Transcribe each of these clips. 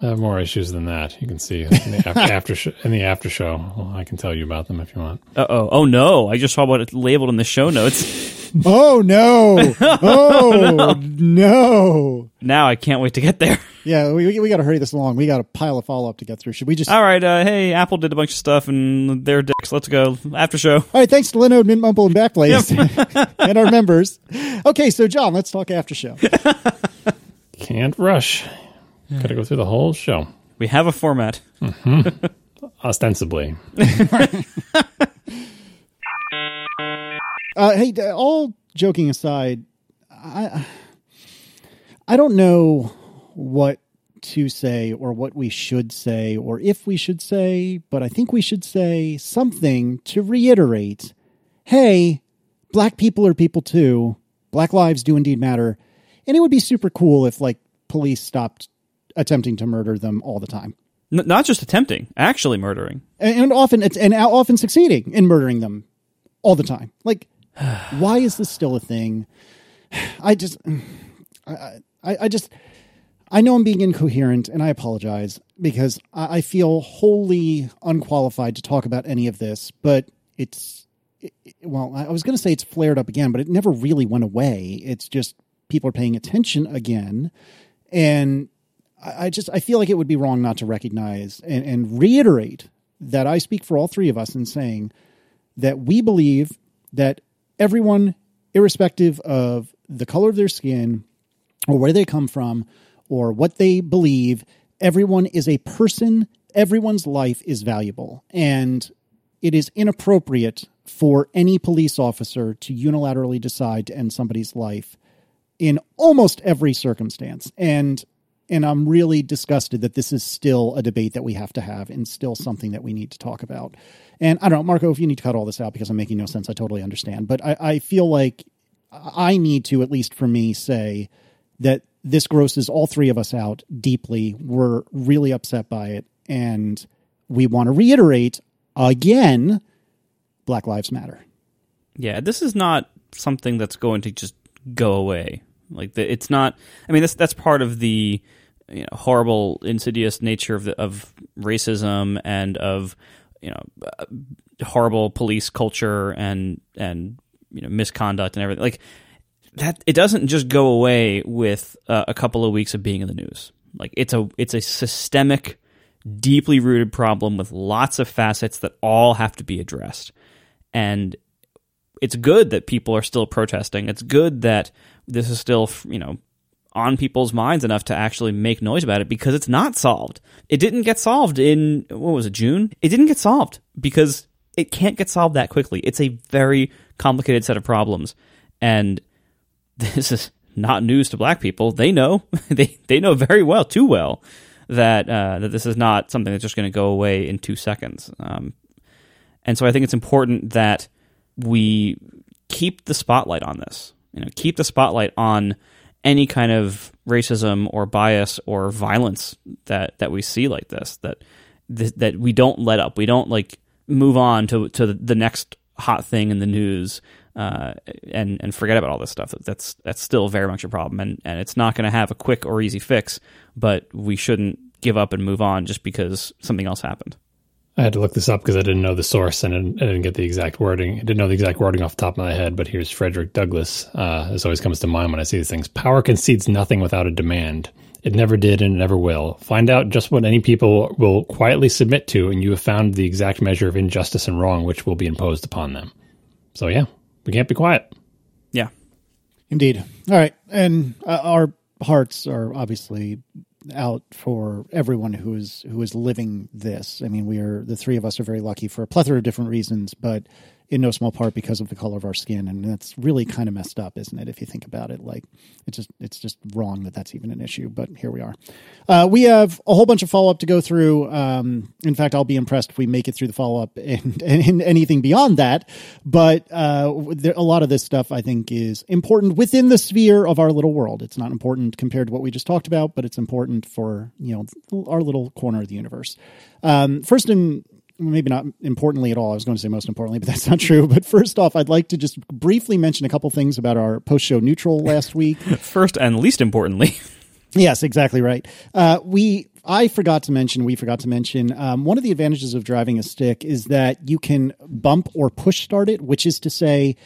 I have more issues than that. You can see in the after, after sh- in the after show. Well, I can tell you about them if you want. Uh oh. Oh no! I just saw what it's labeled in the show notes. Oh no! Oh no! now I can't wait to get there. Yeah, we we, we got to hurry this along. We got a pile of follow up to get through. Should we just? All right. Uh, hey, Apple did a bunch of stuff and they're dicks. Let's go after show. All right, thanks to Linode, Mint Mobile, and Backblaze and our members. Okay, so John, let's talk after show. Can't rush. Got to go through the whole show. We have a format. Ostensibly, Uh, hey, all joking aside, I I don't know what to say or what we should say or if we should say, but I think we should say something to reiterate. Hey, black people are people too. Black lives do indeed matter, and it would be super cool if like police stopped attempting to murder them all the time. N- not just attempting, actually murdering. and, and often it's and often succeeding in murdering them all the time. Like, why is this still a thing? I just, I, I, I just, I know I'm being incoherent, and I apologize because I, I feel wholly unqualified to talk about any of this. But it's, it, well, I was going to say it's flared up again, but it never really went away. It's just people are paying attention again, and I just I feel like it would be wrong not to recognize and, and reiterate that I speak for all three of us in saying that we believe that everyone, irrespective of the color of their skin or where they come from or what they believe, everyone is a person. Everyone's life is valuable. And it is inappropriate for any police officer to unilaterally decide to end somebody's life in almost every circumstance. And and I'm really disgusted that this is still a debate that we have to have and still something that we need to talk about. And I don't know, Marco, if you need to cut all this out because I'm making no sense, I totally understand. But I, I feel like I need to, at least for me, say that this grosses all three of us out deeply. We're really upset by it. And we want to reiterate again Black Lives Matter. Yeah, this is not something that's going to just go away. Like the, it's not. I mean, that's that's part of the you know, horrible, insidious nature of the, of racism and of you know uh, horrible police culture and and you know misconduct and everything. Like that, it doesn't just go away with uh, a couple of weeks of being in the news. Like it's a it's a systemic, deeply rooted problem with lots of facets that all have to be addressed. And it's good that people are still protesting. It's good that this is still, you know, on people's minds enough to actually make noise about it because it's not solved. It didn't get solved in what was it, June? It didn't get solved because it can't get solved that quickly. It's a very complicated set of problems. And this is not news to black people. They know. they they know very well, too well, that uh, that this is not something that's just going to go away in two seconds. Um, and so I think it's important that we keep the spotlight on this. You know, keep the spotlight on any kind of racism or bias or violence that that we see like this. That th- that we don't let up. We don't like move on to to the next hot thing in the news uh, and and forget about all this stuff. That's that's still very much a problem, and and it's not going to have a quick or easy fix. But we shouldn't give up and move on just because something else happened. I had to look this up because I didn't know the source and I didn't, I didn't get the exact wording. I didn't know the exact wording off the top of my head, but here's Frederick Douglass. Uh, this always comes to mind when I see these things. Power concedes nothing without a demand. It never did and it never will. Find out just what any people will quietly submit to, and you have found the exact measure of injustice and wrong which will be imposed upon them. So, yeah, we can't be quiet. Yeah, Indeed. All right. And uh, our hearts are obviously out for everyone who is who is living this. I mean, we are the three of us are very lucky for a plethora of different reasons, but in no small part because of the color of our skin, and that's really kind of messed up, isn't it? If you think about it, like it's just it's just wrong that that's even an issue. But here we are. Uh, we have a whole bunch of follow up to go through. Um, in fact, I'll be impressed if we make it through the follow up and, and, anything beyond that. But uh, there, a lot of this stuff I think is important within the sphere of our little world. It's not important compared to what we just talked about, but it's important for you know our little corner of the universe. Um, first and maybe not importantly at all. I was going to say most importantly, but that's not true. But first off, I'd like to just briefly mention a couple things about our post show neutral last week. first and least importantly, Yes, exactly right. Uh, we I forgot to mention, we forgot to mention, um, one of the advantages of driving a stick is that you can bump or push start it, which is to say,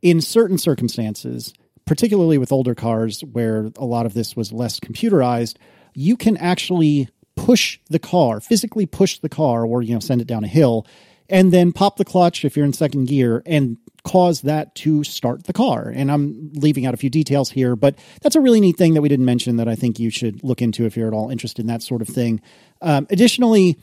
in certain circumstances, particularly with older cars where a lot of this was less computerized, you can actually push the car, physically push the car, or you know, send it down a hill, and then pop the clutch if you're in second gear and cause that to start the car. And I'm leaving out a few details here, but that's a really neat thing that we didn't mention that I think you should look into if you're at all interested in that sort of thing. Um, additionally,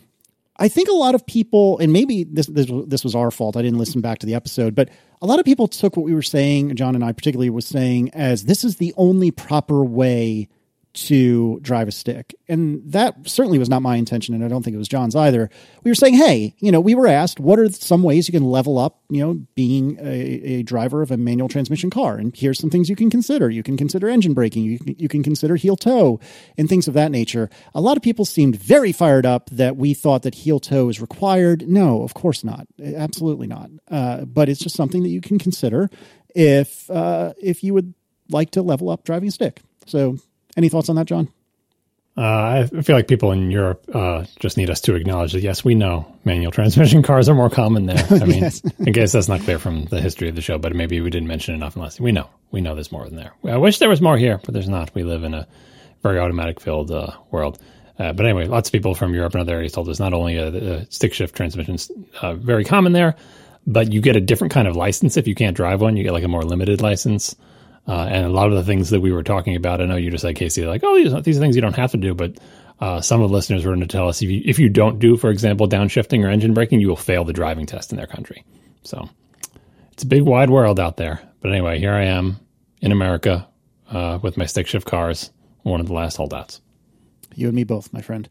I think a lot of people, and maybe this, this this was our fault. I didn't listen back to the episode, but a lot of people took what we were saying, John and I particularly was saying, as this is the only proper way to drive a stick. And that certainly was not my intention, and I don't think it was John's either. We were saying, hey, you know, we were asked, what are some ways you can level up, you know, being a, a driver of a manual transmission car? And here's some things you can consider. You can consider engine braking, you can, you can consider heel toe, and things of that nature. A lot of people seemed very fired up that we thought that heel toe is required. No, of course not. Absolutely not. Uh, but it's just something that you can consider if uh, if you would like to level up driving a stick. So any thoughts on that, John? Uh, I feel like people in Europe uh, just need us to acknowledge that yes, we know manual transmission cars are more common there. I mean. I guess that's not clear from the history of the show, but maybe we didn't mention enough. Unless we know, we know there's more than there. I wish there was more here, but there's not. We live in a very automatic filled uh, world. Uh, but anyway, lots of people from Europe and other areas told us not only a, stick shift transmissions uh, very common there, but you get a different kind of license if you can't drive one. You get like a more limited license. Uh, and a lot of the things that we were talking about, I know you just said, Casey, like, oh, these, these are things you don't have to do. But uh, some of the listeners were going to tell us if you, if you don't do, for example, downshifting or engine braking, you will fail the driving test in their country. So it's a big, wide world out there. But anyway, here I am in America uh, with my stick shift cars, one of the last holdouts. You and me both, my friend.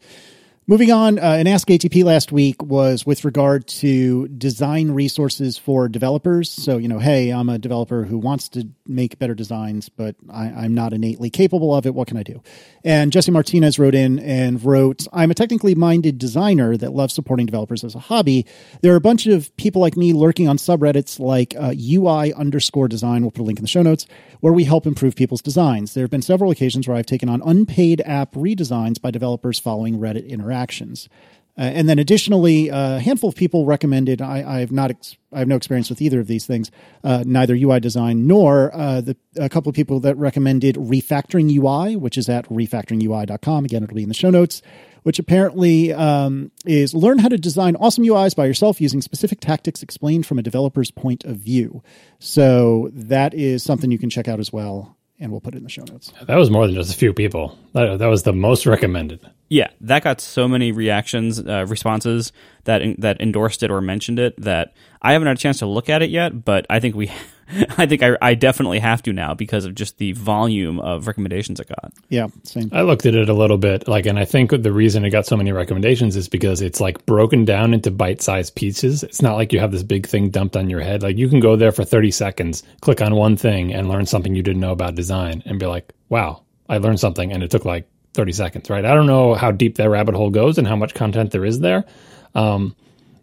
Moving on, uh, an Ask ATP last week was with regard to design resources for developers. So, you know, hey, I'm a developer who wants to make better designs, but I, am not innately capable of it. What can I do? And Jesse Martinez wrote in and wrote, I'm a technically minded designer that loves supporting developers as a hobby. There are a bunch of people like me lurking on subreddits like uh, UI underscore design. We'll put a link in the show notes where we help improve people's designs. There have been several occasions where I've taken on unpaid app redesigns by developers following Reddit interactions interactions. Uh, and then additionally, a handful of people recommended. I, I have not. Ex- I have no experience with either of these things, uh, neither UI design nor uh, the a couple of people that recommended refactoring UI, which is at refactoringui.com. Again, it'll be in the show notes. Which apparently um, is learn how to design awesome UIs by yourself using specific tactics explained from a developer's point of view. So that is something you can check out as well and we'll put it in the show notes. That was more than just a few people. That, that was the most recommended. Yeah, that got so many reactions, uh, responses that that endorsed it or mentioned it that I haven't had a chance to look at it yet. But I think we I think I, I definitely have to now because of just the volume of recommendations it got. Yeah, same. I looked at it a little bit, like, and I think the reason it got so many recommendations is because it's like broken down into bite-sized pieces. It's not like you have this big thing dumped on your head. Like you can go there for thirty seconds, click on one thing, and learn something you didn't know about design, and be like, "Wow, I learned something," and it took like thirty seconds. Right? I don't know how deep that rabbit hole goes and how much content there is there. Um,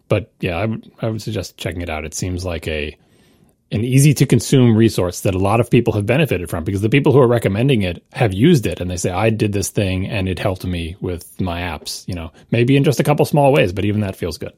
but yeah, I would I would suggest checking it out. It seems like a an easy to consume resource that a lot of people have benefited from because the people who are recommending it have used it and they say I did this thing and it helped me with my apps, you know, maybe in just a couple small ways, but even that feels good.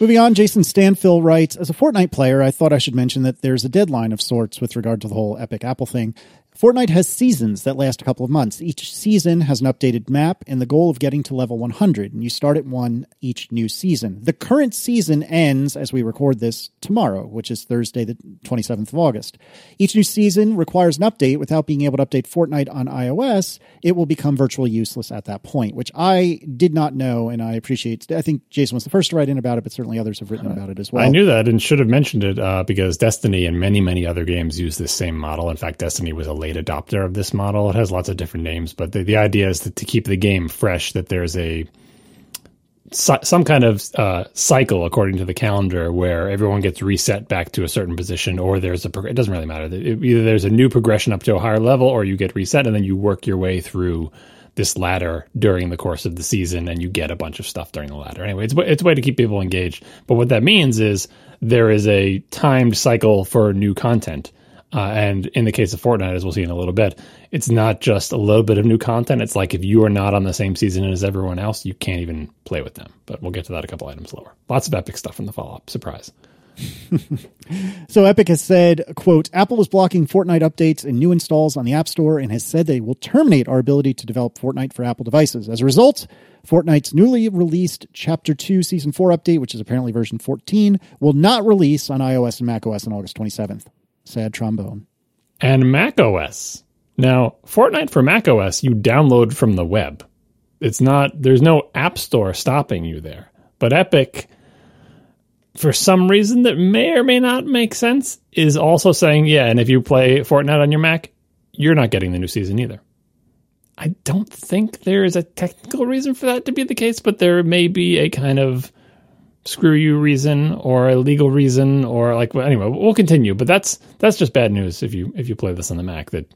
Moving on, Jason Stanfill writes As a Fortnite player, I thought I should mention that there's a deadline of sorts with regard to the whole Epic Apple thing. Fortnite has seasons that last a couple of months. Each season has an updated map and the goal of getting to level 100, and you start at one each new season. The current season ends as we record this tomorrow, which is Thursday, the 27th of August. Each new season requires an update. Without being able to update Fortnite on iOS, it will become virtually useless at that point, which I did not know, and I appreciate. I think Jason was the first to write in about it, but certainly others have written about it as well. I knew that and should have mentioned it uh, because Destiny and many, many other games use this same model. In fact, Destiny was a late adopter of this model. It has lots of different names, but the, the idea is that to keep the game fresh, that there's a some kind of uh, cycle according to the calendar where everyone gets reset back to a certain position, or there's a it doesn't really matter. Either there's a new progression up to a higher level, or you get reset, and then you work your way through this ladder during the course of the season, and you get a bunch of stuff during the ladder. Anyway, it's it's a way to keep people engaged. But what that means is there is a timed cycle for new content. Uh, and in the case of Fortnite, as we'll see in a little bit, it's not just a little bit of new content. It's like if you are not on the same season as everyone else, you can't even play with them. But we'll get to that a couple items lower. Lots of epic stuff in the follow up. Surprise. So Epic has said, quote, Apple is blocking Fortnite updates and new installs on the App Store and has said they will terminate our ability to develop Fortnite for Apple devices. As a result, Fortnite's newly released Chapter 2 Season 4 update, which is apparently version 14, will not release on iOS and macOS on August 27th. Sad trombone. And Mac OS. Now, Fortnite for Mac OS, you download from the web. It's not, there's no App Store stopping you there. But Epic, for some reason that may or may not make sense, is also saying, yeah, and if you play Fortnite on your Mac, you're not getting the new season either. I don't think there is a technical reason for that to be the case, but there may be a kind of screw you reason or a legal reason or like well, anyway we'll continue. But that's that's just bad news if you if you play this on the mac that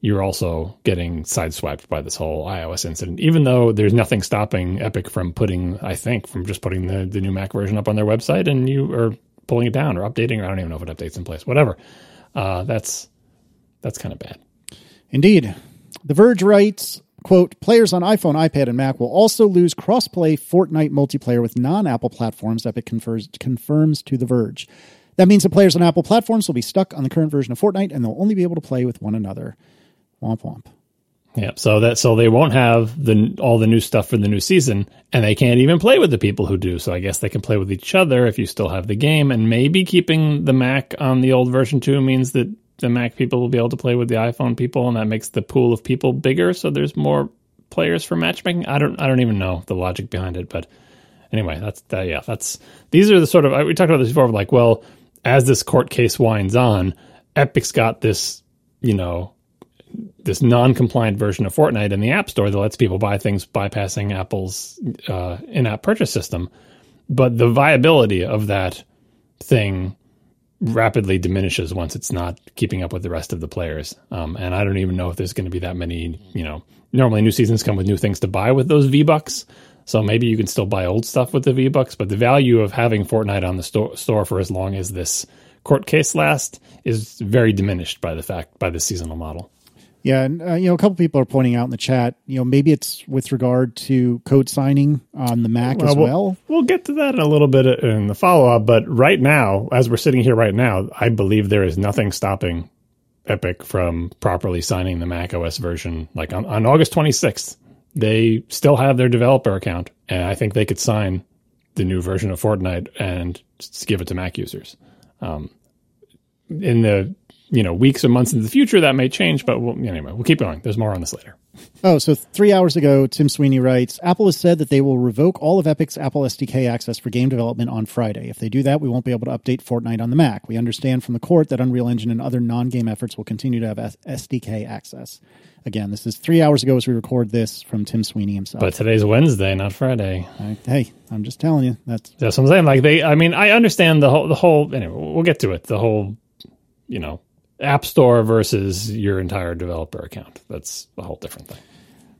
you're also getting sideswiped by this whole ios incident even though there's nothing stopping epic from putting i think from just putting the, the new mac version up on their website and you are pulling it down or updating or i don't even know if it updates in place whatever. Uh, that's that's kind of bad. Indeed. The Verge writes, quote, players on iPhone, iPad, and Mac will also lose crossplay Fortnite multiplayer with non-Apple platforms, Epic confers, confirms to The Verge. That means the players on Apple platforms will be stuck on the current version of Fortnite and they'll only be able to play with one another. Womp womp. Yeah, so that so they won't have the all the new stuff for the new season, and they can't even play with the people who do. So I guess they can play with each other if you still have the game, and maybe keeping the Mac on the old version too means that the Mac people will be able to play with the iPhone people, and that makes the pool of people bigger. So there's more players for matchmaking. I don't I don't even know the logic behind it, but anyway, that's that. Yeah, that's these are the sort of we talked about this before. Like, well, as this court case winds on, Epic's got this, you know, this non-compliant version of Fortnite in the App Store that lets people buy things bypassing Apple's uh, in-app purchase system. But the viability of that thing rapidly diminishes once it's not keeping up with the rest of the players. Um, and I don't even know if there's going to be that many. You know, normally new seasons come with new things to buy with those V Bucks. So maybe you can still buy old stuff with the V Bucks, but the value of having Fortnite on the sto- store for as long as this court case lasts is very diminished by the fact by the seasonal model. Yeah, and uh, you know, a couple people are pointing out in the chat. You know, maybe it's with regard to code signing on the Mac as we'll, well. We'll get to that in a little bit in the follow up, but right now, as we're sitting here right now, I believe there is nothing stopping Epic from properly signing the Mac OS version. Like on, on August 26th, they still have their developer account, and I think they could sign the new version of Fortnite and just give it to Mac users. Um, in the you know weeks or months into the future, that may change, but we'll, anyway, we'll keep going. There's more on this later. Oh, so three hours ago, Tim Sweeney writes Apple has said that they will revoke all of Epic's Apple SDK access for game development on Friday. If they do that, we won't be able to update Fortnite on the Mac. We understand from the court that Unreal Engine and other non game efforts will continue to have SDK access. Again, this is three hours ago as we record this from Tim Sweeney himself. But today's Wednesday, not Friday. I, hey, I'm just telling you. That's that's what I'm saying. Like they, I mean, I understand the whole the whole. Anyway, we'll get to it. The whole, you know, App Store versus your entire developer account. That's a whole different thing.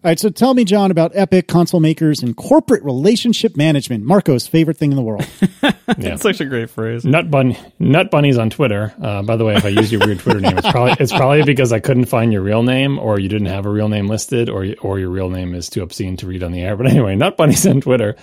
All right, so tell me, John, about Epic console makers and corporate relationship management. Marco's favorite thing in the world. yeah. That's such a great phrase. Nut bun, nut bunnies on Twitter. Uh, by the way, if I use your weird Twitter name, it's probably it's probably because I couldn't find your real name, or you didn't have a real name listed, or or your real name is too obscene to read on the air. But anyway, nut bunnies on Twitter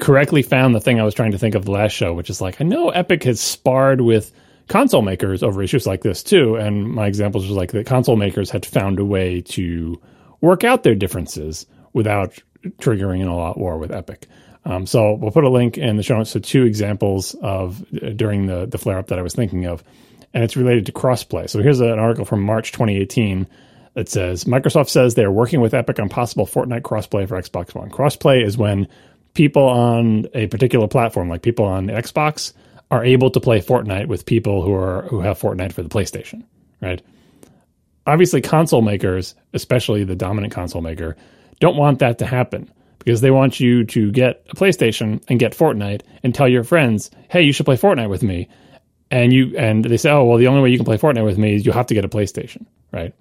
correctly found the thing I was trying to think of the last show, which is like I know Epic has sparred with console makers over issues like this too. And my examples was like the console makers had found a way to work out their differences without triggering an all-out war with Epic. Um, so we'll put a link in the show notes to two examples of uh, during the the flare up that I was thinking of, and it's related to crossplay. So here's an article from March 2018 that says Microsoft says they are working with Epic on possible Fortnite crossplay for Xbox One. Crossplay is when people on a particular platform, like people on Xbox, are able to play Fortnite with people who are who have Fortnite for the PlayStation, right? Obviously, console makers, especially the dominant console maker, don't want that to happen because they want you to get a PlayStation and get Fortnite and tell your friends, "Hey, you should play Fortnite with me." And you and they say, "Oh, well, the only way you can play Fortnite with me is you have to get a PlayStation, right?"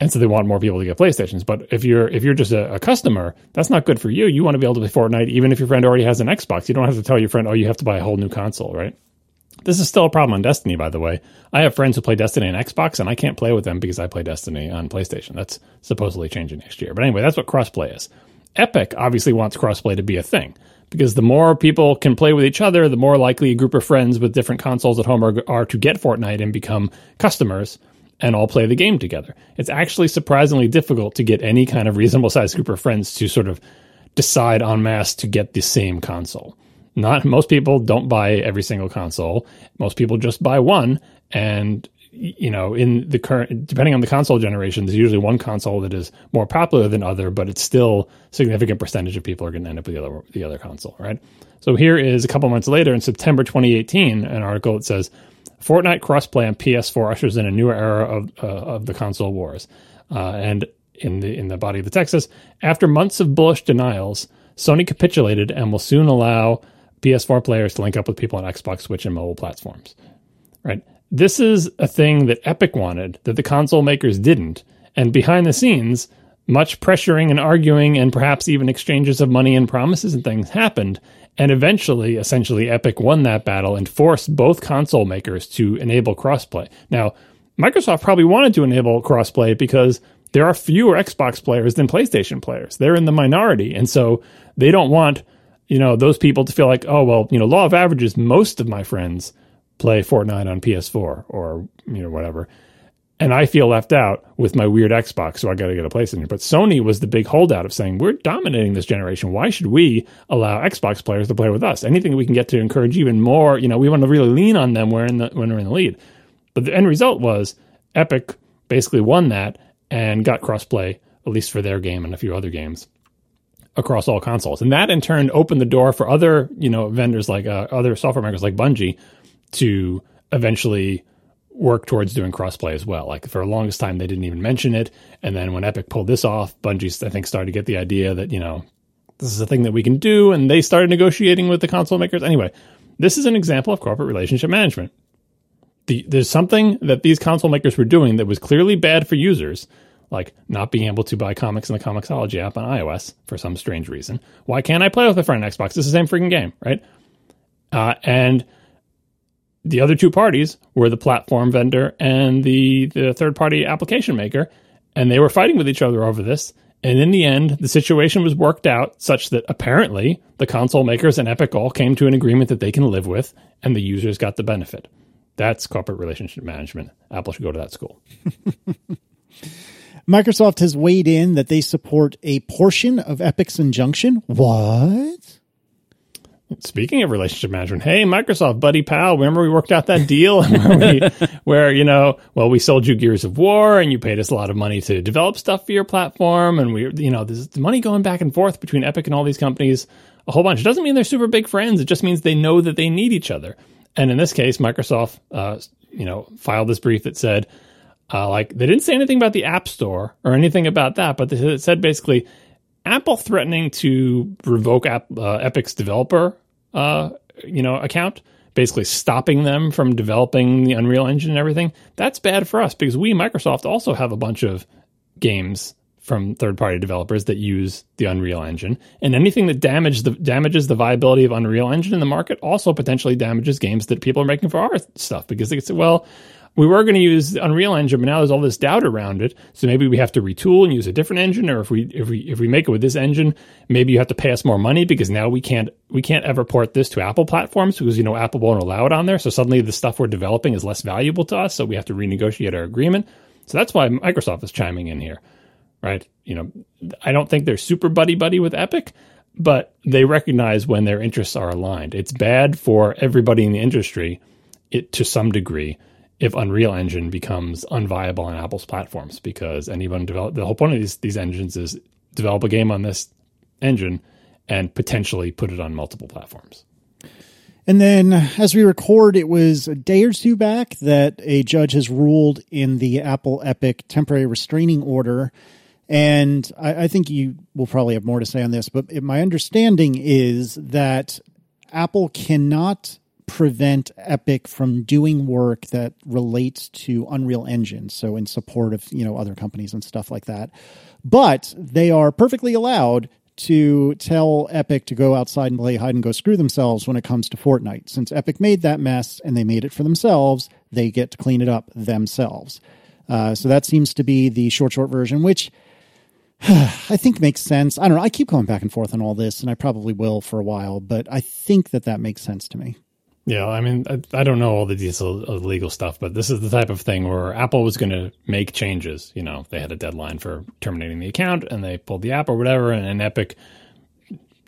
And so they want more people to get PlayStations. But if you're if you're just a, a, customer, that's not good for you. You want to be able to play Fortnite even if your friend already has an Xbox. You don't have to tell your friend, "Oh, you have to buy a whole new console," right? This is still a problem on Destiny, by the way. I have friends who play Destiny on Xbox, and I can't play with them because I play Destiny on PlayStation. That's supposedly changing next year. But anyway, that's what crossplay is. Epic obviously wants crossplay to be a thing because the more people can play with each other, the more likely a group of friends with different consoles at home are, are to get Fortnite and become customers and all play the game together. It's actually surprisingly difficult to get any kind of reasonable sized group of friends to sort of decide en masse to get the same console. Not most people don't buy every single console. Most people just buy one and you know, in the current, depending on the console generation, there's usually one console that is more popular than other, but it's still significant percentage of people are going to end up with the other the other console, right? So here is a couple months later, in September 2018, an article that says Fortnite crossplay on PS4 ushers in a new era of uh, of the console wars, uh, and in the in the body of the Texas, after months of bullish denials, Sony capitulated and will soon allow PS4 players to link up with people on Xbox, Switch, and mobile platforms. Right this is a thing that Epic wanted that the console makers didn't. And behind the scenes, much pressuring and arguing and perhaps even exchanges of money and promises and things happened. And eventually, essentially, Epic won that battle and forced both console makers to enable crossplay. Now, Microsoft probably wanted to enable crossplay because there are fewer Xbox players than PlayStation players. They're in the minority. And so they don't want, you know, those people to feel like, oh, well, you know, law of averages, most of my friends play Fortnite on PS4 or you know whatever. And I feel left out with my weird Xbox, so I got to get a place in here. But Sony was the big holdout of saying we're dominating this generation. Why should we allow Xbox players to play with us? Anything we can get to encourage even more, you know, we want to really lean on them when, the, when we're in the lead. But the end result was Epic basically won that and got crossplay, at least for their game and a few other games across all consoles. And that in turn opened the door for other, you know, vendors like uh, other software makers like Bungie to eventually work towards doing crossplay as well. Like for the longest time, they didn't even mention it. And then when Epic pulled this off, Bungie, I think, started to get the idea that, you know, this is a thing that we can do. And they started negotiating with the console makers. Anyway, this is an example of corporate relationship management. The, there's something that these console makers were doing that was clearly bad for users, like not being able to buy comics in the Comixology app on iOS for some strange reason. Why can't I play with a friend on Xbox? It's the same freaking game, right? Uh, and the other two parties were the platform vendor and the, the third party application maker, and they were fighting with each other over this. And in the end, the situation was worked out such that apparently the console makers and Epic all came to an agreement that they can live with, and the users got the benefit. That's corporate relationship management. Apple should go to that school. Microsoft has weighed in that they support a portion of Epic's injunction. What? Speaking of relationship management, hey Microsoft, buddy pal, remember we worked out that deal where, we, where, you know, well, we sold you Gears of War and you paid us a lot of money to develop stuff for your platform, and we, you know, there's money going back and forth between Epic and all these companies, a whole bunch. It doesn't mean they're super big friends. It just means they know that they need each other. And in this case, Microsoft, uh, you know, filed this brief that said, uh, like, they didn't say anything about the App Store or anything about that, but it said basically Apple threatening to revoke App, uh, Epic's developer, uh, you know, account, basically stopping them from developing the Unreal Engine and everything. That's bad for us because we Microsoft also have a bunch of games from third-party developers that use the Unreal Engine, and anything that damages the damages the viability of Unreal Engine in the market also potentially damages games that people are making for our stuff because they say, well we were going to use Unreal Engine, but now there's all this doubt around it. So maybe we have to retool and use a different engine, or if we if we if we make it with this engine, maybe you have to pay us more money because now we can't we can't ever port this to Apple platforms because you know Apple won't allow it on there. So suddenly the stuff we're developing is less valuable to us, so we have to renegotiate our agreement. So that's why Microsoft is chiming in here, right? You know, I don't think they're super buddy buddy with Epic, but they recognize when their interests are aligned. It's bad for everybody in the industry, it to some degree if Unreal Engine becomes unviable on Apple's platforms because anyone develop the whole point of these these engines is develop a game on this engine and potentially put it on multiple platforms. And then, as we record, it was a day or two back that a judge has ruled in the Apple Epic temporary restraining order. And I, I think you will probably have more to say on this, but my understanding is that Apple cannot prevent Epic from doing work that relates to Unreal Engine, so in support of you know other companies and stuff like that. But they are perfectly allowed to tell Epic to go outside and play hide and go screw themselves when it comes to Fortnite. Since Epic made that mess and they made it for themselves, they get to clean it up themselves. Uh, so that seems to be the short, short version, which I think makes sense. I don't know. I keep going back and forth on all this, and I probably will for a while, but I think that that makes sense to me. Yeah, I mean, I, I, don't know all the details of legal stuff, but this is the type of thing where Apple was going to make changes. You know, they had a deadline for terminating the account, and they pulled the app or whatever, and, and Epic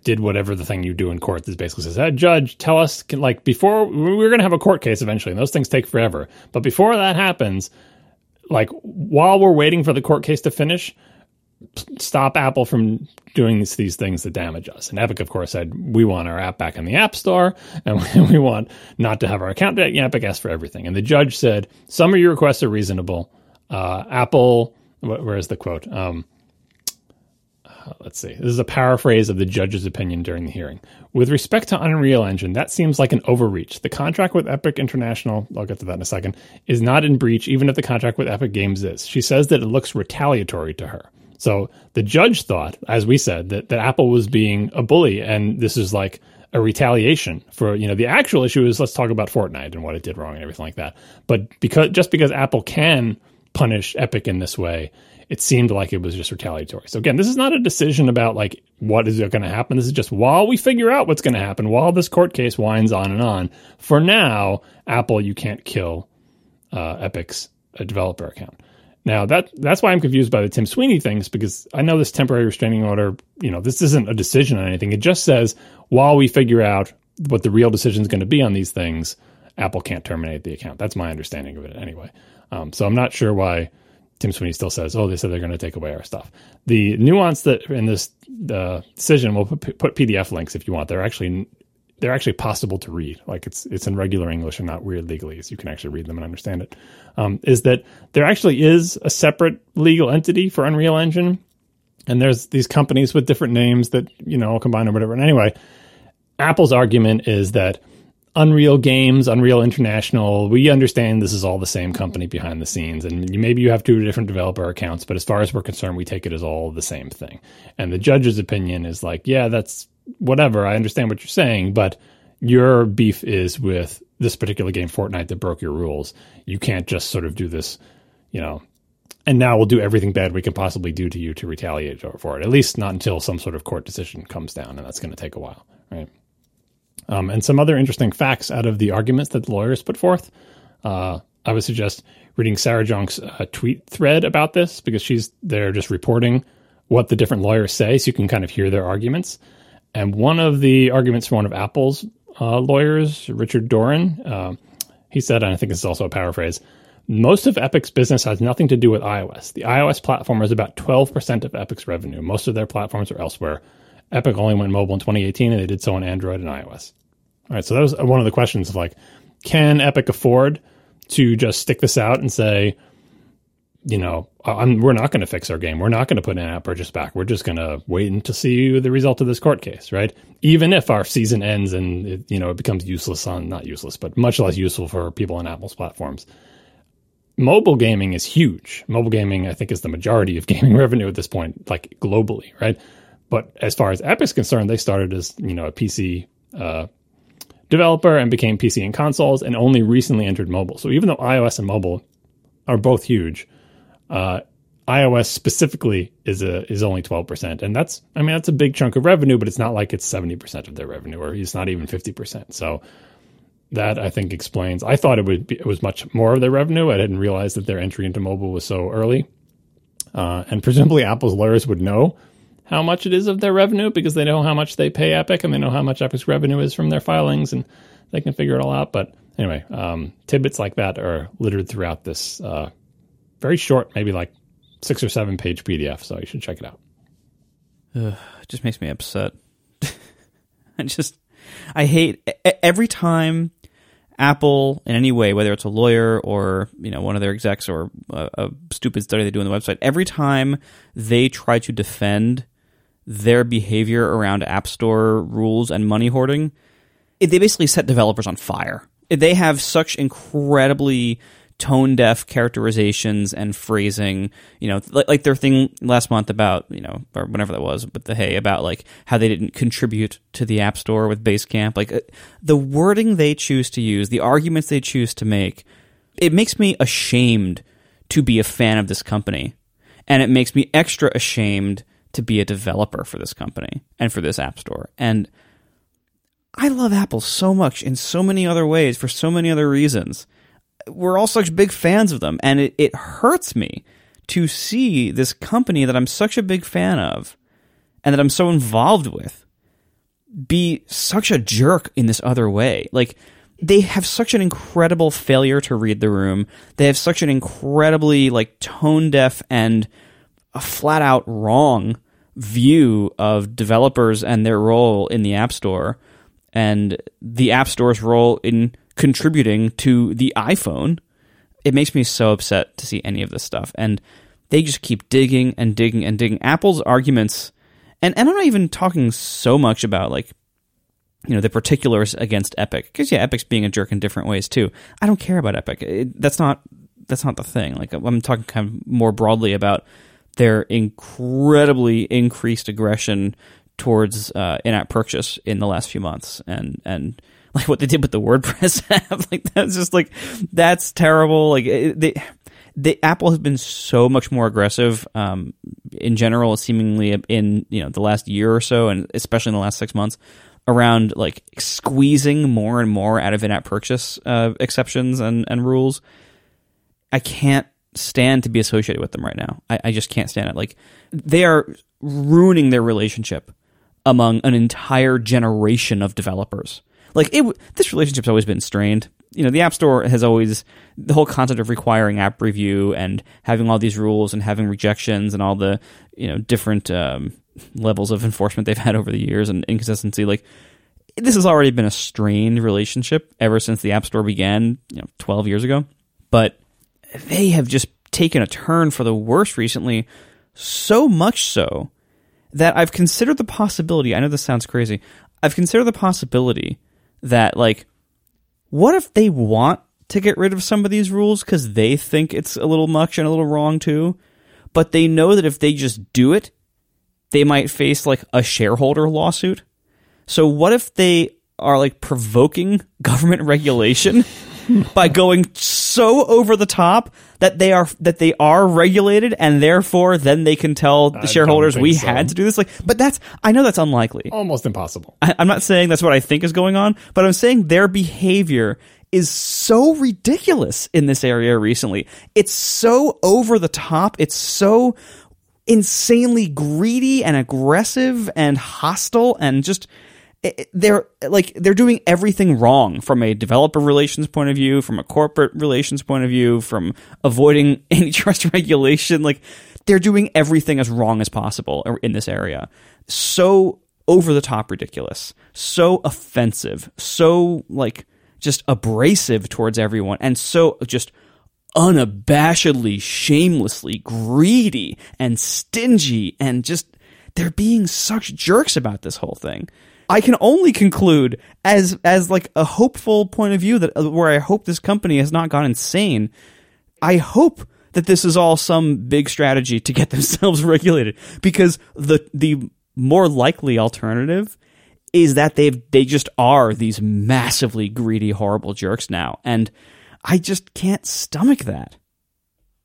did whatever the thing you do in court that basically says, hey, judge, tell us, can, like, before we're going to have a court case eventually, and those things take forever. But before that happens, like, while we're waiting for the court case to finish, stop Apple from doing these, these things that damage us. And Epic, of course, said we want our app back in the App Store, and we want not to have our account. Epic asked for everything, and the judge said some of your requests are reasonable. Uh, Apple, where is the quote? Um, uh, let's see. This is a paraphrase of the judge's opinion during the hearing. With respect to Unreal Engine, that seems like an overreach. The contract with Epic International, I'll get to that in a second, is not in breach, even if the contract with Epic Games is. She says that it looks retaliatory to her. So the judge thought, as we said, that, that Apple was being a bully and this is like a retaliation for, you know, the actual issue is let's talk about Fortnite and what it did wrong and everything like that. But because just because Apple can punish Epic in this way, it seemed like it was just retaliatory. So again, this is not a decision about like what is going to happen. This is just while we figure out what's going to happen, while this court case winds on and on. For now, Apple, you can't kill uh, Epic's uh, developer account. Now that that's why I'm confused by the Tim Sweeney things because I know this temporary restraining order, you know, this isn't a decision on anything. It just says while we figure out what the real decision is going to be on these things, Apple can't terminate the account. That's my understanding of it anyway. Um, so I'm not sure why Tim Sweeney still says, "Oh, they said they're going to take away our stuff." The nuance that in this uh, decision, we'll put, put PDF links if you want. They're actually they're actually possible to read. Like it's it's in regular English and not weird legalese. You can actually read them and understand it. Um, is that there actually is a separate legal entity for Unreal Engine, and there's these companies with different names that you know combine or whatever. And anyway, Apple's argument is that Unreal Games, Unreal International, we understand this is all the same company behind the scenes, and maybe you have two different developer accounts, but as far as we're concerned, we take it as all the same thing. And the judge's opinion is like, yeah, that's whatever. I understand what you're saying, but your beef is with this particular game, Fortnite, that broke your rules. You can't just sort of do this, you know, and now we'll do everything bad we can possibly do to you to retaliate for it. At least not until some sort of court decision comes down, and that's going to take a while, right? Um, and some other interesting facts out of the arguments that the lawyers put forth. Uh, I would suggest reading Sarah Jeong's uh, tweet thread about this because she's there just reporting what the different lawyers say, so you can kind of hear their arguments. And one of the arguments from one of Apple's uh, lawyers, Richard Doren, uh, he said, and I think this is also a paraphrase, most of Epic's business has nothing to do with iOS. The iOS platform is about 12% of Epic's revenue. Most of their platforms are elsewhere. Epic only went mobile in 2018, and they did so on Android and iOS. All right, so that was one of the questions of like, can Epic afford to just stick this out and say, you know, I'm, we're not going to fix our game. We're not going to put an app purchase back. We're just going to wait and to see the result of this court case, right? Even if our season ends and it, you know it becomes useless on not useless, but much less useful for people on Apple's platforms. Mobile gaming is huge. Mobile gaming, I think, is the majority of gaming revenue at this point, like globally, right? But as far as Epic's concerned, they started as you know a PC uh, developer and became PC and consoles, and only recently entered mobile. So even though iOS and mobile are both huge uh, iOS specifically is a is only twelve percent, and that's I mean that's a big chunk of revenue, but it's not like it's seventy percent of their revenue, or it's not even fifty percent. So that I think explains. I thought it would be, it was much more of their revenue. I didn't realize that their entry into mobile was so early, uh, and presumably Apple's lawyers would know how much it is of their revenue because they know how much they pay Epic and they know how much Epic's revenue is from their filings, and they can figure it all out. But anyway, um, tidbits like that are littered throughout this uh, very short, maybe like six or seven page PDF. So you should check it out. Ugh, it just makes me upset. I just, I hate every time Apple in any way, whether it's a lawyer or you know one of their execs or a, a stupid study they do on the website. Every time they try to defend their behavior around App Store rules and money hoarding, they basically set developers on fire. They have such incredibly tone deaf characterizations and phrasing. You know, like, like their thing last month about you know or whenever that was but the hey, about like how they didn't contribute to the App Store with Basecamp. Like uh, the wording they choose to use, the arguments they choose to make, it makes me ashamed to be a fan of this company, and it makes me extra ashamed to be a developer for this company and for this App Store and. I love Apple so much in so many other ways for so many other reasons we're all such big fans of them, and it, it hurts me to see this company that I'm such a big fan of and that I'm so involved with be such a jerk in this other way. Like they have such an incredible failure to read the room. They have such an incredibly like tone deaf and a flat out wrong view of developers and their role in the App Store and the App Store's role in contributing to the iPhone. It makes me so upset to see any of this stuff. And they just keep digging and digging and digging. Apple's arguments, and, and I'm not even talking so much about like, you know, the particulars against Epic. Because yeah, Epic's being a jerk in different ways too. I don't care about Epic. It, that's not that's not the thing. Like I'm talking kind of more broadly about their incredibly increased aggression towards uh, in-app purchase in the last few months, and and like what they did with the WordPress app. like that's just like that's terrible. Like they, the Apple has been so much more aggressive um, in general, seemingly in you know the last year or so, and especially in the last six months, around like squeezing more and more out of in-app purchase uh, exceptions and and rules. I can't stand to be associated with them right now. I, I just can't stand it. Like they are ruining their relationship among an entire generation of developers like it this relationship's always been strained. You know the app store has always the whole concept of requiring app review and having all these rules and having rejections and all the you know different um, levels of enforcement they've had over the years and inconsistency like this has already been a strained relationship ever since the app store began you know 12 years ago. But they have just taken a turn for the worse recently so much so that I've considered the possibility I know this sounds crazy I've considered the possibility that like what if they want to get rid of some of these rules because they think it's a little much and a little wrong too, but they know that if they just do it, they might face like a shareholder lawsuit. So what if they are like provoking government regulation by going so over the top that they are that they are regulated and therefore then they can tell the shareholders we so. had to do this like but that's I know that's unlikely. Almost impossible. I, I'm not saying that's what I think is going on, but I'm saying their behavior is so ridiculous in this area recently. It's so over the top. It's so insanely greedy and aggressive and hostile and just they're like they're doing everything wrong from a developer relations point of view, from a corporate relations point of view, from avoiding antitrust regulation. Like they're doing everything as wrong as possible in this area. So over the top ridiculous, so offensive, so like just abrasive towards everyone, and so just unabashedly, shamelessly greedy and stingy, and just they're being such jerks about this whole thing. I can only conclude as as like a hopeful point of view that uh, where I hope this company has not gone insane. I hope that this is all some big strategy to get themselves regulated because the the more likely alternative is that they've they just are these massively greedy horrible jerks now and I just can't stomach that.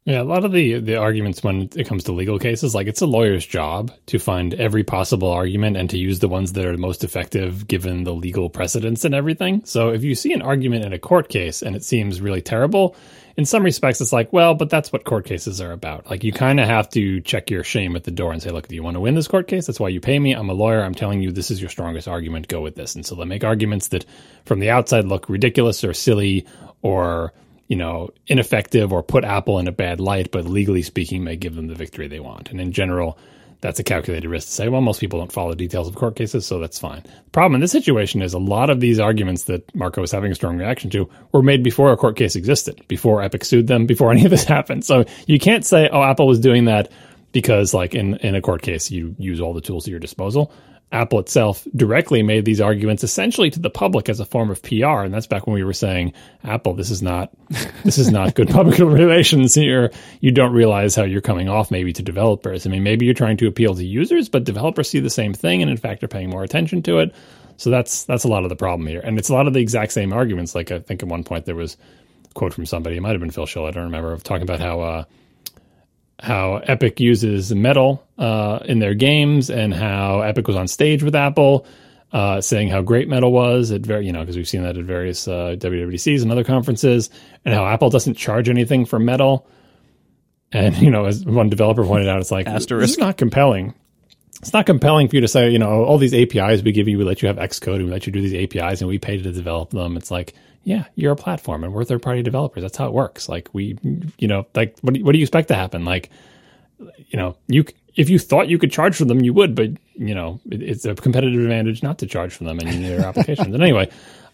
Yeah, a lot of the the arguments when it comes to legal cases, like it's a lawyer's job to find every possible argument and to use the ones that are most effective given the legal precedents and everything. So if you see an argument in a court case and it seems really terrible, in some respects it's like, well, but that's what court cases are about. Like you kind of have to check your shame at the door and say, look, do you want to win this court case? That's why you pay me. I'm a lawyer. I'm telling you this is your strongest argument. Go with this. And so they make arguments that from the outside look ridiculous or silly or you know, ineffective or put Apple in a bad light, but legally speaking, may give them the victory they want. And in general, that's a calculated risk to say, well, most people don't follow details of court cases, so that's fine. The problem in this situation is a lot of these arguments that Marco was having a strong reaction to were made before a court case existed, before Epic sued them, before any of this happened. So you can't say, oh, Apple was doing that because like in in a court case you use all the tools at your disposal. Apple itself directly made these arguments essentially to the public as a form of PR, and that's back when we were saying, "Apple, this is not this is not good public relations here. You don't realize how you're coming off maybe to developers. I mean, maybe you're trying to appeal to users, but developers see the same thing, and in fact, are paying more attention to it. So that's that's a lot of the problem here, and it's a lot of the exact same arguments. Like I think at one point there was a quote from somebody, it might have been Phil Schiller, I don't remember, of talking about how. Uh, how Epic uses metal uh, in their games and how Epic was on stage with Apple, uh, saying how great metal was at very, you know, because we've seen that at various uh, WWDCs and other conferences, and how Apple doesn't charge anything for metal. And you know, as one developer pointed out, it's like Asterisk. this is not compelling. It's not compelling for you to say, you know, all these APIs we give you, we let you have Xcode, and we let you do these APIs, and we pay to develop them. It's like, yeah, you're a platform, and we're third party developers. That's how it works. Like we, you know, like what do you, what do you expect to happen? Like, you know, you if you thought you could charge for them, you would, but you know, it, it's a competitive advantage not to charge for them and in your applications. and anyway,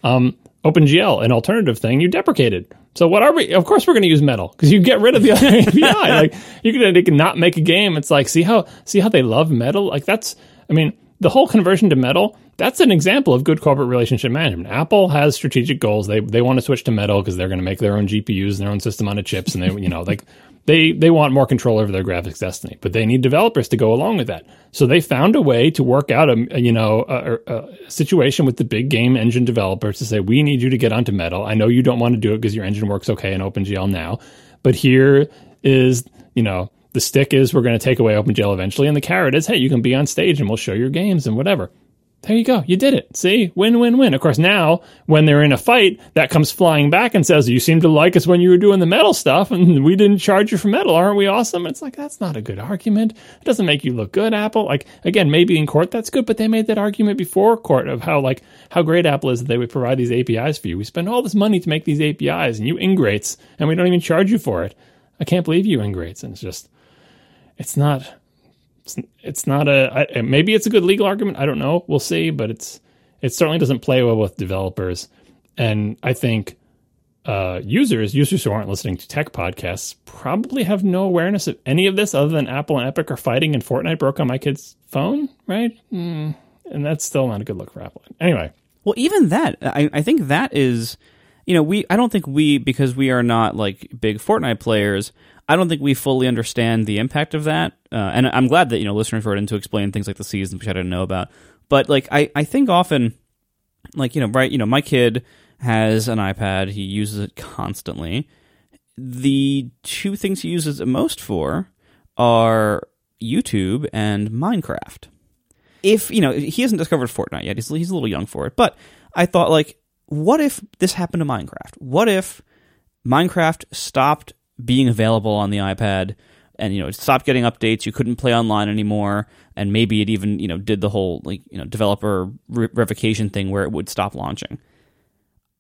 um, OpenGL, an alternative thing, you deprecated. So what are we? Of course, we're going to use Metal because you get rid of the other API. Like you can, they can not make a game. It's like see how see how they love Metal. Like that's I mean the whole conversion to Metal. That's an example of good corporate relationship management. Apple has strategic goals. They they want to switch to Metal because they're going to make their own GPUs and their own system on a chips, and they you know like they they want more control over their graphics destiny, but they need developers to go along with that. So they found a way to work out a, a you know a, a, situation with the big game engine developers to say we need you to get onto Metal. I know you don't want to do it because your engine works okay in OpenGL now, but here is you know the stick is we're going to take away OpenGL eventually, and the carrot is hey you can be on stage and we'll show your games and whatever. There you go. You did it. See? Win, win, win. Of course, now when they're in a fight, that comes flying back and says, You seem to like us when you were doing the metal stuff and we didn't charge you for metal. Aren't we awesome? It's like, that's not a good argument. It doesn't make you look good, Apple. Like, again, maybe in court that's good, but they made that argument before court of how, like, how great Apple is that they would provide these APIs for you. We spend all this money to make these APIs and you ingrates and we don't even charge you for it. I can't believe you ingrates. And it's just, it's not it's, it's not a I, maybe it's a good legal argument. I don't know. We'll see, but it's it certainly doesn't play well with developers. And I think uh, users, users who aren't listening to tech podcasts, probably have no awareness of any of this other than Apple and Epic are fighting and Fortnite broke on my kid's phone, right? Mm, and that's still not a good look for Apple. Anyway, Well, even that, I, I think that is, you know, we. I don't think we because we are not like big Fortnite players. I don't think we fully understand the impact of that. Uh, and I'm glad that you know listeners wrote in to explain things like the seasons which I didn't know about. But like I, I think often, like you know, right, you know, my kid has an iPad. He uses it constantly. The two things he uses it most for are YouTube and Minecraft. If you know, he hasn't discovered Fortnite yet. He's he's a little young for it. But I thought like, what if this happened to Minecraft? What if Minecraft stopped being available on the iPad and you know it stopped getting updates. You couldn't play online anymore. And maybe it even you know did the whole like you know developer re- revocation thing where it would stop launching.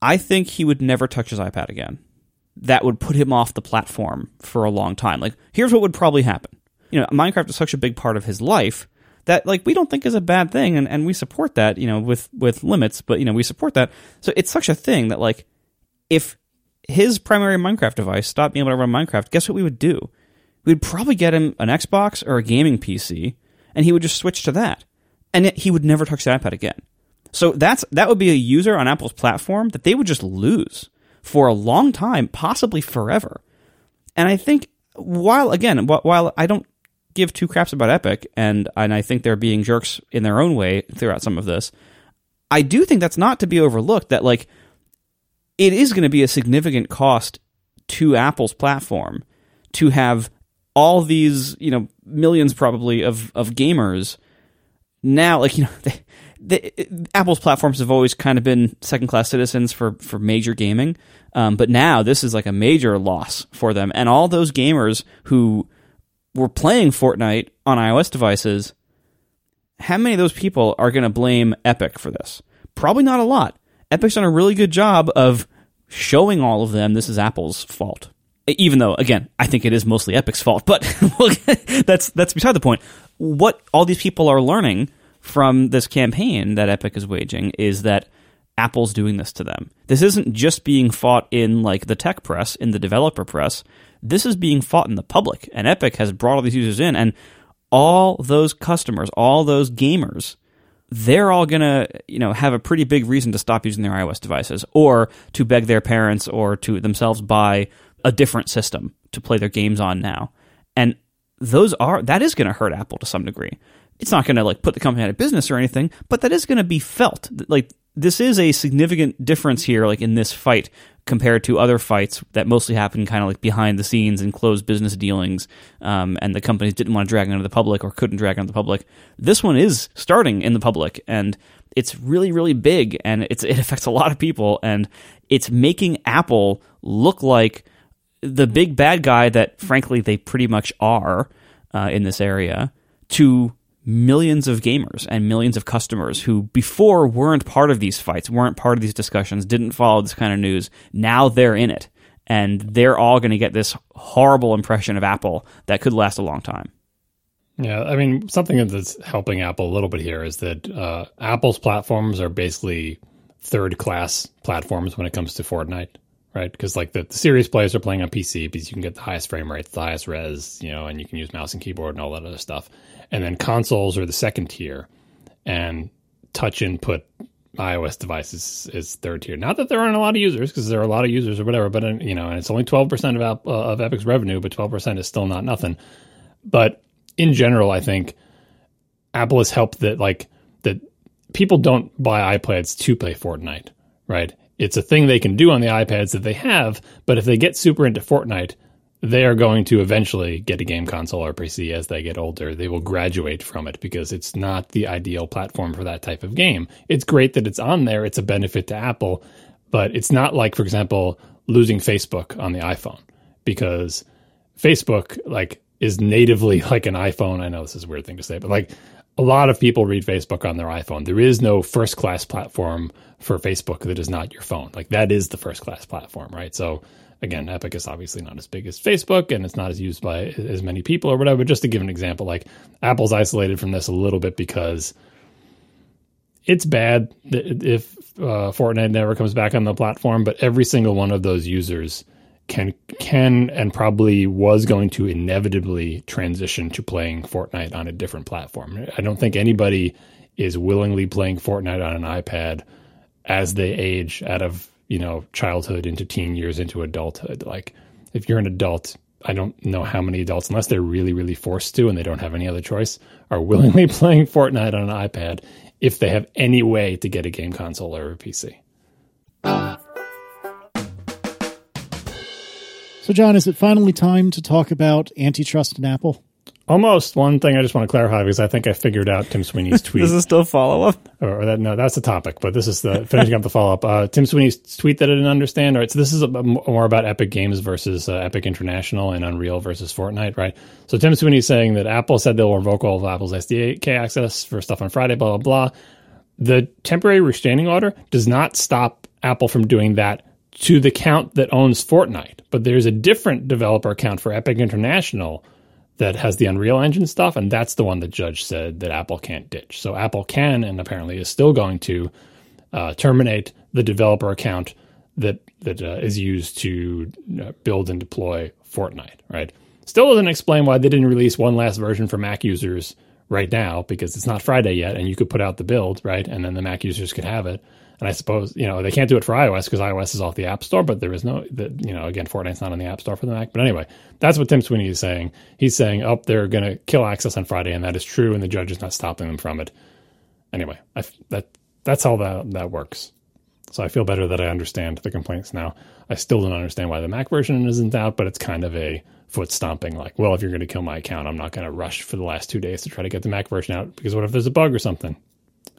I think he would never touch his ipad again. That would put him off the platform for a long time. Like here's what would probably happen. You know minecraft is such a big part of his life that like we don't think is a bad thing. And, and we support that you know with with limits but you know we support that. So it's such a thing that like if his primary Minecraft device stopped being able to run Minecraft, guess what we would do? We'd probably get him an Xbox or a gaming PC, and he would just switch to that, and he would never touch the iPad again. So that's that would be a user on Apple's platform that they would just lose for a long time, possibly forever. And I think while again, while I don't give two craps about Epic, and and I think they're being jerks in their own way throughout some of this, I do think that's not to be overlooked. That like it is going to be a significant cost to Apple's platform to have all these, you know, millions probably of, of gamers now, like, you know, they, Apple's platforms have always kind of been second class citizens for, for major gaming. Um, but now this is like a major loss for them. And all those gamers who were playing Fortnite on iOS devices, how many of those people are going to blame Epic for this? Probably not a lot. Epic's done a really good job of showing all of them this is Apple's fault. Even though, again, I think it is mostly Epic's fault, but that's that's beside the point. What all these people are learning from this campaign that Epic is waging is that Apple's doing this to them. This isn't just being fought in like the tech press, in the developer press. This is being fought in the public, and Epic has brought all these users in, and all those customers, all those gamers, they're all going to, you know, have a pretty big reason to stop using their iOS devices or to beg their parents or to themselves buy a different system to play their games on now. And those are that is going to hurt Apple to some degree. It's not going to like put the company out of business or anything, but that is going to be felt. Like this is a significant difference here like in this fight compared to other fights that mostly happen kind of like behind the scenes and closed business dealings, um, and the companies didn't want to drag it into the public or couldn't drag it into the public. This one is starting in the public, and it's really, really big, and it's it affects a lot of people, and it's making Apple look like the big bad guy that, frankly, they pretty much are uh, in this area to millions of gamers and millions of customers who before weren't part of these fights, weren't part of these discussions, didn't follow this kind of news. Now they're in it. And they're all going to get this horrible impression of Apple that could last a long time. Yeah, I mean, something that's helping Apple a little bit here is that uh, Apple's platforms are basically third class platforms when it comes to Fortnite, right? Because like the, the serious players are playing on PC because you can get the highest frame rates, the highest res, you know, and you can use mouse and keyboard and all that other stuff. And then consoles are the second tier, and touch input iOS devices is third tier. Not that there aren't a lot of users, because there are a lot of users or whatever, but you know, and it's only twelve percent of uh, of Epic's revenue, but twelve percent is still not nothing. But in general, I think Apple has helped that like that people don't buy iPads to play Fortnite, right? It's a thing they can do on the iPads that they have, but if they get super into Fortnite, they are going to eventually get a game console or PC as they get older. They will graduate from it because it's not the ideal platform for that type of game. It's great that it's on there, it's a benefit to Apple, but it's not like, for example, losing Facebook on the iPhone because Facebook like is natively like an iPhone. I know this is a weird thing to say, but like a lot of people read Facebook on their iPhone. There is no first class platform for Facebook that is not your phone. Like that is the first class platform, right? So again, Epic is obviously not as big as Facebook and it's not as used by as many people or whatever. But just to give an example, like Apple's isolated from this a little bit because it's bad if uh, Fortnite never comes back on the platform, but every single one of those users can can and probably was going to inevitably transition to playing Fortnite on a different platform. I don't think anybody is willingly playing Fortnite on an iPad as they age out of you know, childhood into teen years into adulthood. Like if you're an adult, I don't know how many adults, unless they're really, really forced to and they don't have any other choice, are willingly playing Fortnite on an iPad if they have any way to get a game console or a PC. So, John, is it finally time to talk about antitrust in Apple? Almost one thing I just want to clarify because I think I figured out Tim Sweeney's tweet. this is still follow up, or, or, that no, that's the topic. But this is the finishing up the follow up. Uh, Tim Sweeney's tweet that I didn't understand. All right, so this is a, more about Epic Games versus uh, Epic International and Unreal versus Fortnite, right? So Tim Sweeney's saying that Apple said they'll revoke all of Apple's SDK access for stuff on Friday, blah blah blah. The temporary restraining order does not stop Apple from doing that to the count that owns Fortnite, but there's a different developer account for Epic International that has the Unreal Engine stuff, and that's the one the judge said that Apple can't ditch. So Apple can, and apparently is still going to uh, terminate the developer account that that uh, is used to uh, build and deploy Fortnite. Right? Still doesn't explain why they didn't release one last version for Mac users right now because it's not Friday yet, and you could put out the build right, and then the Mac users could have it. And I suppose you know they can't do it for iOS because iOS is off the App Store, but there is no that you know again Fortnite's not on the App Store for the Mac. But anyway, that's what Tim Sweeney is saying. He's saying, "Oh, they're going to kill access on Friday," and that is true, and the judge is not stopping them from it. Anyway, I, that that's how that that works. So I feel better that I understand the complaints now. I still don't understand why the Mac version isn't out, but it's kind of a foot stomping. Like, well, if you're going to kill my account, I'm not going to rush for the last two days to try to get the Mac version out because what if there's a bug or something?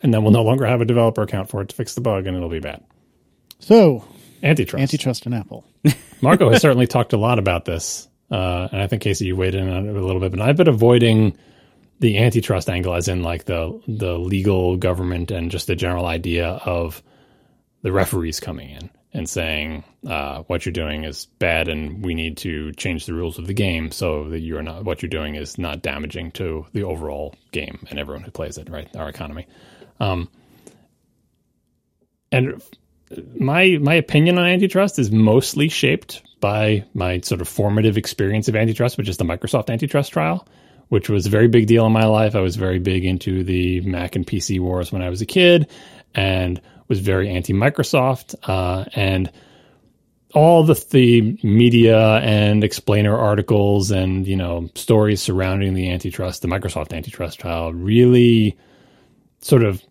And then we'll no longer have a developer account for it to fix the bug, and it'll be bad. So, antitrust, antitrust in Apple. Marco has certainly talked a lot about this, uh, and I think Casey, you weighed in on it a little bit, but I've been avoiding the antitrust angle, as in like the the legal government and just the general idea of the referees coming in and saying uh, what you're doing is bad and we need to change the rules of the game so that you're not what you're doing is not damaging to the overall game and everyone who plays it, right? Our economy. Um, and my my opinion on antitrust is mostly shaped by my sort of formative experience of antitrust, which is the Microsoft antitrust trial, which was a very big deal in my life. I was very big into the Mac and PC wars when I was a kid and was very anti Microsoft. Uh, and all the, the media and explainer articles and, you know, stories surrounding the antitrust, the Microsoft antitrust trial really sort of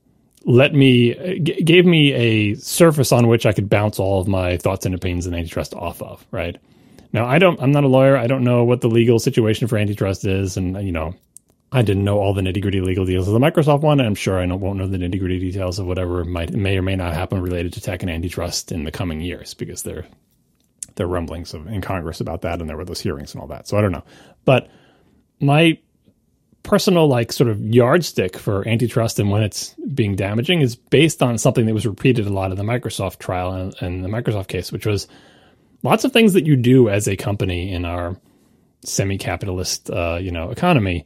let me g- gave me a surface on which I could bounce all of my thoughts and opinions on antitrust off of. Right now, I don't. I'm not a lawyer. I don't know what the legal situation for antitrust is, and you know, I didn't know all the nitty gritty legal deals of the Microsoft one. And I'm sure I won't know the nitty gritty details of whatever might may or may not happen related to tech and antitrust in the coming years because there there are rumblings of, in Congress about that, and there were those hearings and all that. So I don't know, but my personal like sort of yardstick for antitrust and when it's being damaging is based on something that was repeated a lot in the Microsoft trial and, and the Microsoft case, which was lots of things that you do as a company in our semi-capitalist, uh, you know, economy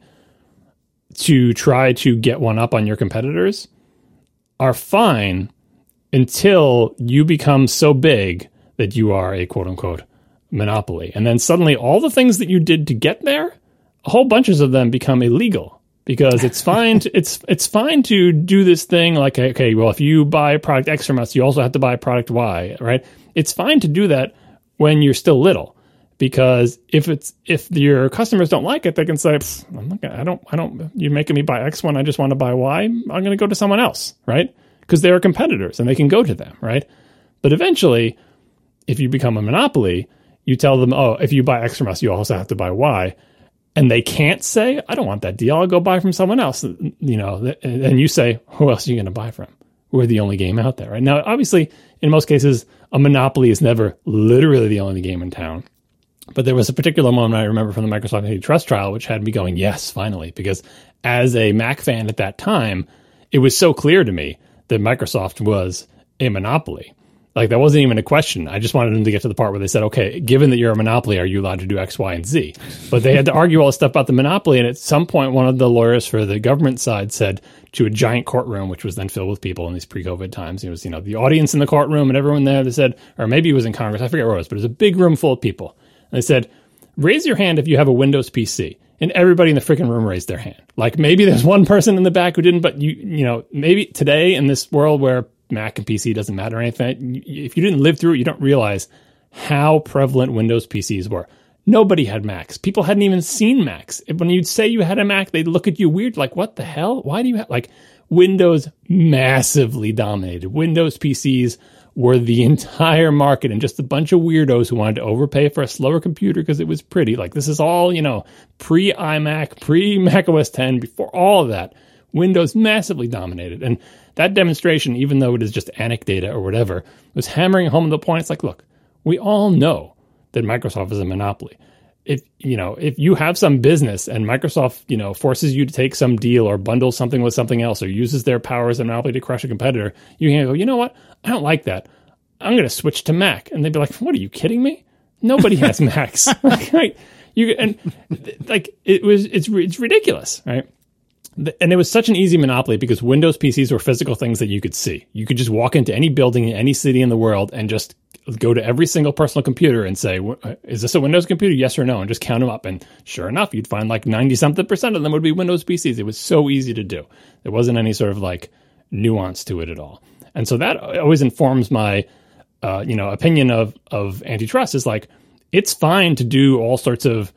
to try to get one up on your competitors are fine until you become so big that you are a quote unquote monopoly. And then suddenly all the things that you did to get there whole bunches of them become illegal because it's fine to, it's it's fine to do this thing like okay well if you buy product X from us you also have to buy product Y right? It's fine to do that when you're still little because if it's if your customers don't like it they can say I'm not gonna, I don't I don't you're making me buy X when I just want to buy Y I'm going to go to someone else right? Because they are competitors and they can go to them right? But eventually if you become a monopoly you tell them oh if you buy X from us you also have to buy Y and they can't say, I don't want that deal. I'll go buy from someone else. You know, and you say, who else are you going to buy from? We're the only game out there, right? Now, obviously, in most cases, a monopoly is never literally the only game in town. But there was a particular moment I remember from the Microsoft antitrust trial, which had me going, yes, finally, because as a Mac fan at that time, it was so clear to me that Microsoft was a monopoly. Like that wasn't even a question. I just wanted them to get to the part where they said, okay, given that you're a monopoly, are you allowed to do X, Y, and Z? But they had to argue all this stuff about the monopoly. And at some point, one of the lawyers for the government side said to a giant courtroom, which was then filled with people in these pre-COVID times, it was, you know, the audience in the courtroom and everyone there, they said, or maybe it was in Congress, I forget where it was, but it was a big room full of people. And they said, raise your hand if you have a Windows PC. And everybody in the freaking room raised their hand. Like maybe there's one person in the back who didn't, but you, you know, maybe today in this world where Mac and PC doesn't matter anything. If you didn't live through it, you don't realize how prevalent Windows PCs were. Nobody had Macs. People hadn't even seen Macs. When you'd say you had a Mac, they'd look at you weird, like, what the hell? Why do you have, like, Windows massively dominated. Windows PCs were the entire market and just a bunch of weirdos who wanted to overpay for a slower computer because it was pretty. Like, this is all, you know, pre iMac, pre Mac OS 10, before all of that. Windows massively dominated. And that demonstration, even though it is just anecdata or whatever, was hammering home the point. It's like, look, we all know that Microsoft is a monopoly. If you know, if you have some business and Microsoft, you know, forces you to take some deal or bundle something with something else or uses their power as a monopoly to crush a competitor, you can go, you know what? I don't like that. I'm going to switch to Mac. And they'd be like, what are you kidding me? Nobody has Macs. right? You and like it was it's it's ridiculous, right? And it was such an easy monopoly because Windows PCs were physical things that you could see. You could just walk into any building in any city in the world and just go to every single personal computer and say, "Is this a Windows computer? Yes or no?" and just count them up. And sure enough, you'd find like ninety something percent of them would be Windows PCs. It was so easy to do. There wasn't any sort of like nuance to it at all. And so that always informs my, uh, you know, opinion of of antitrust. Is like it's fine to do all sorts of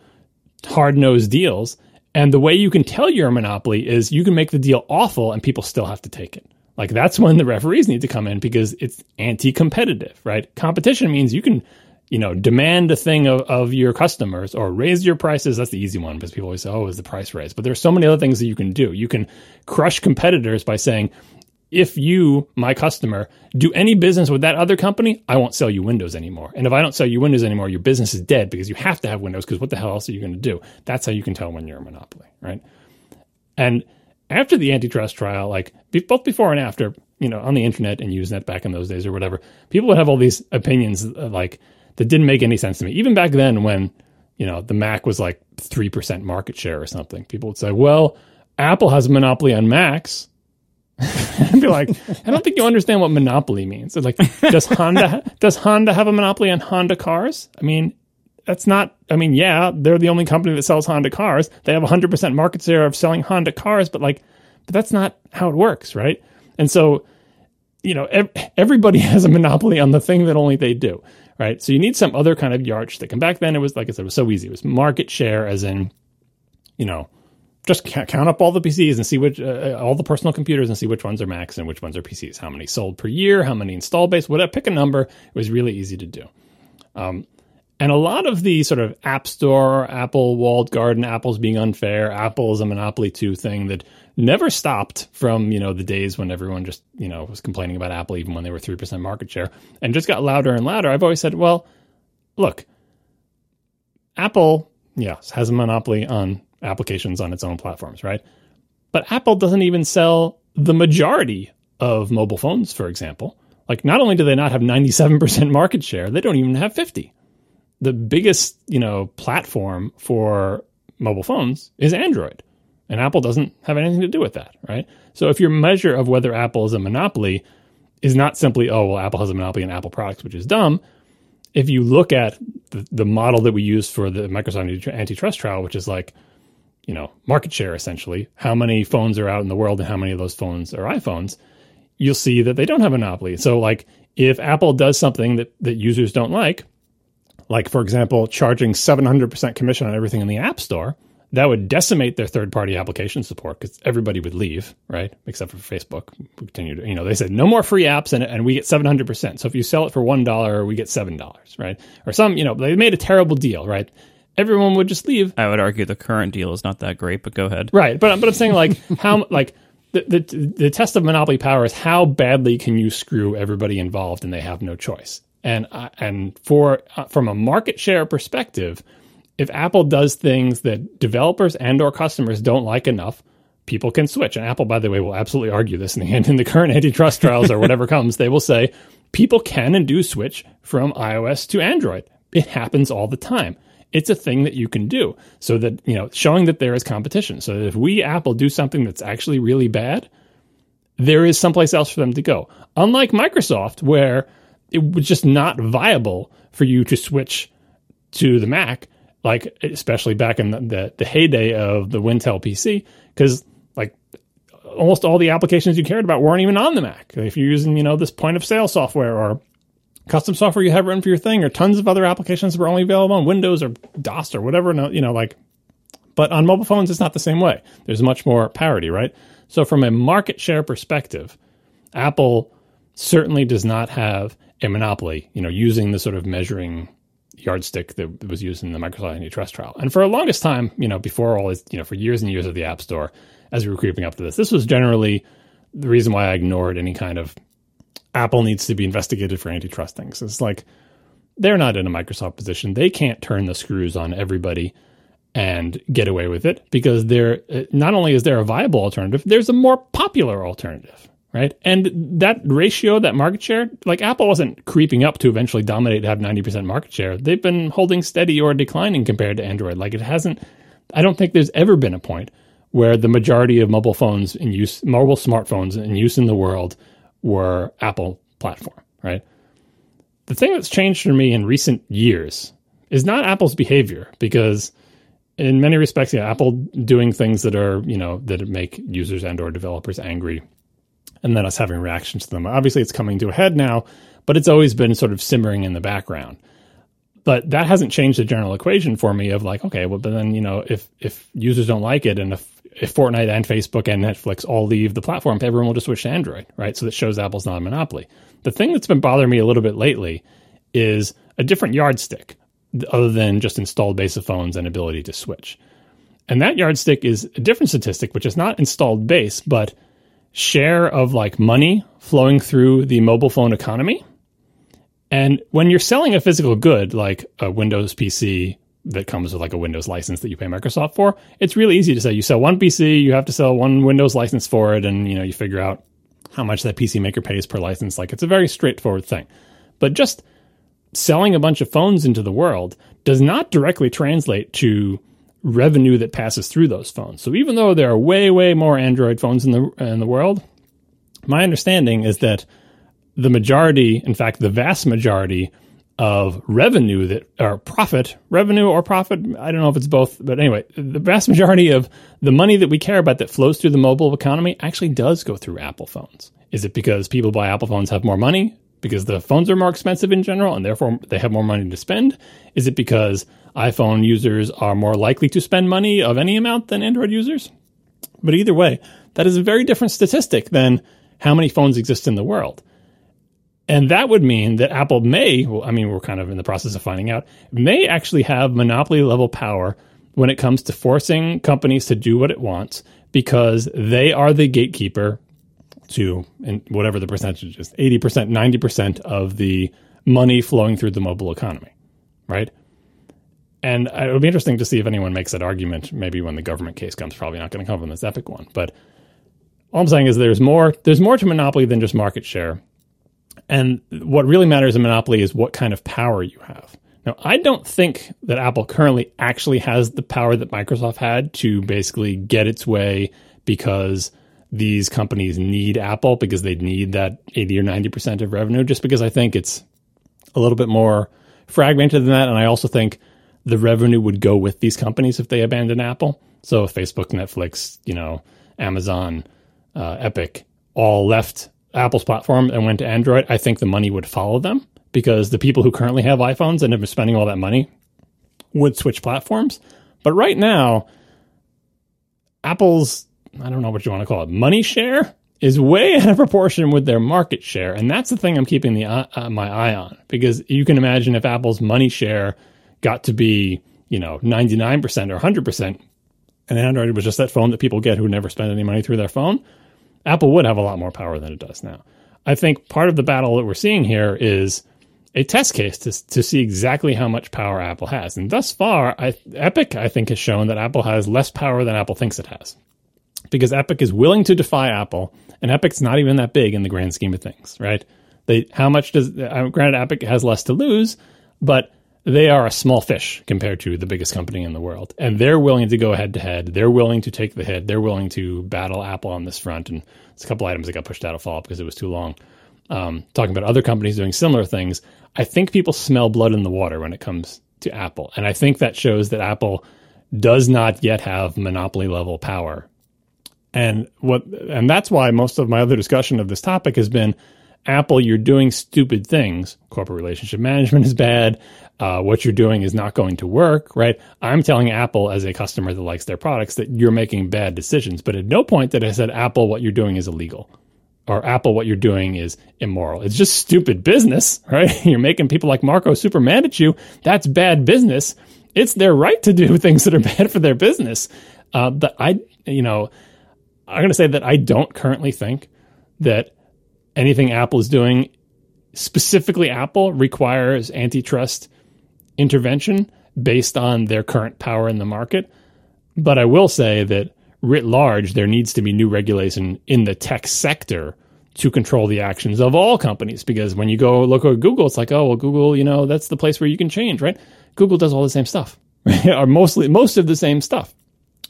hard nosed deals and the way you can tell you're a monopoly is you can make the deal awful and people still have to take it. Like that's when the referees need to come in because it's anti-competitive, right? Competition means you can, you know, demand a thing of, of your customers or raise your prices. That's the easy one because people always say, oh, is the price raised? But there's so many other things that you can do. You can crush competitors by saying, if you, my customer, do any business with that other company, I won't sell you Windows anymore. And if I don't sell you Windows anymore, your business is dead because you have to have Windows because what the hell else are you going to do? That's how you can tell when you're a monopoly, right? And after the antitrust trial, like both before and after, you know, on the internet and Usenet back in those days or whatever, people would have all these opinions uh, like that didn't make any sense to me. Even back then when, you know, the Mac was like 3% market share or something, people would say, well, Apple has a monopoly on Macs I'd be like, I don't think you understand what monopoly means. It's like, does Honda does Honda have a monopoly on Honda cars? I mean, that's not. I mean, yeah, they're the only company that sells Honda cars. They have 100 percent market share of selling Honda cars, but like, but that's not how it works, right? And so, you know, ev- everybody has a monopoly on the thing that only they do, right? So you need some other kind of yardstick. And back then, it was like I said, it was so easy. It was market share, as in, you know just count up all the PCs and see which uh, all the personal computers and see which ones are Macs and which ones are PCs. How many sold per year? How many install base? Whatever. Pick a number. It was really easy to do. Um, and a lot of the sort of App Store, Apple walled garden, Apple's being unfair, Apple is a monopoly too thing that never stopped from you know the days when everyone just you know was complaining about Apple even when they were three percent market share and just got louder and louder. I've always said, well, look, Apple, yes, has a monopoly on applications on its own platforms, right? But Apple doesn't even sell the majority of mobile phones, for example. Like, not only do they not have 97% market share, they don't even have 50. The biggest, you know, platform for mobile phones is Android. And Apple doesn't have anything to do with that, right? So if your measure of whether Apple is a monopoly is not simply, oh, well, Apple has a monopoly on Apple products, which is dumb. If you look at the, the model that we use for the Microsoft antitrust trial, which is like, you know, market share essentially, how many phones are out in the world and how many of those phones are iPhones, you'll see that they don't have a monopoly. So like if Apple does something that, that users don't like, like for example, charging 700% commission on everything in the App Store, that would decimate their third party application support because everybody would leave, right? Except for Facebook. Continue to, you know, they said no more free apps and, and we get 700%. So if you sell it for $1, we get $7, right? Or some, you know, they made a terrible deal, right? Everyone would just leave. I would argue the current deal is not that great, but go ahead. Right, but but I'm saying like how like the, the the test of monopoly power is how badly can you screw everybody involved and they have no choice. And uh, and for uh, from a market share perspective, if Apple does things that developers and or customers don't like enough, people can switch. And Apple, by the way, will absolutely argue this in the end in the current antitrust trials or whatever comes. They will say people can and do switch from iOS to Android. It happens all the time it's a thing that you can do so that, you know, showing that there is competition. So that if we, Apple, do something that's actually really bad, there is someplace else for them to go. Unlike Microsoft, where it was just not viable for you to switch to the Mac, like especially back in the, the, the heyday of the Wintel PC, because like almost all the applications you cared about weren't even on the Mac. If you're using, you know, this point of sale software or custom software you have written for your thing or tons of other applications that were only available on Windows or DOS or whatever, you know, like, but on mobile phones, it's not the same way. There's much more parity, right? So from a market share perspective, Apple certainly does not have a monopoly, you know, using the sort of measuring yardstick that was used in the Microsoft antitrust trial. And for the longest time, you know, before all this, you know, for years and years of the App Store, as we were creeping up to this, this was generally the reason why I ignored any kind of Apple needs to be investigated for antitrust things. It's like they're not in a Microsoft position. They can't turn the screws on everybody and get away with it because there uh, not only is there a viable alternative, there's a more popular alternative, right? And that ratio, that market share, like Apple wasn't creeping up to eventually dominate have 90% market share. They've been holding steady or declining compared to Android. Like it hasn't I don't think there's ever been a point where the majority of mobile phones in use mobile smartphones in use in the world were Apple platform, right? The thing that's changed for me in recent years is not Apple's behavior because in many respects, yeah, Apple doing things that are, you know, that make users and or developers angry and then us having reactions to them. Obviously it's coming to a head now, but it's always been sort of simmering in the background. But that hasn't changed the general equation for me of like, okay, well, but then, you know, if if users don't like it and if if Fortnite and Facebook and Netflix all leave the platform, everyone will just switch to Android, right? So that shows Apple's not a monopoly. The thing that's been bothering me a little bit lately is a different yardstick other than just installed base of phones and ability to switch. And that yardstick is a different statistic, which is not installed base, but share of like money flowing through the mobile phone economy. And when you're selling a physical good like a Windows PC, that comes with like a Windows license that you pay Microsoft for. It's really easy to say you sell one PC, you have to sell one Windows license for it, and you know you figure out how much that PC maker pays per license. Like it's a very straightforward thing. But just selling a bunch of phones into the world does not directly translate to revenue that passes through those phones. So even though there are way, way more Android phones in the in the world, My understanding is that the majority, in fact, the vast majority of revenue that or profit, revenue or profit, I don't know if it's both, but anyway, the vast majority of the money that we care about that flows through the mobile economy actually does go through Apple phones. Is it because people buy Apple phones have more money? Because the phones are more expensive in general and therefore they have more money to spend? Is it because iPhone users are more likely to spend money of any amount than Android users? But either way, that is a very different statistic than how many phones exist in the world. And that would mean that Apple may, well, I mean, we're kind of in the process of finding out, may actually have monopoly level power when it comes to forcing companies to do what it wants because they are the gatekeeper to and whatever the percentage is 80%, 90% of the money flowing through the mobile economy, right? And it would be interesting to see if anyone makes that argument. Maybe when the government case comes, probably not going to come from this Epic one. But all I'm saying is there's more. There's more to monopoly than just market share. And what really matters in monopoly is what kind of power you have. Now, I don't think that Apple currently actually has the power that Microsoft had to basically get its way because these companies need Apple because they need that 80 or 90% of revenue, just because I think it's a little bit more fragmented than that. And I also think the revenue would go with these companies if they abandon Apple. So Facebook, Netflix, you know, Amazon, uh, Epic all left Apple's platform and went to Android, I think the money would follow them because the people who currently have iPhones and have been spending all that money would switch platforms. But right now, Apple's, I don't know what you want to call it, money share is way out of proportion with their market share. And that's the thing I'm keeping the, uh, my eye on because you can imagine if Apple's money share got to be, you know, 99% or 100%, and Android was just that phone that people get who never spend any money through their phone, Apple would have a lot more power than it does now. I think part of the battle that we're seeing here is a test case to, to see exactly how much power Apple has. And thus far, I, Epic, I think, has shown that Apple has less power than Apple thinks it has. Because Epic is willing to defy Apple, and Epic's not even that big in the grand scheme of things, right? They, how much does, uh, granted, Epic has less to lose, but they are a small fish compared to the biggest company in the world. And they're willing to go head to head. They're willing to take the hit. They're willing to battle Apple on this front. And it's a couple items that got pushed out of fall because it was too long. Um, talking about other companies doing similar things, I think people smell blood in the water when it comes to Apple. And I think that shows that Apple does not yet have monopoly level power. And what and that's why most of my other discussion of this topic has been Apple, you're doing stupid things. Corporate relationship management is bad. Uh, what you're doing is not going to work, right? I'm telling Apple as a customer that likes their products that you're making bad decisions. But at no point did I said, Apple, what you're doing is illegal. Or Apple, what you're doing is immoral. It's just stupid business, right? You're making people like Marco super mad at you. That's bad business. It's their right to do things that are bad for their business. Uh, but I, you know, I'm going to say that I don't currently think that anything Apple is doing, specifically Apple, requires antitrust intervention based on their current power in the market. But I will say that writ large, there needs to be new regulation in the tech sector to control the actions of all companies. Because when you go look at Google, it's like, oh, well, Google, you know, that's the place where you can change, right? Google does all the same stuff, or mostly most of the same stuff.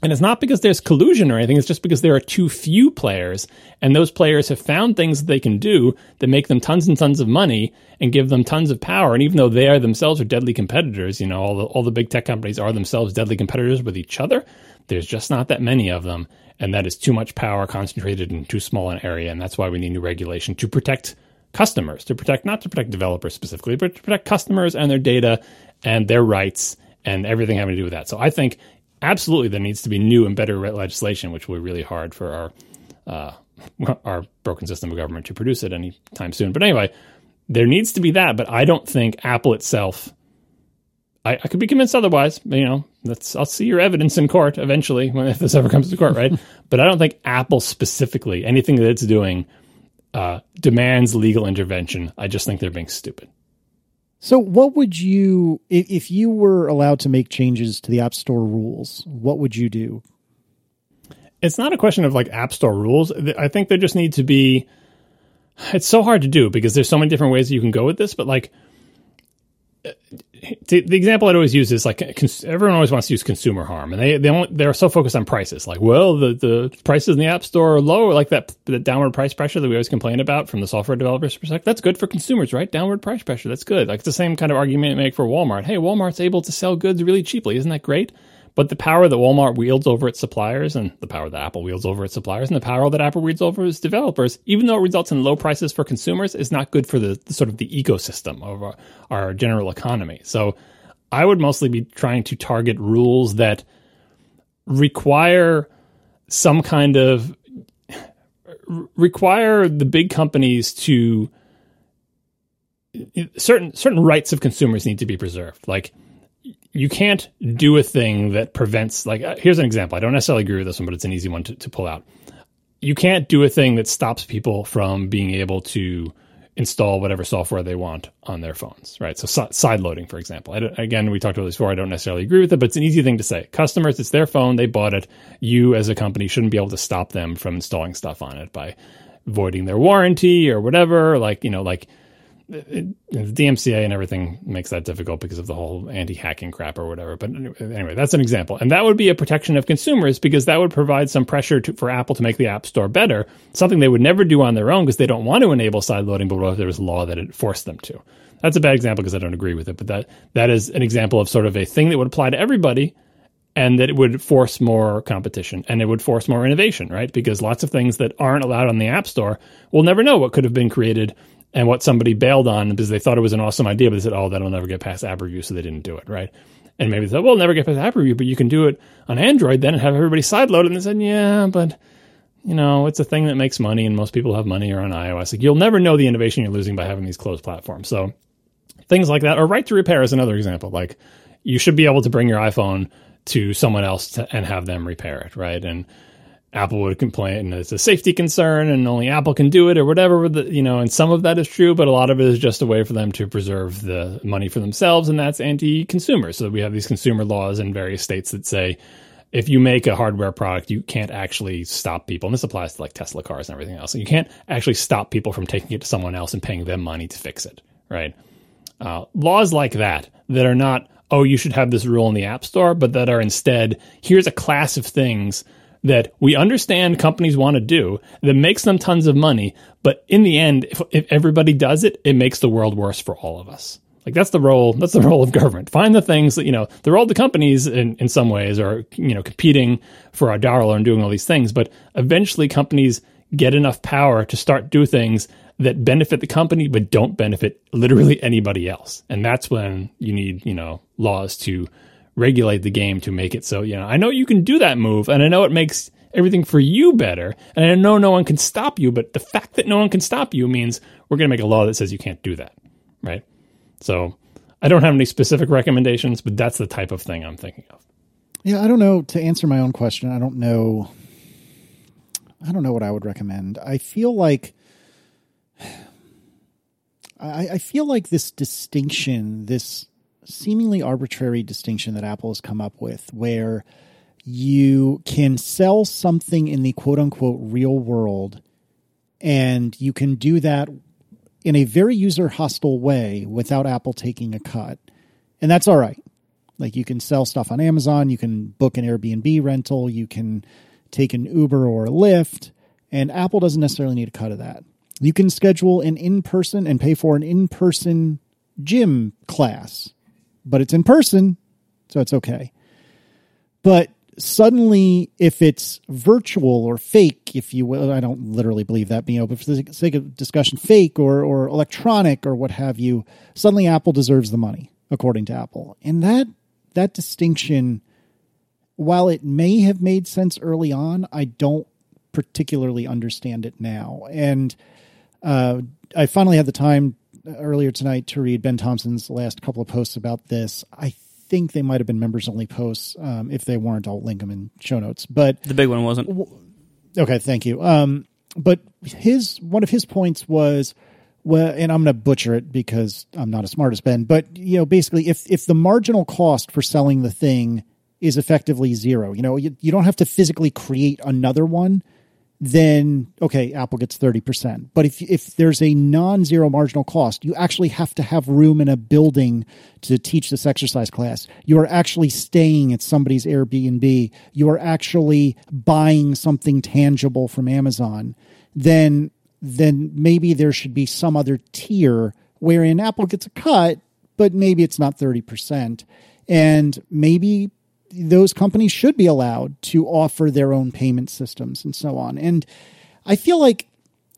And it's not because there's collusion or anything. It's just because there are too few players, and those players have found things that they can do that make them tons and tons of money and give them tons of power. And even though they are themselves are deadly competitors, you know, all the all the big tech companies are themselves deadly competitors with each other. There's just not that many of them, and that is too much power concentrated in too small an area. And that's why we need new regulation to protect customers, to protect not to protect developers specifically, but to protect customers and their data and their rights and everything having to do with that. So I think absolutely there needs to be new and better legislation, which will be really hard for our uh, our broken system of government to produce it anytime soon. But anyway, there needs to be that. But I don't think Apple itself. I, I could be convinced otherwise. You know, that's I'll see your evidence in court eventually when if this ever comes to court, right? but I don't think Apple specifically anything that it's doing uh, demands legal intervention. I just think they're being stupid. So, what would you, if you were allowed to make changes to the App Store rules, what would you do? It's not a question of like App Store rules. I think there just need to be. It's so hard to do because there's so many different ways you can go with this, but like the, example I'd always use is like everyone always wants to use consumer harm, and they they only, they're so focused on prices. Like, well, the, the prices in the app store are low, like that the downward price pressure that we always complain about from the software developers' perspective. That's good for consumers, right? Downward price pressure, that's good. Like it's the same kind of argument you make for Walmart. Hey, Walmart's able to sell goods really cheaply, isn't that great? But the power that Walmart wields over its suppliers and the power that Apple wields over its suppliers and the power that Apple wields over its developers, even though it results in low prices for consumers, is not good for the, the sort of the ecosystem of our, our general economy. So I would mostly be trying to target rules that require some kind of require the big companies to certain certain rights of consumers need to be preserved like you can't do a thing that prevents like uh, here's an example. I don't necessarily agree with this one but it's an easy one to, to pull out. You can't do a thing that stops people from being able to install whatever software they want on their phones right? So si- side loading for example. Again we talked about this before. I don't necessarily agree with it but it's an easy thing to say. Customers it's their phone. They bought it. You as a company shouldn't be able to stop them from installing stuff on it by voiding their warranty or whatever like you know like it, the DMCA and everything makes that difficult because of the whole anti-hacking crap or whatever. But anyway, that's an example, and that would be a protection of consumers because that would provide some pressure to, for Apple to make the App Store better, something they would never do on their own because they don't want to enable side loading. But what if there was law that it forced them to? That's a bad example because I don't agree with it. But that that is an example of sort of a thing that would apply to everybody. And that it would force more competition and it would force more innovation, right? Because lots of things that aren't allowed on the App Store will never know what could have been created and what somebody bailed on because they thought it was an awesome idea, but they said, "Oh, that'll never get past app review," so they didn't do it, right? And maybe they thought, "Well, never get past app review, but you can do it on Android then and have everybody sideload it." And they said, "Yeah, but you know, it's a thing that makes money, and most people have money or on iOS. Like, you'll never know the innovation you're losing by having these closed platforms." So things like that, or right to repair is another example. Like, you should be able to bring your iPhone to someone else to, and have them repair it, right? And Apple would complain and it's a safety concern and only Apple can do it or whatever. You know, and some of that is true, but a lot of it is just a way for them to preserve the money for themselves, and that's anti-consumer. So we have these consumer laws in various states that say if you make a hardware product, you can't actually stop people. And this applies to like Tesla cars and everything else. You can't actually stop people from taking it to someone else and paying them money to fix it, right? Uh, laws like that that are not oh you should have this rule in the App Store, but that are instead here's a class of things that we understand companies want to do that makes them tons of money. But in the end, if, if, everybody does it, it makes the world worse for all of us. Like that's the role. That's the role of government. Find the things that you know. The role of the companies, in, in some ways, are you know competing for our dollar and doing all these things. But eventually, companies get enough power to start do things that benefit the company but don't benefit literally anybody else. And that's when you need you know laws to regulate the game to make it so, you know, I know you can do that move and I know it makes everything for you better. And I know no one can stop you, but the fact that no one can stop you means we're going to make a law that says you can't do that. Right. So I don't have any specific recommendations, but that's the type of thing I'm thinking of. Yeah. I don't know. To answer my own question, I don't know. I don't know what I would recommend. I feel like. I, I feel like this distinction, this seemingly arbitrary distinction that Apple has come up with where you can sell something in the quote unquote real world and you can do that in a very user hostile way without Apple taking a cut. And that's all right. Like you can sell stuff on Amazon, you can book an Airbnb rental, you can take an Uber or a Lyft, and Apple doesn't necessarily need a cut of that. You can schedule an in person and pay for an in person gym class but it's in person, so it's okay. But suddenly, if it's virtual or fake, if you will, I don't literally believe that, you know, but for the sake of discussion, fake or, or electronic or what have you, suddenly Apple deserves the money, according to Apple. And that, that distinction, while it may have made sense early on, I don't particularly understand it now. And uh, I finally had the time earlier tonight to read Ben Thompson's last couple of posts about this. I think they might have been members only posts. Um, if they weren't, I'll link them in show notes. But the big one wasn't. Okay, thank you. Um, but his one of his points was well, and I'm going to butcher it because I'm not as smart as Ben. But you know, basically, if if the marginal cost for selling the thing is effectively zero, you know, you, you don't have to physically create another one then okay, Apple gets 30%. But if if there's a non-zero marginal cost, you actually have to have room in a building to teach this exercise class. You are actually staying at somebody's Airbnb. You are actually buying something tangible from Amazon. Then then maybe there should be some other tier wherein Apple gets a cut, but maybe it's not 30%. And maybe those companies should be allowed to offer their own payment systems and so on. And I feel like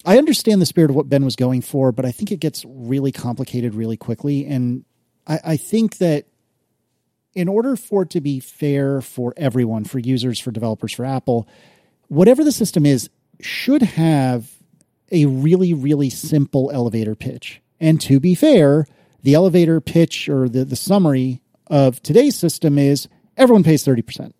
I understand the spirit of what Ben was going for, but I think it gets really complicated really quickly. And I, I think that in order for it to be fair for everyone, for users, for developers, for Apple, whatever the system is, should have a really, really simple elevator pitch. And to be fair, the elevator pitch or the, the summary of today's system is everyone pays 30%.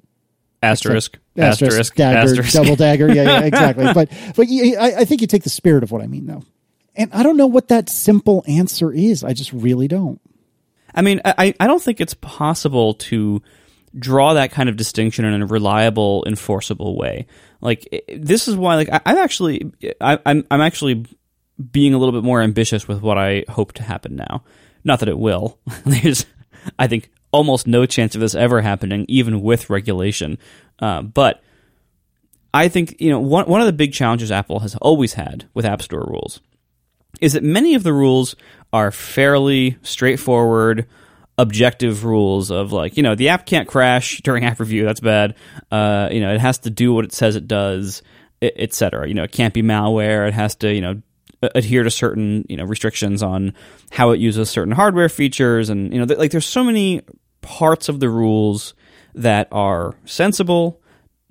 Asterisk, Asterisk, asterisk, dagger, asterisk. double dagger. Yeah, yeah, exactly. but but you, I, I think you take the spirit of what I mean, though. And I don't know what that simple answer is. I just really don't. I mean, I, I don't think it's possible to draw that kind of distinction in a reliable, enforceable way. Like this is why, like I, I'm actually, I, I'm I'm actually being a little bit more ambitious with what I hope to happen now. Not that it will. There's, I think, almost no chance of this ever happening, even with regulation. Uh, but I think you know one one of the big challenges Apple has always had with App Store rules is that many of the rules are fairly straightforward, objective rules of like, you know, the app can't crash during app review. That's bad. Uh, you know, it has to do what it says it does, e- et cetera. You know, it can't be malware. It has to, you know, adhere to certain, you know, restrictions on how it uses certain hardware features. And, you know, th- like there's so many parts of the rules that are sensible,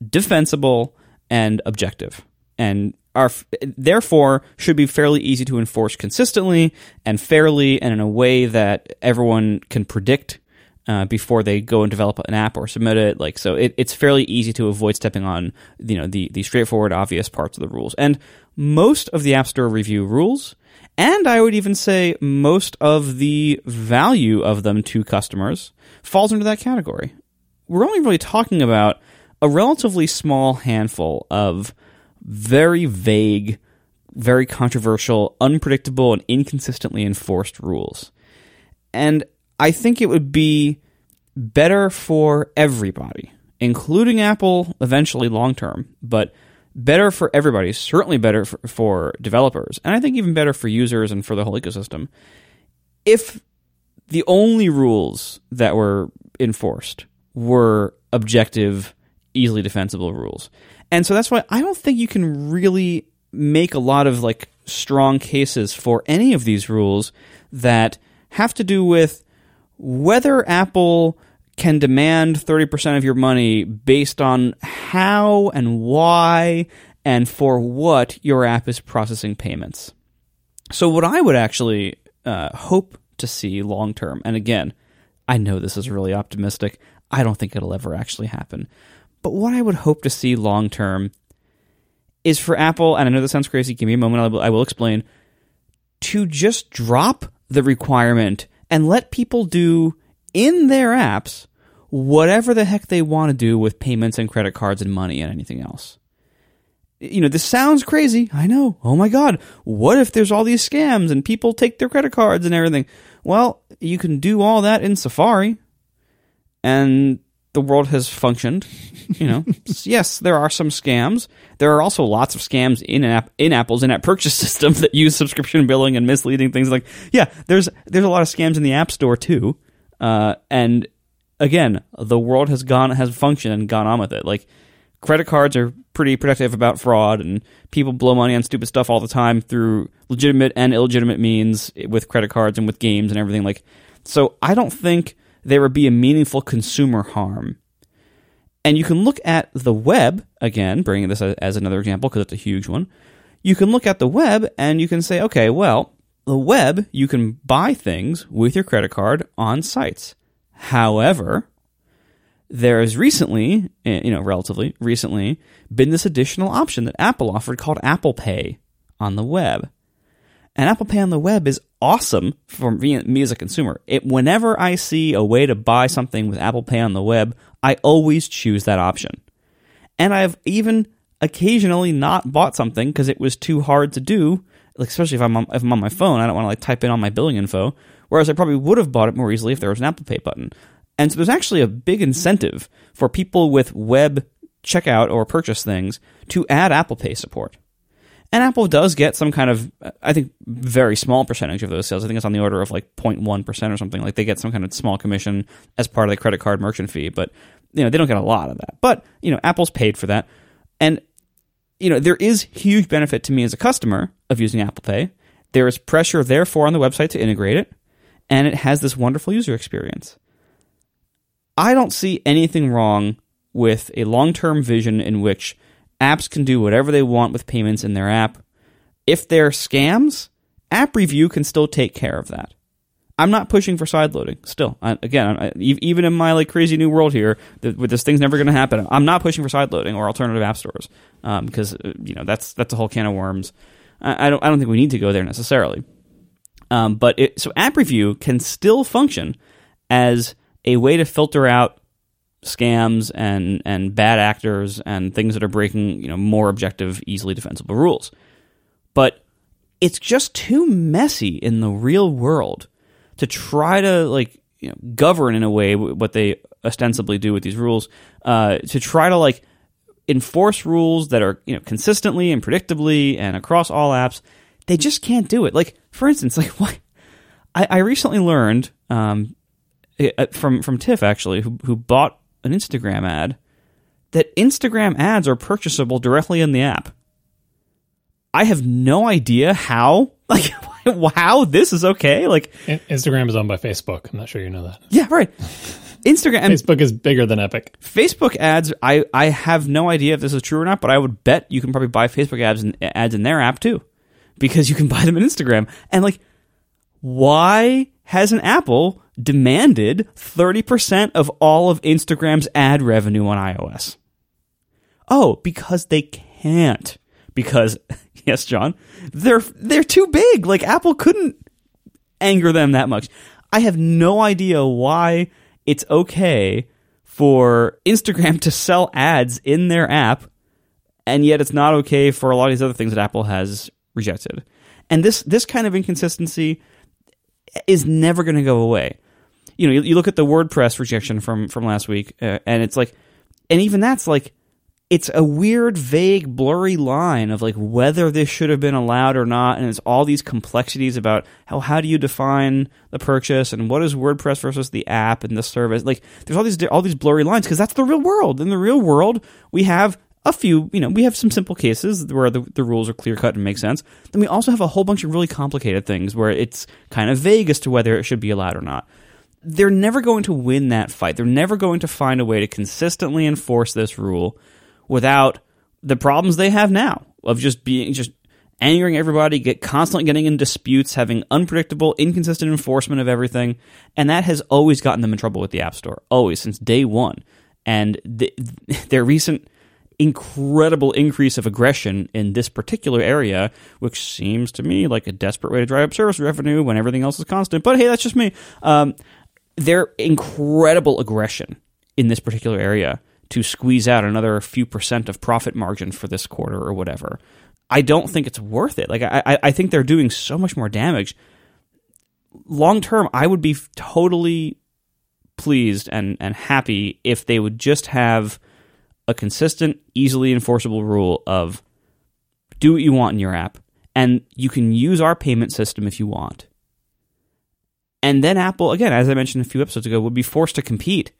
defensible, and objective. And are therefore should be fairly easy to enforce consistently and fairly and in a way that everyone can predict uh, before they go and develop an app or submit it. Like so, it, it's fairly easy to avoid stepping on you know the the straightforward, obvious parts of the rules. And most of the App Store review rules, and I would even say most of the value of them to customers falls into that category. We're only really talking about a relatively small handful of very vague, very controversial, unpredictable, and inconsistently enforced rules. And I think it would be better for everybody, including Apple eventually long term, but better for everybody, certainly better for, for developers, and I think even better for users and for the whole ecosystem, if the only rules that were enforced were objective, easily defensible rules. And so that's why I don't think you can really make a lot of like strong cases for any of these rules that have to do with whether Apple can demand 30% of your money based on how and why and for what your app is processing payments. So, what I would actually uh, hope to see long term, and again, I know this is really optimistic. I don't think it'll ever actually happen. But what I would hope to see long term is for Apple, and I know this sounds crazy, give me a moment, I will, I will explain, to just drop the requirement and let people do in their apps whatever the heck they want to do with payments and credit cards and money and anything else you know, this sounds crazy. I know. Oh my God. What if there's all these scams and people take their credit cards and everything? Well, you can do all that in Safari and the world has functioned. You know, yes, there are some scams. There are also lots of scams in app in Apple's in-app purchase system that use subscription billing and misleading things. Like, yeah, there's there's a lot of scams in the App Store too. Uh, and again, the world has gone has functioned and gone on with it. Like, credit cards are pretty protective about fraud, and people blow money on stupid stuff all the time through legitimate and illegitimate means with credit cards and with games and everything. Like, so I don't think there would be a meaningful consumer harm. And you can look at the web, again, bringing this as another example because it's a huge one. You can look at the web and you can say, okay, well, the web, you can buy things with your credit card on sites. However, there has recently, eh, you know, relatively recently, been this additional option that Apple offered called Apple Pay on the web. And Apple Pay on the web is awesome for me, as a consumer. It, whenever I see a way to buy something with Apple Pay on the web, I always choose that option. And I've even occasionally not bought something because it was too hard to do. Like especially if I'm on, if I'm on my phone, I don't want to like type in all my billing info. Whereas I probably would have bought it more easily if there was an Apple Pay button. And so there's actually a big incentive for people with web checkout or purchase things to add Apple Pay support. And Apple does get some kind of, I think, very small percentage of those sales. I think it's on the order of like 0.1% or something. Like they get some kind of small commission as part of the credit card merchant fee, but you know, they don't get a lot of that. But, you know, Apple's paid for that. And, you know, there is huge benefit to me as a customer of using Apple Pay. There is pressure, therefore, on the website to integrate it. And it has this wonderful user experience. I don't see anything wrong with a long term vision in which apps can do whatever they want with payments in their app. If they're scams, App Review can still take care of that. I'm not pushing for side loading. Still, I, again, I, even in my like crazy new world here, with this thing's never going to happen. I'm not pushing for side loading or alternative app stores because um, you know that's that's a whole can of worms. I, I, don't I don't think we need to go there necessarily. Um, but it, so App Review can still function as a way to filter out scams and and bad actors and things that are breaking you know more objective, easily defensible rules. But it's just too messy in the real world to try to like you know, govern in a way what they ostensibly do with these rules. Uh, to try to like enforce rules that are you know consistently and predictably and across all apps. They just can't do it. Like for instance, like what I, I recently learned um, from from Tiff actually, who who bought an Instagram ad that Instagram ads are purchasable directly in the app. I have no idea how, like, how this is okay. Like, Instagram is owned by Facebook. I'm not sure you know that. Yeah, right. Instagram. Facebook is bigger than Epic. Facebook ads. I I have no idea if this is true or not, but I would bet you can probably buy Facebook ads and ads in their app too, because you can buy them on Instagram. And like, why hasn't Apple demanded 30% of all of Instagram's ad revenue on iOS. Oh, because they can't. Because yes, John, they're they're too big. Like Apple couldn't anger them that much. I have no idea why it's okay for Instagram to sell ads in their app and yet it's not okay for a lot of these other things that Apple has rejected. And this this kind of inconsistency is never going to go away you know, you, you, look at the WordPress rejection from from last week, uh, and it's like, and even that's like, it's a weird, vague, blurry line of like whether this should have been allowed or not, and it's all these complexities about how how do you define the purchase and what is WordPress versus the app and the service. Like, there's all these all these blurry lines because that's the real world. In the real world, we have a few, you know, we have some simple cases where the, the rules are clear cut and make sense. Then we also have a whole bunch of really complicated things where it's kind of vague as to whether it should be allowed or not they're never going to win that fight. They're never going to find a way to consistently enforce this rule without the problems they have now of just being just angering everybody, get constantly getting in disputes, having unpredictable, inconsistent enforcement of everything, and that has always gotten them in trouble with the App Store, always since day one. And the, their recent incredible increase of aggression in this particular area, which seems to me like a desperate way to drive up service revenue when everything else is constant. But hey, that's just me. Um, their incredible aggression in this particular area to squeeze out another few percent of profit margin for this quarter or whatever. I don't think it's worth it. Like I, I think they're doing so much more damage. Long term, I would be totally pleased and, and happy if they would just have a consistent, easily enforceable rule of do what you want in your app, and you can use our payment system if you want. And then Apple, again, as I mentioned a few episodes ago, would be forced to compete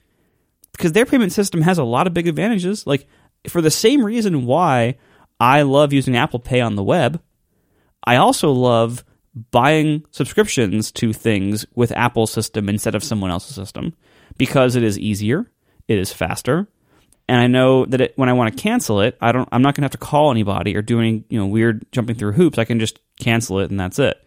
because their payment system has a lot of big advantages. Like, for the same reason why I love using Apple Pay on the web, I also love buying subscriptions to things with Apple's system instead of someone else's system because it is easier, it is faster, and I know that it, when I want to cancel it, I don't. I'm not going to have to call anybody or do any you know weird jumping through hoops. I can just cancel it and that's it.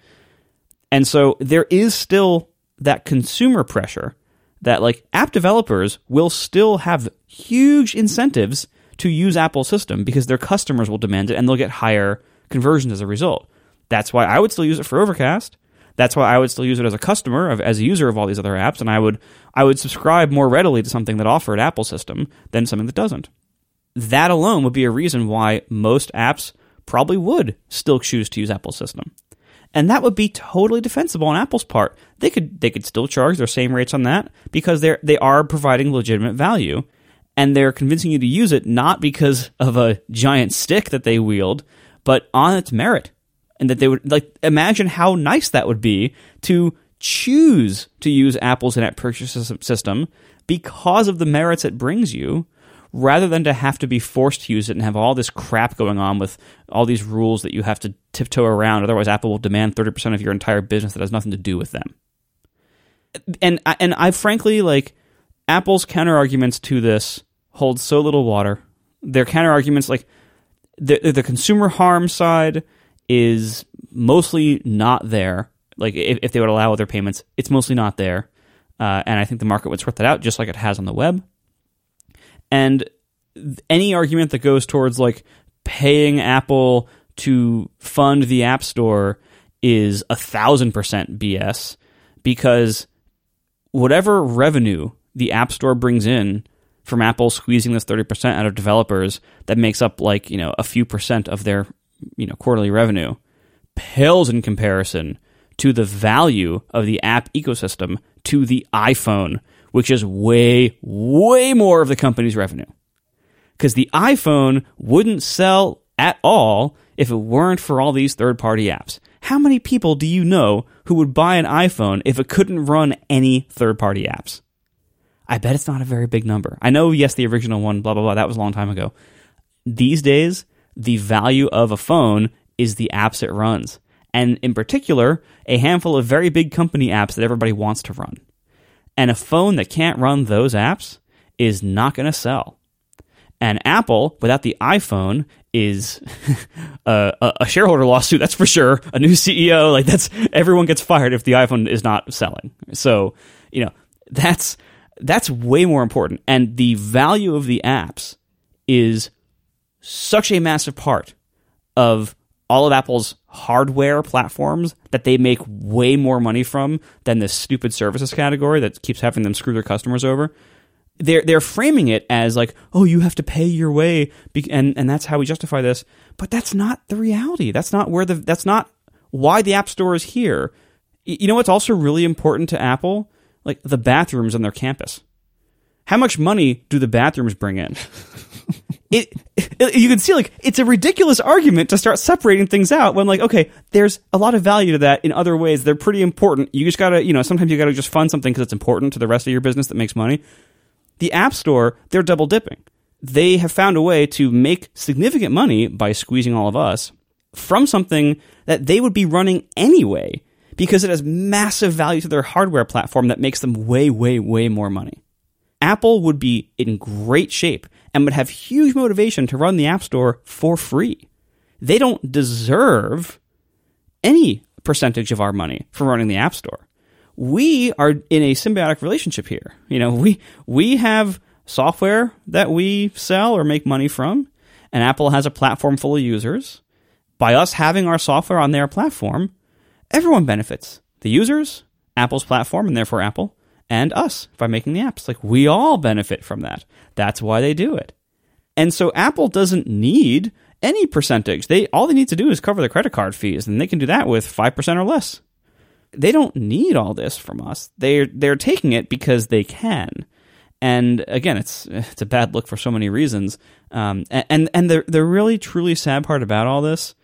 And so there is still that consumer pressure that like app developers will still have huge incentives to use Apple's system because their customers will demand it and they'll get higher conversions as a result. That's why I would still use it for Overcast. That's why I would still use it as a customer, of, as a user of all these other apps, and I would I would subscribe more readily to something that offered Apple system than something that doesn't. that alone would be a reason why most apps probably would still choose to use Apple's system. And that would be totally defensible on Apple's part. They could they could still charge their same rates on that because they're they are providing legitimate value and they're convincing you to use it not because of a giant stick that they wield, but on its merit. And that they would like imagine how nice that would be to choose to use Apple's in-app purchase system because of the merits it brings you rather than to have to be forced to use it and have all this crap going on with all these rules that you have to tiptoe around. Otherwise, Apple will demand 30% of your entire business that has nothing to do with them. And and I frankly like Apple's counter arguments to this hold so little water. Their counter arguments, like the the consumer harm side, is mostly not there. Like if, if they would allow other payments, it's mostly not there. Uh, and I think the market would sort that out just like it has on the web. And any argument that goes towards like paying Apple to fund the App Store is a thousand percent BS because whatever revenue the App Store brings in from Apple squeezing this 30% out of developers that makes up like, you know, a few percent of their, you know, quarterly revenue pales in comparison to the value of the app ecosystem to the iPhone which is way, way more of the company's revenue. Because the iPhone wouldn't sell at all if it weren't for all these third party apps. How many people do you know who would buy an iPhone if it couldn't run any third party apps? I bet it's not a very big number. I know, yes, the original one, blah, blah, blah, that was a long time ago. These days, the value of a phone is the apps it runs. And in particular, a handful of very big company apps that everybody wants to run. And a phone that can't run those apps is not going to sell. And Apple, without the iPhone, is a, a, shareholder lawsuit. That's for sure. A new CEO, like that's everyone gets fired if the iPhone is not selling. So you know that's that's way more important. And the value of the apps is such a massive part of all of Apple's hardware platforms that they make way more money from than this stupid services category that keeps having them screw their customers over. They're they're framing it as like, oh, you have to pay your way, and and that's how we justify this. But that's not the reality. That's not where the that's not why the App Store is here. You know what's also really important to Apple? Like the bathrooms on their campus. How much money do the bathrooms bring in? it, it, you can see like it's a ridiculous argument to start separating things out when like okay there's a lot of value to that in other ways. They're pretty important. You just gotta you know sometimes you gotta just fund something because it's important to the rest of your business that makes money. The app store they're double dipping. They have found a way to make significant money by squeezing all of us from something that they would be running anyway because it has massive value to their hardware platform that makes them way way way more money. Apple would be in great shape and would have huge motivation to run the App Store for free. They don't deserve any percentage of our money for running the App Store. We are in a symbiotic relationship here. You know, we we have software that we sell or make money from, and Apple has a platform full of users. By us having our software on their platform, everyone benefits. The users, Apple's platform, and therefore Apple, and us by making the apps. Like we all benefit from that. That's why they do it. And so Apple doesn't need any percentage. They all they need to do is cover the credit card fees, and they can do that with five percent or less. They don't need all this from us. They're they're taking it because they can. And again, it's it's a bad look for so many reasons. Um, and and the the really truly sad part about all this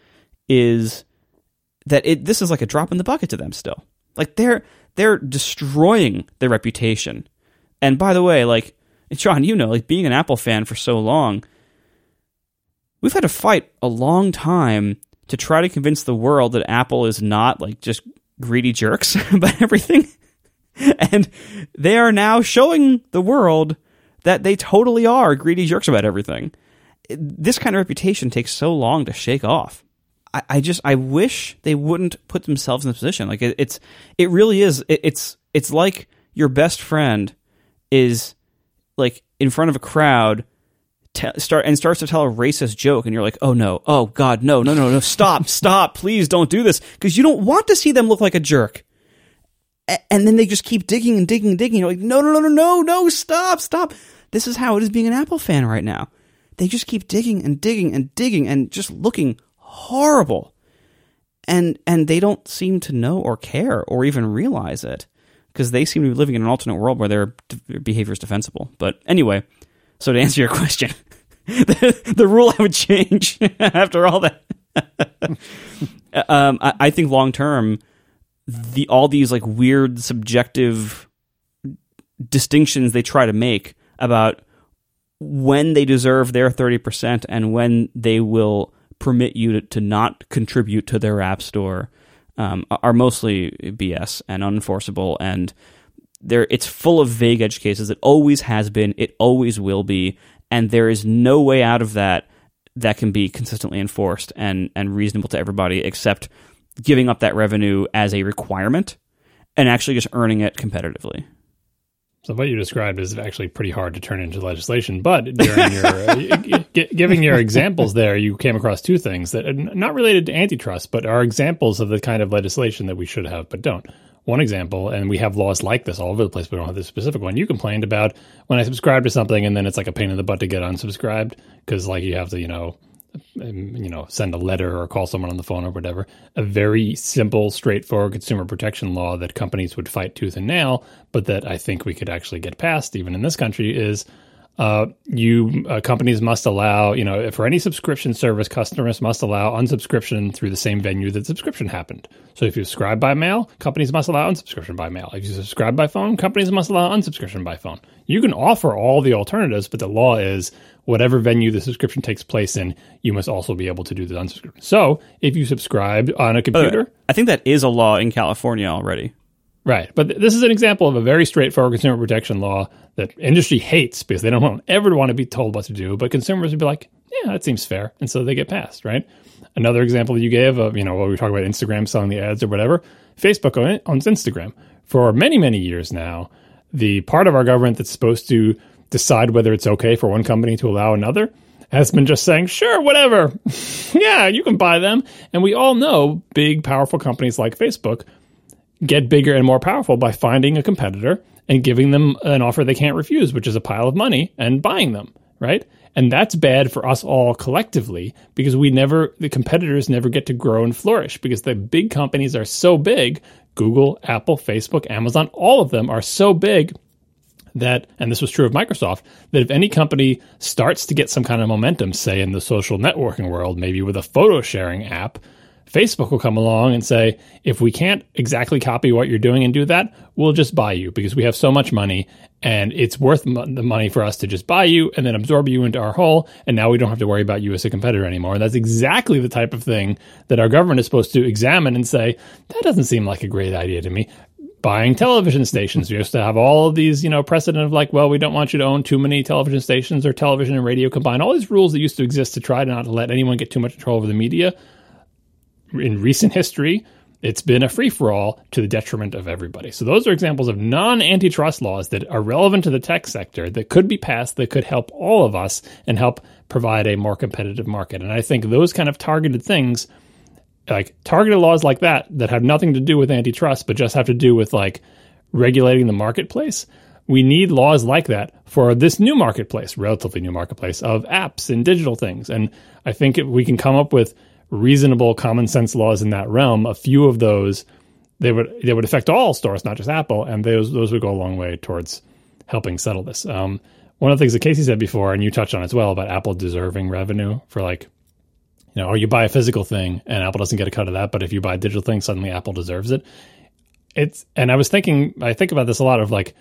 is that it this is like a drop in the bucket to them still. Like they're they're destroying their reputation. And by the way, like Sean, you know, like being an Apple fan for so long, we've had to fight a long time to try to convince the world that Apple is not like just greedy jerks about everything. and they are now showing the world that they totally are greedy jerks about everything. This kind of reputation takes so long to shake off. I, I just I wish they wouldn't put themselves in this position. Like it, it's it really is. It, it's it's like your best friend is like in front of a crowd start and starts to tell a racist joke and you're like oh no. Oh god no. No no no. Stop. Stop. Please don't do this. Because you don't want to see them look like a jerk. A- and then they just keep digging and digging and digging. You're like no no no no no no. Stop. Stop. This is how it is being an apple fan right now. They just keep digging and digging and digging and just looking horrible. And and they don't seem to know or care or even realize it because they seem to be living in an alternate world where their, behavior is defensible. But anyway, so to answer your question, the, the rule I would change after all that. um, I, I think long term, the all these like weird subjective distinctions they try to make about when they deserve their 30% and when they will permit you to, to not contribute to their app store um, are mostly BS and unenforceable. And there it's full of vague edge cases. It always has been. It always will be. And there is no way out of that that can be consistently enforced and and reasonable to everybody except giving up that revenue as a requirement and actually just earning it competitively so what you described is actually pretty hard to turn into legislation. But during your uh, giving your examples there, you came across two things that are not related to antitrust, but are examples of the kind of legislation that we should have but don't. One example, and we have laws like this all over the place, but we don't have this specific one. You complained about when I subscribe to something and then it's like a pain in the butt to get unsubscribed because like you have to, you know, you know, send a letter or call someone on the phone or whatever. A very simple, straightforward consumer protection law that companies would fight tooth and nail, but that I think we could actually get past, even in this country, is uh, you uh, companies must allow, you know, for any subscription service, customers must allow unsubscription through the same venue that subscription happened. So if you subscribe by mail, companies must allow unsubscription by mail. If you subscribe by phone, companies must allow unsubscription by phone. You can offer all the alternatives, but the law is whatever venue the subscription takes place in, you must also be able to do the unsubscription. So if you subscribe on a computer, I think that is a law in California already. Right. But th- this is an example of a very straightforward consumer protection law that industry hates because they don't want, ever want to be told what to do. But consumers would be like, yeah, that seems fair. And so they get passed, right? Another example that you gave of, you know, what we talk about Instagram selling the ads or whatever, Facebook owns Instagram. For many, many years now, the part of our government that's supposed to decide whether it's okay for one company to allow another has been just saying, sure, whatever. yeah, you can buy them. And we all know big, powerful companies like Facebook get bigger and more powerful by finding a competitor and giving them an offer they can't refuse, which is a pile of money, and buying them, right? And that's bad for us all collectively because we never, the competitors never get to grow and flourish because the big companies are so big. Google, Apple, Facebook, Amazon, all of them are so big that, and this was true of Microsoft, that if any company starts to get some kind of momentum, say in the social networking world, maybe with a photo sharing app, Facebook will come along and say, if we can't exactly copy what you're doing and do that, we'll just buy you because we have so much money and it's worth the money for us to just buy you and then absorb you into our whole. And now we don't have to worry about you as a competitor anymore. And that's exactly the type of thing that our government is supposed to examine and say, that doesn't seem like a great idea to me. Buying television stations. We used to have all of these, you know, precedent of like, well, we don't want you to own too many television stations or television and radio combined. All these rules that used to exist to try to not let anyone get too much control over the media in recent history, it's been a free for all to the detriment of everybody. So, those are examples of non antitrust laws that are relevant to the tech sector that could be passed that could help all of us and help provide a more competitive market. And I think those kind of targeted things, like targeted laws like that, that have nothing to do with antitrust, but just have to do with like regulating the marketplace. We need laws like that for this new marketplace, relatively new marketplace of apps and digital things. And I think if we can come up with reasonable common sense laws in that realm, a few of those they would they would affect all stores, not just Apple, and those those would go a long way towards helping settle this. Um, one of the things that Casey said before, and you touched on as well, about Apple deserving revenue for like, know, or you buy a physical thing and Apple doesn't get a cut of that, but if you buy a digital thing, suddenly Apple deserves it. It's and I was thinking, I think about this a lot of like,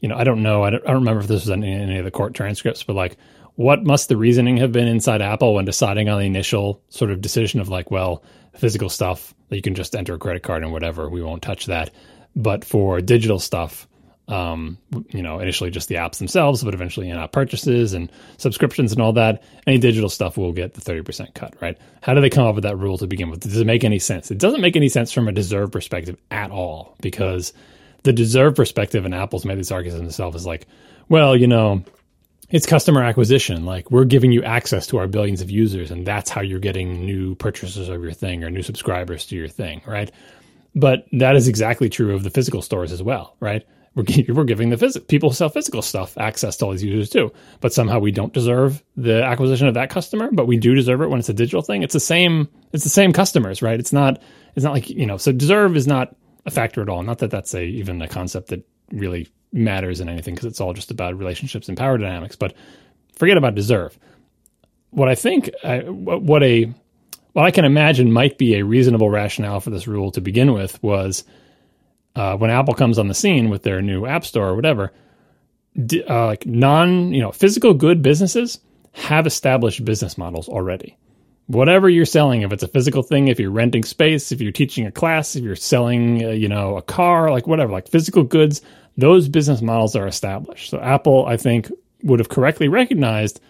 you know, I don't know, I don't, I don't remember if this was in any of the court transcripts, but like what must the reasoning have been inside Apple when deciding on the initial sort of decision of like, well, physical stuff that you can just enter a credit card and whatever, we won't touch that. But for digital stuff, um, you know, initially just the apps themselves, but eventually in-app purchases and subscriptions and all that, any digital stuff will get the 30% cut, right? How do they come up with that rule to begin with? Does it make any sense? It doesn't make any sense from a deserve perspective at all because the deserve perspective and Apple's made this argument themselves is like, well, you know, it's customer acquisition. Like we're giving you access to our billions of users, and that's how you're getting new purchasers of your thing or new subscribers to your thing, right? But that is exactly true of the physical stores as well, right? We're, we're giving the phys- people who sell physical stuff access to all these users too. But somehow we don't deserve the acquisition of that customer, but we do deserve it when it's a digital thing. It's the same. It's the same customers, right? It's not. It's not like you know. So deserve is not a factor at all. Not that that's a even a concept that really matters in anything because it's all just about relationships and power dynamics. But forget about deserve. What I think, I, what what a what I can imagine might be a reasonable rationale for this rule to begin with was uh, when Apple comes on the scene with their new App Store or whatever, d- uh, like non, you know, physical good businesses have established business models already. Whatever you're selling, if it's a physical thing, if you're renting space, if you're teaching a class, if you're selling, uh, you know, a car, like whatever, like physical goods, those business models are established. So Apple, I think, would have correctly recognized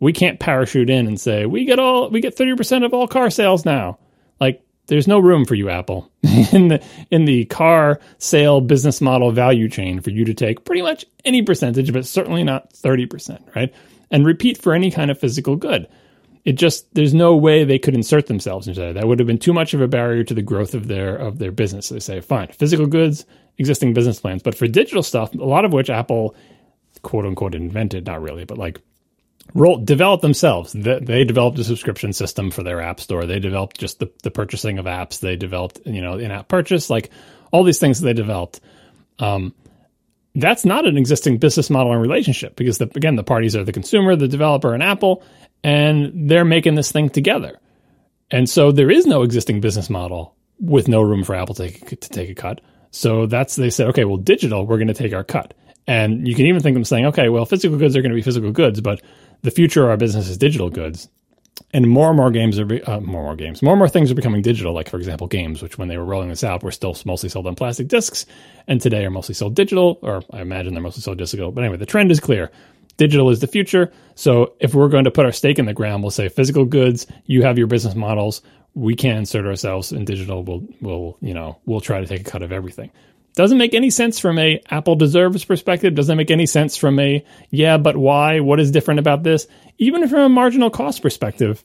we can't parachute in and say we get all we get 30% of all car sales now. Like there's no room for you Apple in the in the car sale business model value chain for you to take pretty much any percentage but certainly not 30%, right? And repeat for any kind of physical good. It just there's no way they could insert themselves into that. That would have been too much of a barrier to the growth of their of their business. They say, fine, physical goods, existing business plans, but for digital stuff, a lot of which Apple quote unquote invented, not really, but like roll developed themselves. They, developed a subscription system for their app store. They developed just the, the purchasing of apps. They developed, you know, in-app purchase, like all these things they developed. Um, that's not an existing business model and relationship because the, again, the parties are the consumer, the developer, and Apple, and they're making this thing together. And so there is no existing business model with no room for Apple to, to take a cut. So that's they said, okay, well, digital, we're going to take our cut. And you can even think of them saying, okay, well, physical goods are going to be physical goods, but the future of our business is digital goods. And more and more games are uh, more and more games, more and more things are becoming digital. Like for example, games, which when they were rolling this out, were still mostly sold on plastic discs, and today are mostly sold digital, or I imagine they're mostly sold digital. But anyway, the trend is clear. Digital is the future. So if we're going to put our stake in the ground, we'll say physical goods. You have your business models. We can insert ourselves in digital. We'll we'll you know we'll try to take a cut of everything. Doesn't make any sense from a Apple deserves perspective. Doesn't make any sense from a yeah, but why? What is different about this? Even from a marginal cost perspective,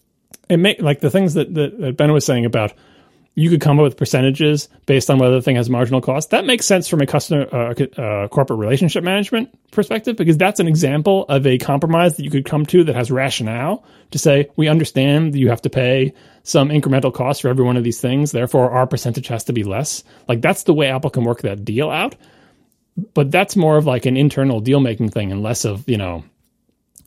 it make like the things that, that, that Ben was saying about you could come up with percentages based on whether the thing has marginal cost. That makes sense from a customer uh, uh, corporate relationship management perspective because that's an example of a compromise that you could come to that has rationale to say we understand that you have to pay some incremental cost for every one of these things. Therefore, our percentage has to be less. Like that's the way Apple can work that deal out. But that's more of like an internal deal making thing and less of you know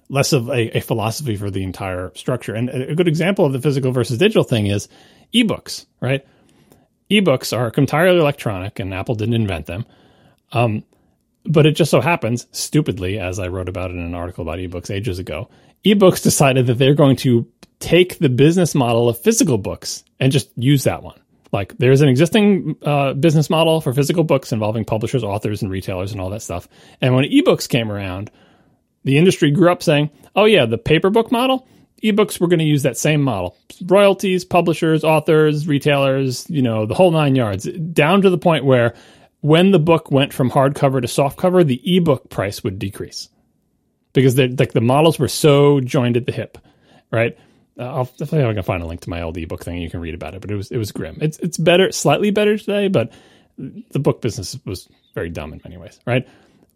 less of a, a philosophy for the entire structure. And a good example of the physical versus digital thing is ebooks, right? Ebooks are entirely electronic, and Apple didn't invent them. Um, but it just so happens, stupidly, as I wrote about in an article about ebooks ages ago, ebooks decided that they're going to take the business model of physical books and just use that one. Like there's an existing uh, business model for physical books involving publishers, authors, and retailers, and all that stuff. And when ebooks came around, the industry grew up saying, "Oh yeah, the paper book model." Ebooks we're going to use that same model. Royalties publishers authors retailers you know the whole nine yards. Down to the point where when the book went from hardcover to softcover the ebook price would decrease. Because like the models were so joined at the hip right? Uh, I'll I can find a link to my old ebook thing and you can read about it but it was it was grim. It's it's better slightly better today but the book business was very dumb in many ways right?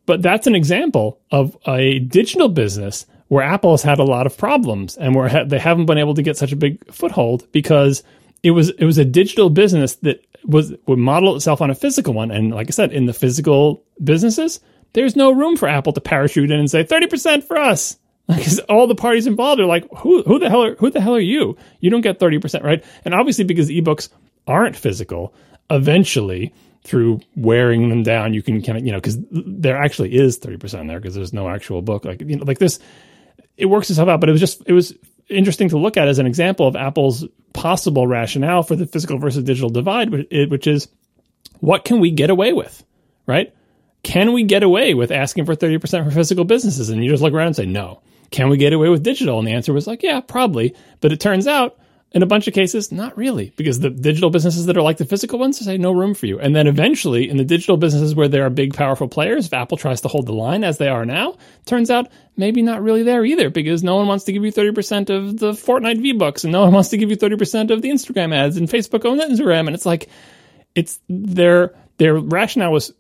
But that's an example of a digital business where Apple has had a lot of problems and where ha- they haven't been able to get such a big foothold because it was it was a digital business that was would model itself on a physical one. And like I said, in the physical businesses, there's no room for Apple to parachute in and say thirty percent for us. Because all the parties involved are like, who who the hell are who the hell are you? You don't get thirty percent, right? And obviously, because ebooks aren't physical, eventually through wearing them down, you can kind of you know because there actually is thirty percent there because there's no actual book like you know like this it works itself out. But it was just it was interesting to look at as an example of Apple's possible rationale for the physical versus digital divide, which is what can we get away with, right? Can we get away with asking for 30% for physical businesses? And you just look around and say, no. Can we get away with digital? And the answer was like, yeah, probably. But it turns out in a bunch of cases, not really, because the digital businesses that are like the physical ones say no room for you. And then eventually, in the digital businesses where there are big, powerful players, if Apple tries to hold the line as they are now, turns out maybe not really there either, because no one wants to give you 30% of the Fortnite V Bucks, and no one wants to give you 30% of the Instagram ads, and Facebook owns Instagram. And it's like, it's their, their rationale was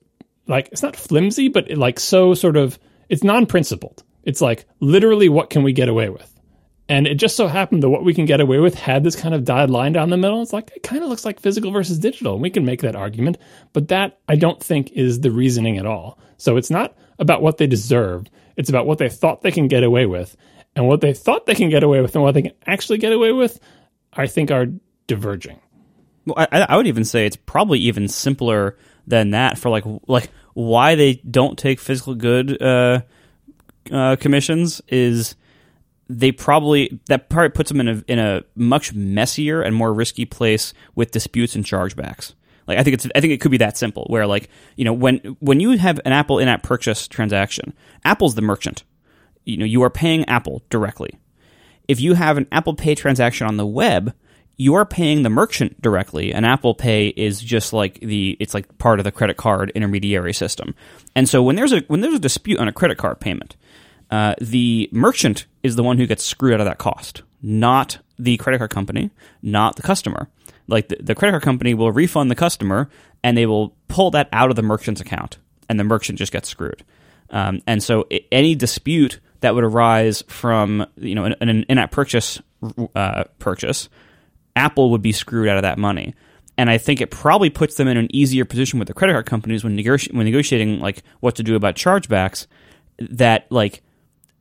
like it's not flimsy, but it, like so sort of it's non-principled. It's like literally what can we get away with? And it just so happened that what we can get away with had this kind of dotted line down the middle. It's like it kind of looks like physical versus digital. We can make that argument, but that I don't think is the reasoning at all. So it's not about what they deserve. It's about what they thought they can get away with. And what they thought they can get away with and what they can actually get away with, I think are diverging. Well, I, I would even say it's probably even simpler than that for like like why they don't take physical good uh, uh, commissions is they probably that probably puts them in a in a much messier and more risky place with disputes and chargebacks. Like I think it's I think it could be that simple where like you know when when you have an Apple in-app purchase transaction, Apple's the merchant. You know you are paying Apple directly. If you have an Apple Pay transaction on the web, you are paying the merchant directly, and Apple Pay is just like the it's like part of the credit card intermediary system. And so when there's a when there's a dispute on a credit card payment, uh, the merchant is the one who gets screwed out of that cost, not the credit card company, not the customer. Like the, the credit card company will refund the customer, and they will pull that out of the merchant's account, and the merchant just gets screwed. Um, and so it, any dispute that would arise from you know an, an in-app purchase uh, purchase, Apple would be screwed out of that money. And I think it probably puts them in an easier position with the credit card companies when, when negotiating like what to do about chargebacks. That like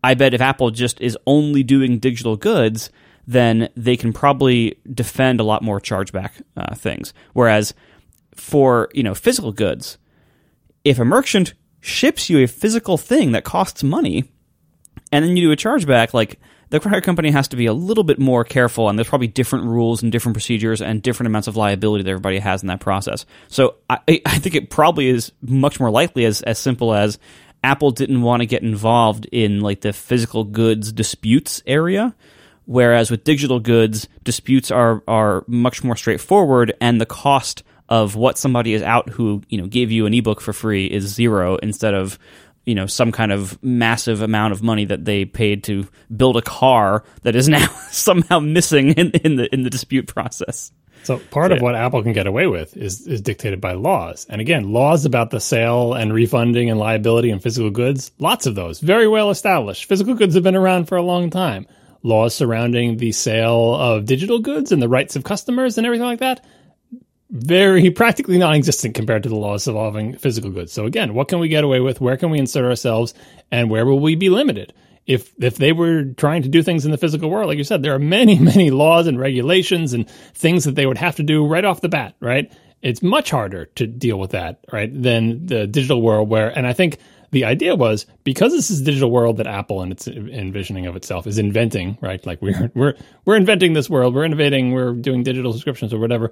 I bet if Apple just is only doing digital goods, then they can probably defend a lot more chargeback uh, things. Whereas for you know physical goods, if a merchant ships you a physical thing that costs money, and then you do a chargeback, like the credit company has to be a little bit more careful, and there's probably different rules and different procedures and different amounts of liability that everybody has in that process. So I, I think it probably is much more likely as as simple as Apple didn't want to get involved in like the physical goods disputes area. Whereas with digital goods, disputes are are much more straightforward, and the cost of what somebody is out who you know gave you an ebook for free is zero instead of you know some kind of massive amount of money that they paid to build a car that is now somehow missing in, in the in the dispute process. So part of what Apple can get away with is is dictated by laws. And again, laws about the sale and refunding and liability and physical goods, lots of those, very well established. Physical goods have been around for a long time. Laws surrounding the sale of digital goods and the rights of customers and everything like that, very practically non-existent compared to the laws involving physical goods. So again, what can we get away with? Where can we insert ourselves and where will we be limited? If if they were trying to do things in the physical world, like you said, there are many many laws and regulations and things that they would have to do right off the bat, right? It's much harder to deal with that, right, than the digital world where and I think the idea was because this is digital world that Apple and its envisioning of itself is inventing, right? Like we're we're we're inventing this world, we're innovating, we're doing digital subscriptions or whatever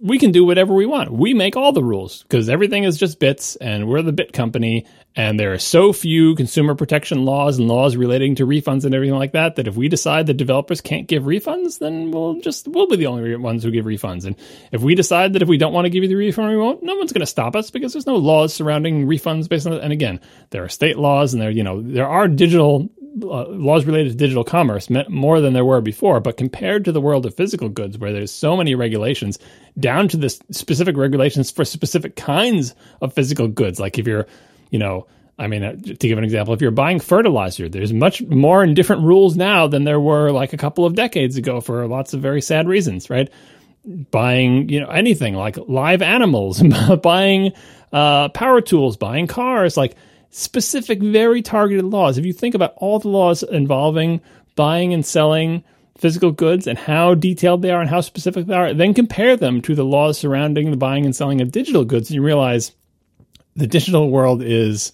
we can do whatever we want. We make all the rules because everything is just bits and we're the bit company. And there are so few consumer protection laws and laws relating to refunds and everything like that that if we decide that developers can't give refunds, then we'll just, we'll be the only ones who give refunds. And if we decide that if we don't want to give you the refund, we won't, no one's going to stop us because there's no laws surrounding refunds based on. And again, there are state laws and there, you know, there are digital uh, laws related to digital commerce meant more than there were before, but compared to the world of physical goods, where there's so many regulations, down to the specific regulations for specific kinds of physical goods, like if you're, you know, I mean, uh, to give an example, if you're buying fertilizer, there's much more and different rules now than there were like a couple of decades ago for lots of very sad reasons, right? Buying, you know, anything like live animals, buying uh, power tools, buying cars, like specific, very targeted laws. If you think about all the laws involving buying and selling physical goods and how detailed they are and how specific they are, then compare them to the laws surrounding the buying and selling of digital goods, and you realize the digital world is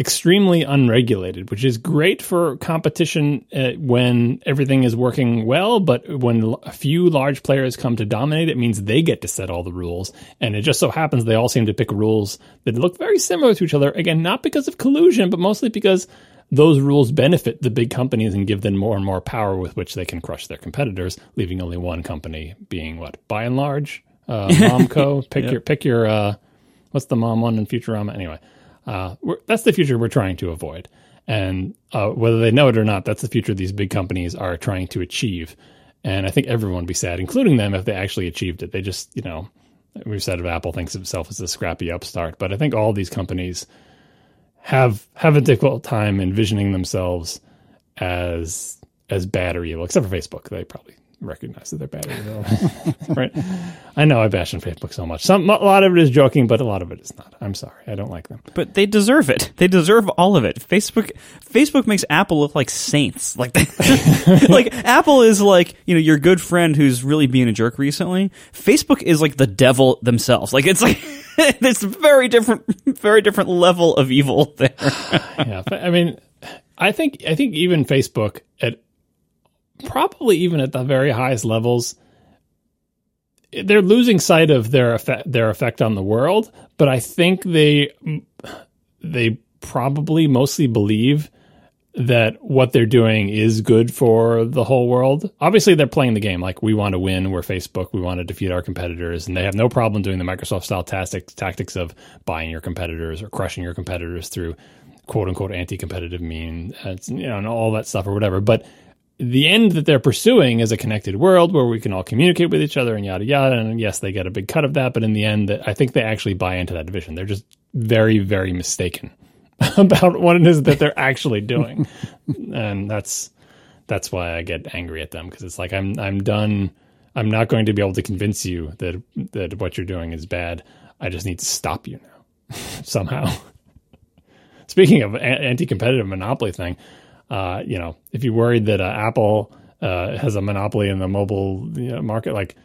extremely unregulated, which is great for competition uh, when everything is working well. But when a few large players come to dominate, it means they get to set all the rules. And it just so happens they all seem to pick rules that look very similar to each other. Again, not because of collusion, but mostly because those rules benefit the big companies and give them more and more power with which they can crush their competitors, leaving only one company being what, by and large, uh, MomCorp. pick yep. your pick your uh, what's the mom one in Futurama anyway. Uh, that's the future we're trying to avoid. And uh, whether they know it or not, that's the future these big companies are trying to achieve. And I think everyone would be sad, including them, if they actually achieved it. They just, you know, we've said of Apple thinks of itself as a scrappy upstart, but I think all these companies have have a difficult time envisioning themselves as as bad or evil, except for Facebook. They probably recognize that they're bad right? I know I bash on Facebook so much. Some a lot of it is joking, but a lot of it is not. I'm sorry, I don't like them. But they deserve it. They deserve all of it. Facebook Facebook makes Apple look like saints. Like like Apple is like, you know, your good friend who's really being a jerk recently. Facebook is like the devil themselves. Like it's like it's very different very different level of evil there. yeah, I mean, I think I think even Facebook at probably even at the very highest levels they're losing sight of their effect their effect on the world, but I think they they probably mostly believe that what they're doing is good for the whole world. Obviously, they're playing the game like we want to win. We're Facebook. We want to defeat our competitors, and they have no problem doing the Microsoft style tactics tactics of buying your competitors or crushing your competitors through quote unquote anti competitive mean, uh, you know, and all that stuff or whatever. But the end that they're pursuing is a connected world where we can all communicate with each other and yada yada. And yes, they get a big cut of that, but in the end, I think they actually buy into that vision. They're just very, very mistaken about what it is that they're actually doing, and that's that's why I get angry at them because it's like I'm I'm done. I'm not going to be able to convince you that that what you're doing is bad. I just need to stop you now somehow. Speaking of anti-competitive monopoly thing, uh, you know, if you're worried that uh, Apple uh, has a monopoly in the mobile you know, market, like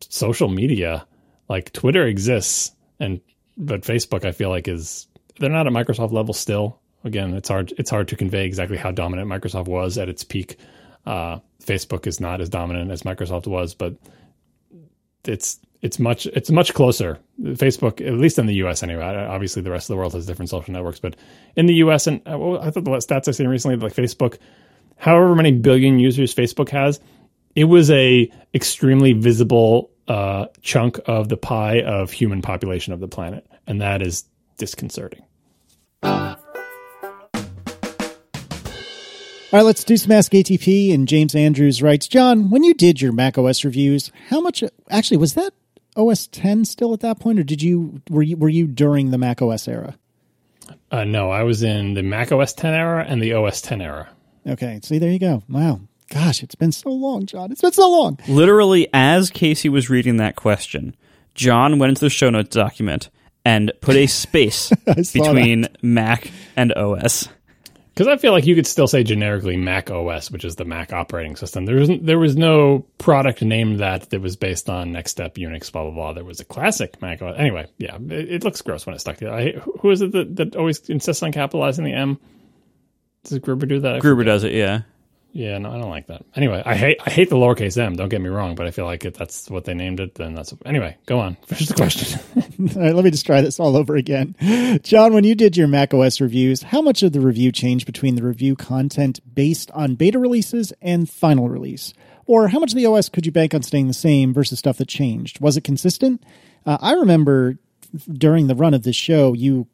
social media, like Twitter exists, and but Facebook, I feel like is they're not at Microsoft level still. Again, it's hard it's hard to convey exactly how dominant Microsoft was at its peak. Uh, Facebook is not as dominant as Microsoft was, but it's it's much it's much closer. Facebook, at least in the U.S. anyway. Obviously, the rest of the world has different social networks, but in the U.S. and uh, I thought the stats I've seen recently, like Facebook, however many billion users Facebook has, it was a extremely visible uh, chunk of the pie of human population of the planet, and that is disconcerting. All right, let's do some Ask ATP. And James Andrews writes, John, when you did your macOS reviews, how much actually was that OS 10 still at that point, or did you were you were you during the Mac OS era? Uh, no, I was in the Mac OS 10 era and the OS 10 era. Okay, see, there you go. Wow, gosh, it's been so long, John. It's been so long. Literally, as Casey was reading that question, John went into the show notes document and put a space between that. Mac and OS. Because I feel like you could still say generically Mac OS, which is the Mac operating system. There was there was no product named that that was based on NeXTSTEP, Unix, blah blah blah. There was a classic Mac OS. Anyway, yeah, it, it looks gross when it's stuck together. I, who is it that, that always insists on capitalizing the M? Does Gruber do that? Gruber does it, yeah. Yeah, no, I don't like that. Anyway, I hate I hate the lowercase m. Don't get me wrong, but I feel like if that's what they named it, then that's anyway. Go on, finish the question. all right, let me just try this all over again. John, when you did your Mac OS reviews, how much of the review changed between the review content based on beta releases and final release, or how much of the OS could you bank on staying the same versus stuff that changed? Was it consistent? Uh, I remember during the run of this show, you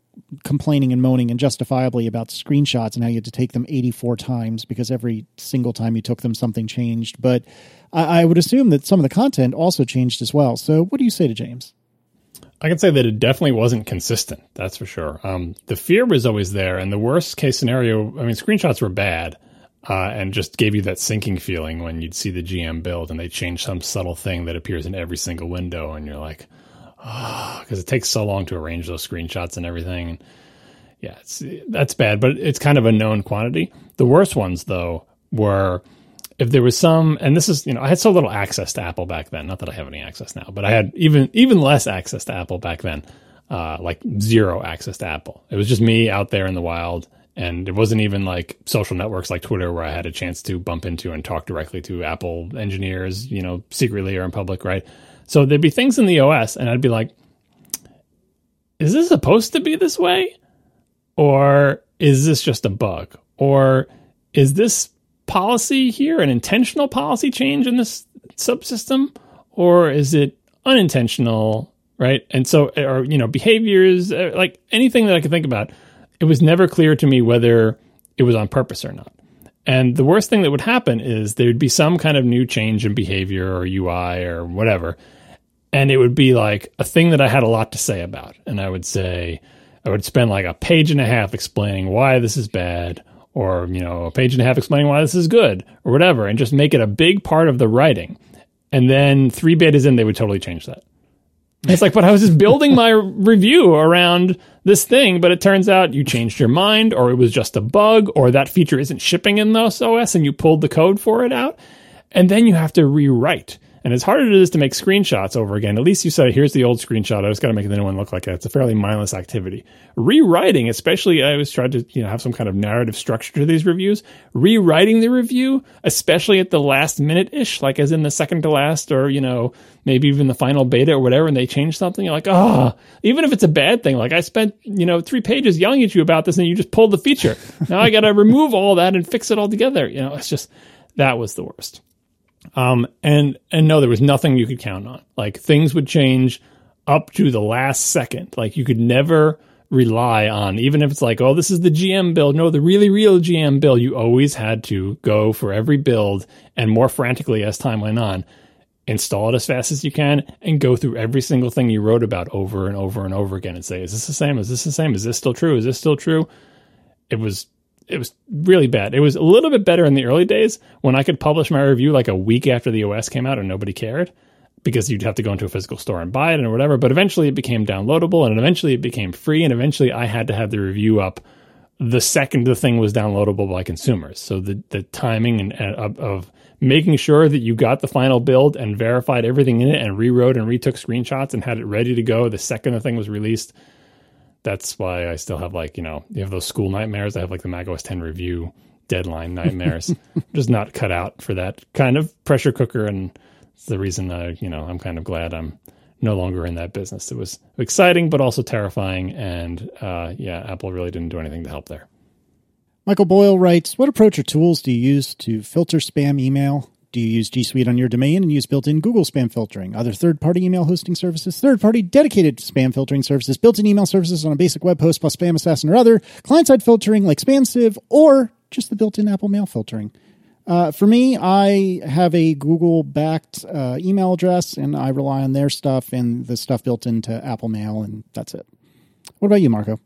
complaining and moaning and justifiably about screenshots and how you had to take them 84 times because every single time you took them, something changed. But I, I would assume that some of the content also changed as well. So, what do you say to James? I can say that it definitely wasn't consistent. That's for sure. Um, the fear was always there, and the worst case scenario. I mean, screenshots were bad, uh, and just gave you that sinking feeling when you'd see the GM build, and they change some subtle thing that appears in every single window, and you're like, because it takes so long to arrange those screenshots and everything. Yeah, it's, that's bad, but it's kind of a known quantity. The worst ones, though, were if there was some, and this is, you know, I had so little access to Apple back then. Not that I have any access now, but I had even even less access to Apple back then, uh, like zero access to Apple. It was just me out there in the wild, and it wasn't even like social networks like Twitter where I had a chance to bump into and talk directly to Apple engineers, you know, secretly or in public, right? So there'd be things in the OS, and I'd be like, is this supposed to be this way? Or is this just a bug? Or is this policy here an intentional policy change in this subsystem? Or is it unintentional? Right. And so, or, you know, behaviors, uh, like anything that I could think about, it was never clear to me whether it was on purpose or not. And the worst thing that would happen is there'd be some kind of new change in behavior or UI or whatever and it would be like a thing that I had a lot to say about. And I would say, I would spend like a page and a half explaining why this is bad, or, you know, a page and a half explaining why this is good, or whatever, and just make it a big part of the writing. And then three betas in, they would totally change that. It's like, but I was just building my review around this thing, but it turns out you changed your mind, or it was just a bug, or that feature isn't shipping in the OS and you pulled the code for it out. And then you have to rewrite. And as hard as it is to make screenshots over again, at least you said, here's the old screenshot. I just got to make the new one look like it. It's a fairly mindless activity. Rewriting, especially, I always tried to, you know, have some kind of narrative structure to these reviews. Rewriting the review, especially at the last minute ish, like as in the second to last or, you know, maybe even the final beta or whatever, and they change something, you're like, oh, even if it's a bad thing, like I spent, you know, three pages yelling at you about this and you just pulled the feature. Now I got to remove all that and fix it all together. You know, it's just, that was the worst. Um, and and no, there was nothing you could count on. Like things would change up to the last second. Like you could never rely on, even if it's like, oh, this is the GM build. No, the really real GM build. You always had to go for every build and more frantically as time went on. Install it as fast as you can and go through every single thing you wrote about over and over and over again and say, is this the same? Is this the same? Is this still true? Is this still true? It was it was really bad. It was a little bit better in the early days when I could publish my review like a week after the OS came out and nobody cared because you'd have to go into a physical store and buy it and whatever. But eventually it became downloadable and eventually it became free. And eventually I had to have the review up the second the thing was downloadable by consumers. So the, the timing and, and of, of making sure that you got the final build and verified everything in it and rewrote and retook screenshots and had it ready to go the second the thing was released that's why I still have like you know you have those school nightmares. I have like the Mac OS 10 review deadline nightmares. just not cut out for that kind of pressure cooker, and it's the reason I you know I'm kind of glad I'm no longer in that business. It was exciting, but also terrifying, and uh, yeah, Apple really didn't do anything to help there. Michael Boyle writes, "What approach or tools do you use to filter spam email? Do you use G Suite on your domain and use built in Google spam filtering? Other third party email hosting services, third party dedicated spam filtering services, built in email services on a basic web host plus SpamAssassin or other, client side filtering like SpamSieve, or just the built in Apple Mail filtering? Uh, for me, I have a Google backed uh, email address and I rely on their stuff and the stuff built into Apple Mail, and that's it. What about you, Marco?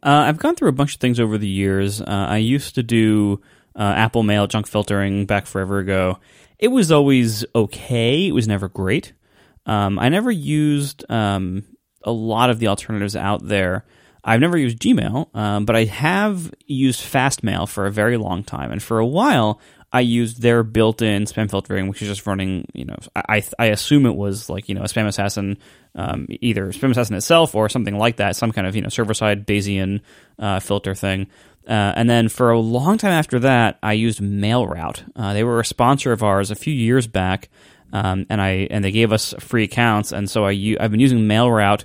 Uh, I've gone through a bunch of things over the years. Uh, I used to do uh, Apple Mail junk filtering back forever ago. It was always okay. It was never great. Um, I never used um, a lot of the alternatives out there. I've never used Gmail, um, but I have used Fastmail for a very long time, and for a while, I used their built-in spam filtering, which is just running. You know, I I assume it was like you know a SpamAssassin, um, either SpamAssassin itself or something like that, some kind of you know server-side Bayesian uh, filter thing. Uh, and then for a long time after that, I used MailRoute. Uh, they were a sponsor of ours a few years back, um, and I and they gave us free accounts, and so I I've been using MailRoute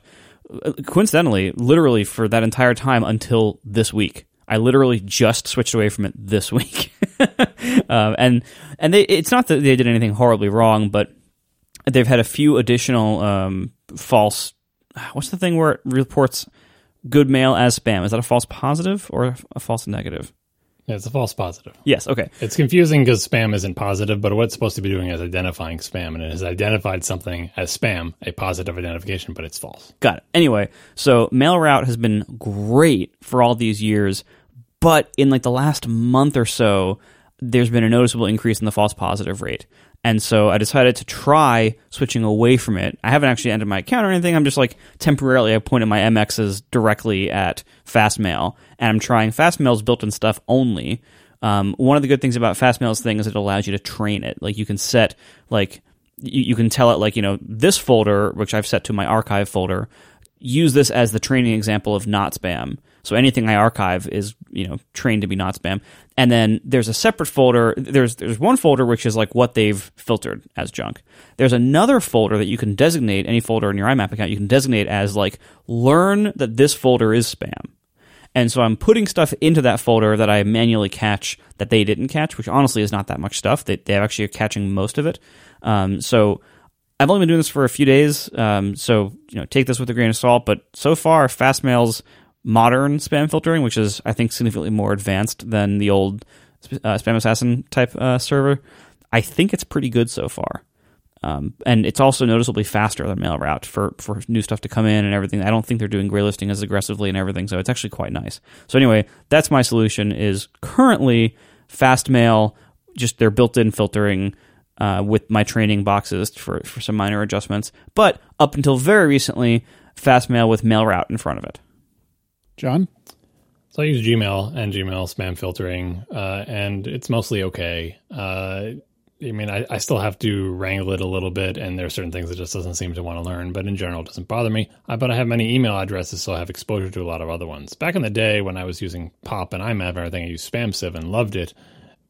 uh, coincidentally, literally for that entire time until this week. I literally just switched away from it this week, um, and and they, it's not that they did anything horribly wrong, but they've had a few additional um, false. What's the thing where it reports? Good mail as spam. Is that a false positive or a false negative? Yeah, it's a false positive. Yes, okay. It's confusing because spam isn't positive, but what it's supposed to be doing is identifying spam, and it has identified something as spam, a positive identification, but it's false. Got it. Anyway, so MailRoute has been great for all these years, but in like the last month or so, there's been a noticeable increase in the false positive rate. And so I decided to try switching away from it. I haven't actually entered my account or anything. I'm just like temporarily I pointed my MXs directly at Fastmail, and I'm trying Fastmail's built-in stuff only. Um, one of the good things about Fastmail's thing is it allows you to train it. Like you can set like you, you can tell it like you know this folder, which I've set to my archive folder. Use this as the training example of not spam. So anything I archive is, you know, trained to be not spam. And then there's a separate folder. There's there's one folder which is like what they've filtered as junk. There's another folder that you can designate any folder in your IMAP account. You can designate as like learn that this folder is spam. And so I'm putting stuff into that folder that I manually catch that they didn't catch, which honestly is not that much stuff. They they actually are catching most of it. Um, so I've only been doing this for a few days, um, so you know take this with a grain of salt. But so far, Fastmail's modern spam filtering, which is I think significantly more advanced than the old uh, SpamAssassin type uh, server. I think it's pretty good so far. Um, and it's also noticeably faster than MailRoute for, for new stuff to come in and everything. I don't think they're doing gray listing as aggressively and everything, so it's actually quite nice. So anyway, that's my solution is currently Fastmail, just their built-in filtering uh, with my training boxes for, for some minor adjustments. But up until very recently, Fastmail with MailRoute in front of it. John? So I use Gmail and Gmail spam filtering, uh, and it's mostly okay. Uh, I mean, I, I, still have to wrangle it a little bit, and there are certain things it just doesn't seem to want to learn, but in general, it doesn't bother me. I, but I have many email addresses, so I have exposure to a lot of other ones. Back in the day when I was using Pop and IMAP and everything, I used SpamSieve and loved it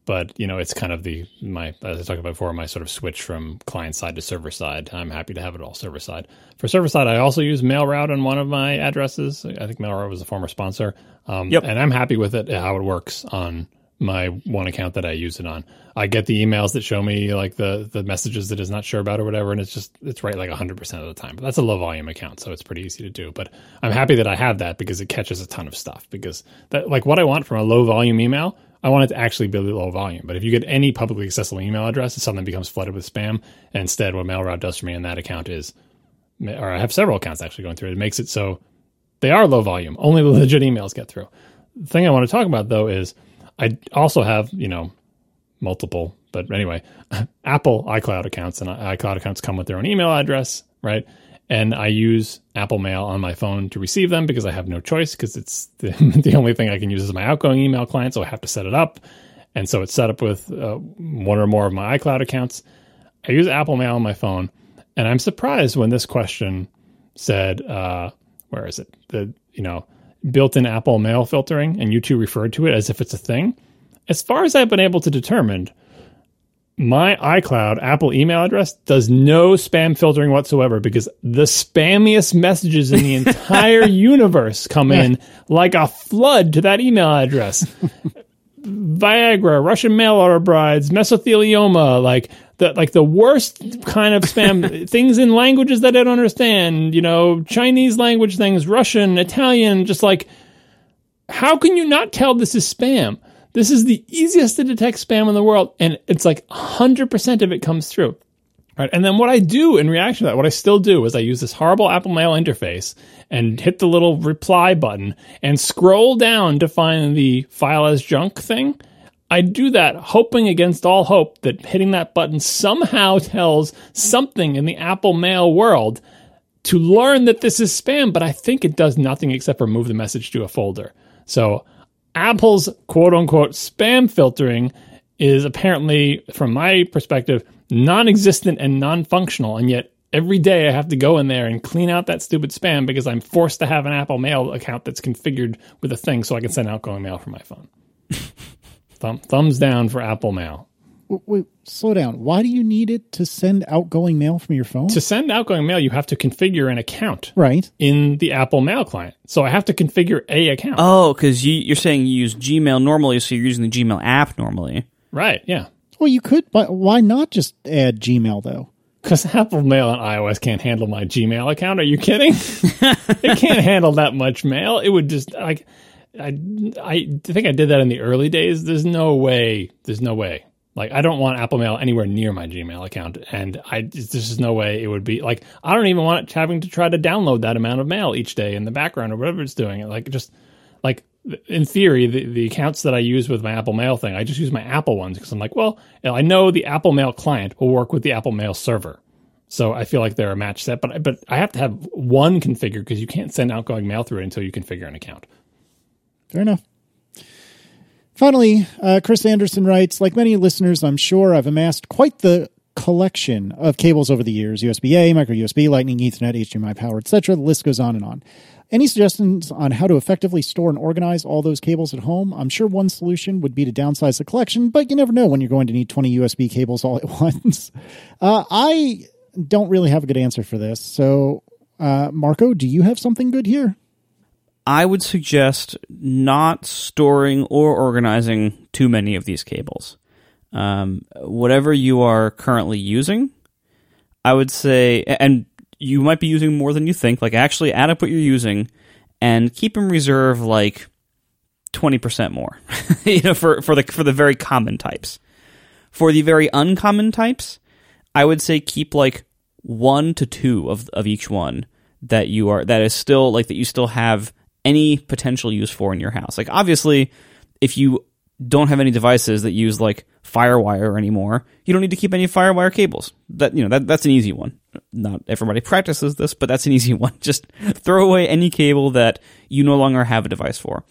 but you know it's kind of the my as I talked about before my sort of switch from client side to server side. I'm happy to have it all server side. For server side, I also use MailRoute on one of my addresses. I think MailRoute was a former sponsor. Um, yep. and I'm happy with it how it works on my one account that I use it on. I get the emails that show me like the the messages that is not sure about or whatever, and it's just it's right like 100 percent of the time. But that's a low volume account, so it's pretty easy to do. But I'm happy that I have that because it catches a ton of stuff. Because that like what I want from a low volume email I want it to actually be low volume. But if you get any publicly accessible email address, suddenly becomes flooded with spam. And instead, what MailRoute does for me in that account is, or I have several accounts actually going through it, it makes it so they are low volume. Only the legit emails get through. The thing I want to talk about though is I also have, you know, multiple, but anyway, Apple iCloud accounts and iCloud accounts come with their own email address, right? And I use Apple Mail on my phone to receive them because I have no choice because it's the, the only thing I can use is my outgoing email client, so I have to set it up. And so it's set up with uh, one or more of my iCloud accounts. I use Apple Mail on my phone, and I'm surprised when this question said, uh, "Where is it?" The you know built-in Apple Mail filtering, and you two referred to it as if it's a thing. As far as I've been able to determine, my iCloud Apple email address does no spam filtering whatsoever because the spammiest messages in the entire universe come in like a flood to that email address. Viagra, Russian mail order brides, mesothelioma, like the like the worst kind of spam things in languages that I don't understand, you know, Chinese language things, Russian, Italian, just like how can you not tell this is spam? This is the easiest to detect spam in the world, and it's like 100% of it comes through. Right. And then what I do in reaction to that, what I still do is I use this horrible Apple Mail interface and hit the little reply button and scroll down to find the file as junk thing. I do that hoping against all hope that hitting that button somehow tells something in the Apple Mail world to learn that this is spam, but I think it does nothing except for move the message to a folder. So Apple's quote unquote spam filtering is apparently, from my perspective, non existent and non functional. And yet, every day I have to go in there and clean out that stupid spam because I'm forced to have an Apple Mail account that's configured with a thing so I can send outgoing mail from my phone. Thumb, thumbs down for Apple Mail. Wait, slow down. Why do you need it to send outgoing mail from your phone? To send outgoing mail, you have to configure an account, right, in the Apple Mail client. So I have to configure a account. Oh, because you, are saying you use Gmail normally, so you're using the Gmail app normally, right? Yeah. Well, you could, but why not just add Gmail though? Because Apple Mail on iOS can't handle my Gmail account. Are you kidding? it can't handle that much mail. It would just like. I I think I did that in the early days. There's no way. There's no way like I don't want Apple Mail anywhere near my Gmail account, and I there's just no way it would be like I don't even want it having to try to download that amount of mail each day in the background or whatever it's doing. Like just like in theory, the, the accounts that I use with my Apple Mail thing, I just use my Apple ones because I'm like, well, I know the Apple Mail client will work with the Apple Mail server, so I feel like they're a match set. But but I have to have one configured because you can't send outgoing mail through it until you configure an account. Fair enough. Finally, uh, Chris Anderson writes, like many listeners, I'm sure I've amassed quite the collection of cables over the years USB A, micro USB, Lightning, Ethernet, HDMI power, etc. The list goes on and on. Any suggestions on how to effectively store and organize all those cables at home? I'm sure one solution would be to downsize the collection, but you never know when you're going to need 20 USB cables all at once. Uh, I don't really have a good answer for this. So, uh, Marco, do you have something good here? I would suggest not storing or organizing too many of these cables. Um, whatever you are currently using, I would say, and you might be using more than you think. Like, actually add up what you're using and keep in reserve like twenty percent more. you know, for for the for the very common types. For the very uncommon types, I would say keep like one to two of of each one that you are that is still like that you still have any potential use for in your house. Like obviously, if you don't have any devices that use like FireWire anymore, you don't need to keep any FireWire cables. That you know that that's an easy one. Not everybody practices this, but that's an easy one. Just throw away any cable that you no longer have a device for.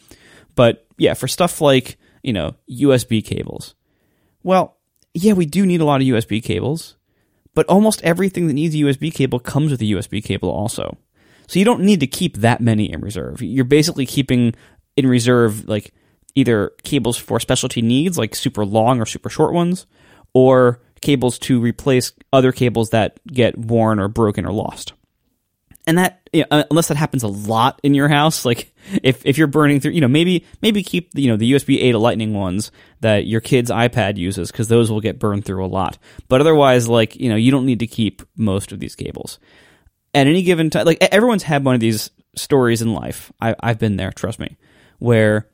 But yeah, for stuff like you know USB cables, well, yeah, we do need a lot of USB cables, but almost everything that needs a USB cable comes with a USB cable also. So you don't need to keep that many in reserve. You're basically keeping in reserve like either cables for specialty needs, like super long or super short ones, or cables to replace other cables that get worn or broken or lost. And that, you know, uh, unless that happens a lot in your house, like if, if you're burning through, you know, maybe maybe keep you know the USB A to Lightning ones that your kid's iPad uses because those will get burned through a lot. But otherwise, like you know, you don't need to keep most of these cables at any given time. Like everyone's had one of these stories in life. I, I've been there, trust me, where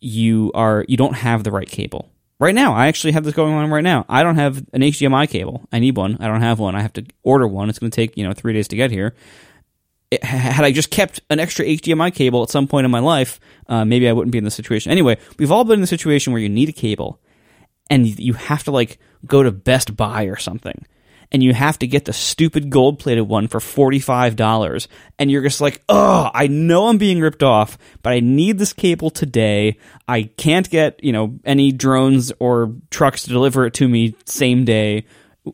you are you don't have the right cable. Right now, I actually have this going on right now. I don't have an HDMI cable. I need one. I don't have one. I have to order one. It's going to take you know three days to get here. It, had I just kept an extra HDMI cable at some point in my life, uh, maybe I wouldn't be in this situation. Anyway, we've all been in the situation where you need a cable, and you have to like go to Best Buy or something, and you have to get the stupid gold plated one for $45 and you're just like oh i know i'm being ripped off but i need this cable today. I can't get you know any drones or trucks to deliver it to me same day.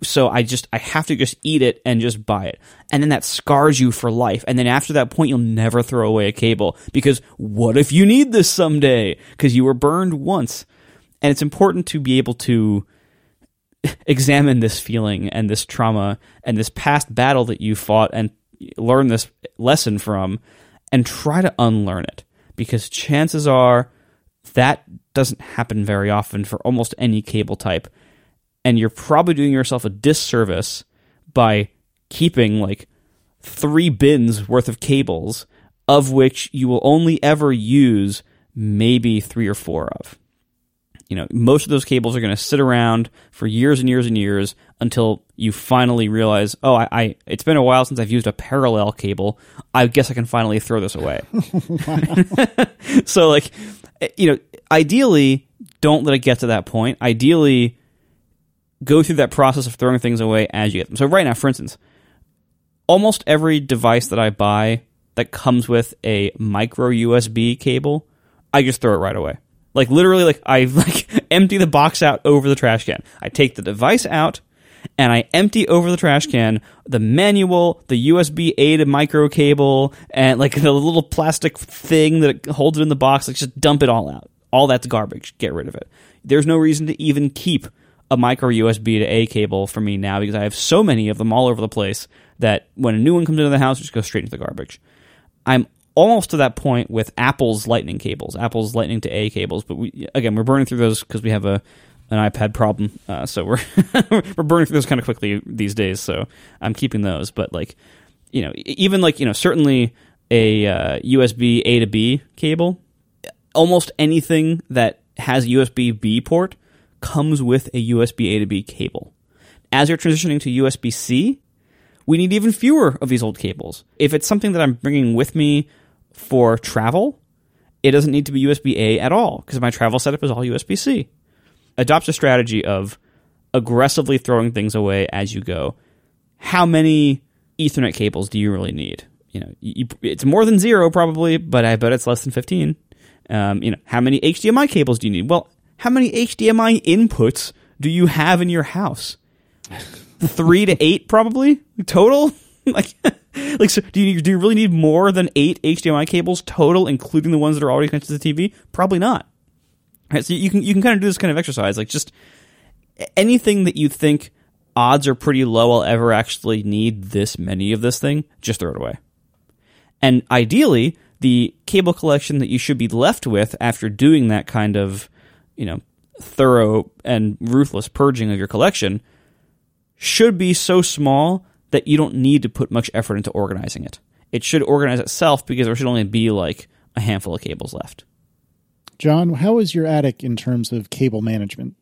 So i just i have to just eat it and just buy it. And then that scars you for life. And then after that point you'll never throw away a cable. Because what if you need this someday? Because you were burned once. And it's important to be able to examine this feeling and this trauma and this past battle that you fought and learn this lesson from and try to unlearn it. Because chances are that doesn't happen very often for almost any cable type. And you're probably doing yourself a disservice by keeping like three bins worth of cables of which you will only ever use maybe three or four of you know, most of those cables are going to sit around for years and years and years until you finally realize, oh, I, I, it's been a while since I've used a parallel cable. I guess I can finally throw this away. so, like, eh, you know, ideally, don't let it get to that point. Ideally, go through that process of throwing things away as you get them. So, right now, for instance, almost every device that I buy that comes with a micro USB cable, I just throw it right away. Like literally, like I like empty the box out over the trash can. I take the device out and I empty over the trash can the manual, the USB A to micro cable, and like the little plastic thing that holds it in the box. Like just dump it all out. All that's garbage. Get rid of it. There's no reason to even keep a micro USB to A cable for me now because I have so many of them all over the place that when a new one comes into the house, it just goes straight into the garbage. I'm almost to that point with Apple's Lightning cables, Apple's Lightning to A cables. But we again, we're burning through those because we have a an iPad problem. Uh, so we're we're burning through those kind of quickly these days. So I'm keeping those. But like, you know, even like you know, certainly a uh, USB A to B cable, almost anything that has USB B port comes with a USB A to B cable. As you're transitioning to USB C, we need even fewer of these old cables. If it's something that I'm bringing with me for travel, it doesn't need to be USB A at all because my travel setup is all USB C. Adopt a strategy of aggressively throwing things away as you go. How many Ethernet cables do you really need? You know, you, it's more than zero probably, but I bet it's less than fifteen. Um, you know, how many HDMI cables do you need? Well, how many HDMI inputs do you have in your house? Three to eight, probably total. like, like, so do you do you really need more than eight HDMI cables total, including the ones that are already connected to the TV? Probably not. Right, so you can you can kind of do this kind of exercise, like just anything that you think odds are pretty low I'll ever actually need this many of this thing, just throw it away. And ideally, the cable collection that you should be left with after doing that kind of, you know, thorough and ruthless purging of your collection should be so small that you don't need to put much effort into organizing it. It should organize itself because there should only be like a handful of cables left. John, how is your attic in terms of cable management?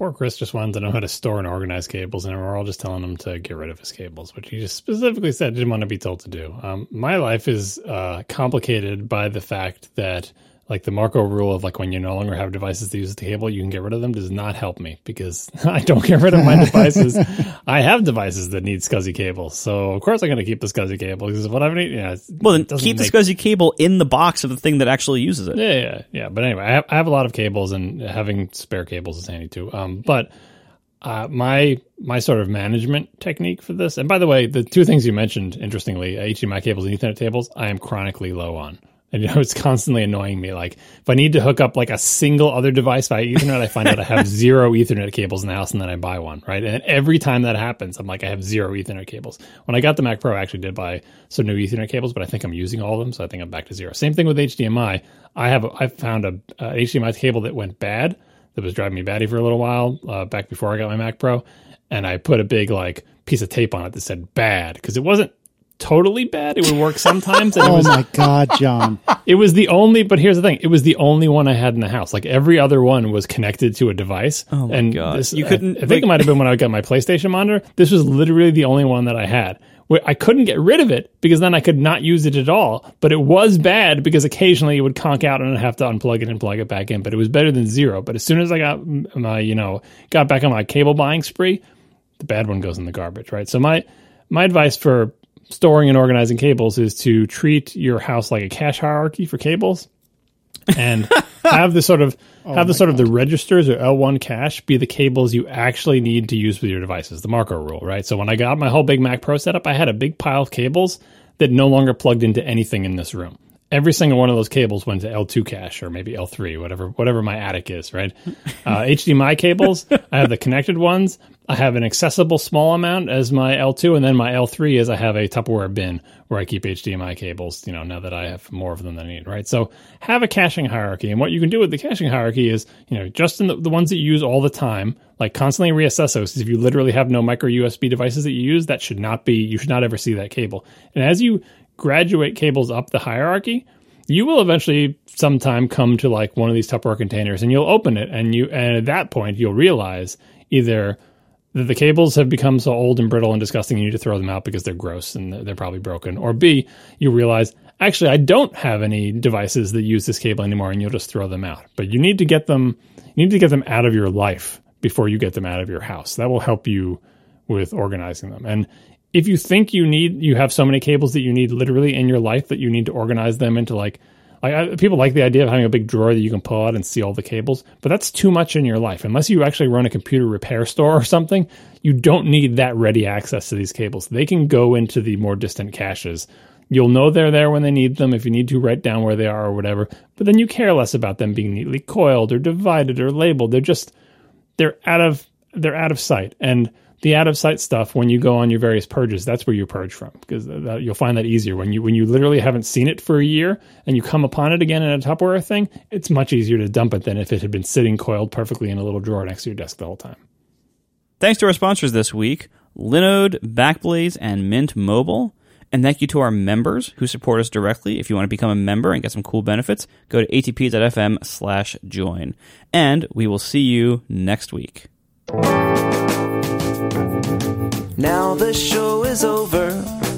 poor Chris just wanted to know how to store and organize cables, and we're all just telling him to get rid of his cables, which he just specifically said didn't want to be told to do. Um, my life is uh, complicated by the fact that like the Marco rule of like when you no longer have devices to use the cable, you can get rid of them does not help me because I don't get rid of my devices. I have devices that need SCSI cables, so of course I'm going to keep the SCSI cable because what I need, yeah. Well, then keep make... the SCSI cable in the box of the thing that actually uses it. Yeah, yeah, yeah. But anyway, I have, I have a lot of cables, and having spare cables is handy too. Um, but uh, my my sort of management technique for this, and by the way, the two things you mentioned, interestingly, HDMI cables and Ethernet cables, I am chronically low on. And you know, it's constantly annoying me. Like if I need to hook up like a single other device via Ethernet, I find out I have zero Ethernet cables in the house, and then I buy one. Right, and every time that happens, I'm like, I have zero Ethernet cables. When I got the Mac Pro, I actually did buy some new Ethernet cables, but I think I'm using all of them, so I think I'm back to zero. Same thing with HDMI. I have I found a, a HDMI cable that went bad that was driving me batty for a little while uh, back before I got my Mac Pro, and I put a big like piece of tape on it that said bad because it wasn't totally bad. It would work sometimes. oh was, my god, John! It was the only. But here's the thing: it was the only one I had in the house. Like every other one was connected to a device. Oh my and god! This, you couldn't. I, I think it might have been when I got my PlayStation monitor. This was literally the only one that I had. I couldn't get rid of it because then I could not use it at all. But it was bad because occasionally it would conk out and I'd have to unplug it and plug it back in. But it was better than zero. But as soon as I got my, you know, got back on my cable buying spree, the bad one goes in the garbage, right? So my my advice for storing and organizing cables is to treat your house like a cache hierarchy for cables and have the sort of oh have the sort God. of the registers or L1 cache be the cables you actually need to use with your devices, the Marco rule, right? So when I got my whole big Mac Pro setup, I had a big pile of cables that no longer plugged into anything in this room. Every single one of those cables went to L2 cache or maybe L3, whatever whatever my attic is, right? Uh, HDMI cables, I have the connected ones, I have an accessible small amount as my L2, and then my L3 is I have a Tupperware bin where I keep HDMI cables, you know, now that I have more of them than I need, right? So have a caching hierarchy. And what you can do with the caching hierarchy is, you know, just in the, the ones that you use all the time, like constantly reassess those. If you literally have no micro USB devices that you use, that should not be, you should not ever see that cable. And as you graduate cables up the hierarchy, you will eventually sometime come to like one of these Tupperware containers and you'll open it and you, and at that point you'll realize either the cables have become so old and brittle and disgusting you need to throw them out because they're gross and they're probably broken. Or B, you realize actually I don't have any devices that use this cable anymore and you'll just throw them out. But you need to get them you need to get them out of your life before you get them out of your house. That will help you with organizing them. And if you think you need you have so many cables that you need literally in your life that you need to organize them into like I, people like the idea of having a big drawer that you can pull out and see all the cables, but that's too much in your life. Unless you actually run a computer repair store or something, you don't need that ready access to these cables. They can go into the more distant caches. You'll know they're there when they need them if you need to write down where they are or whatever, but then you care less about them being neatly coiled or divided or labeled. They're just they're out of they're out of sight. And the out of sight stuff when you go on your various purges that's where you purge from because that, you'll find that easier when you when you literally haven't seen it for a year and you come upon it again in a tupperware thing it's much easier to dump it than if it had been sitting coiled perfectly in a little drawer next to your desk the whole time thanks to our sponsors this week linode backblaze and mint mobile and thank you to our members who support us directly. If you want to become a member and get some cool benefits, go to atp.fm slash join. And we will see you next week. Now the show is over.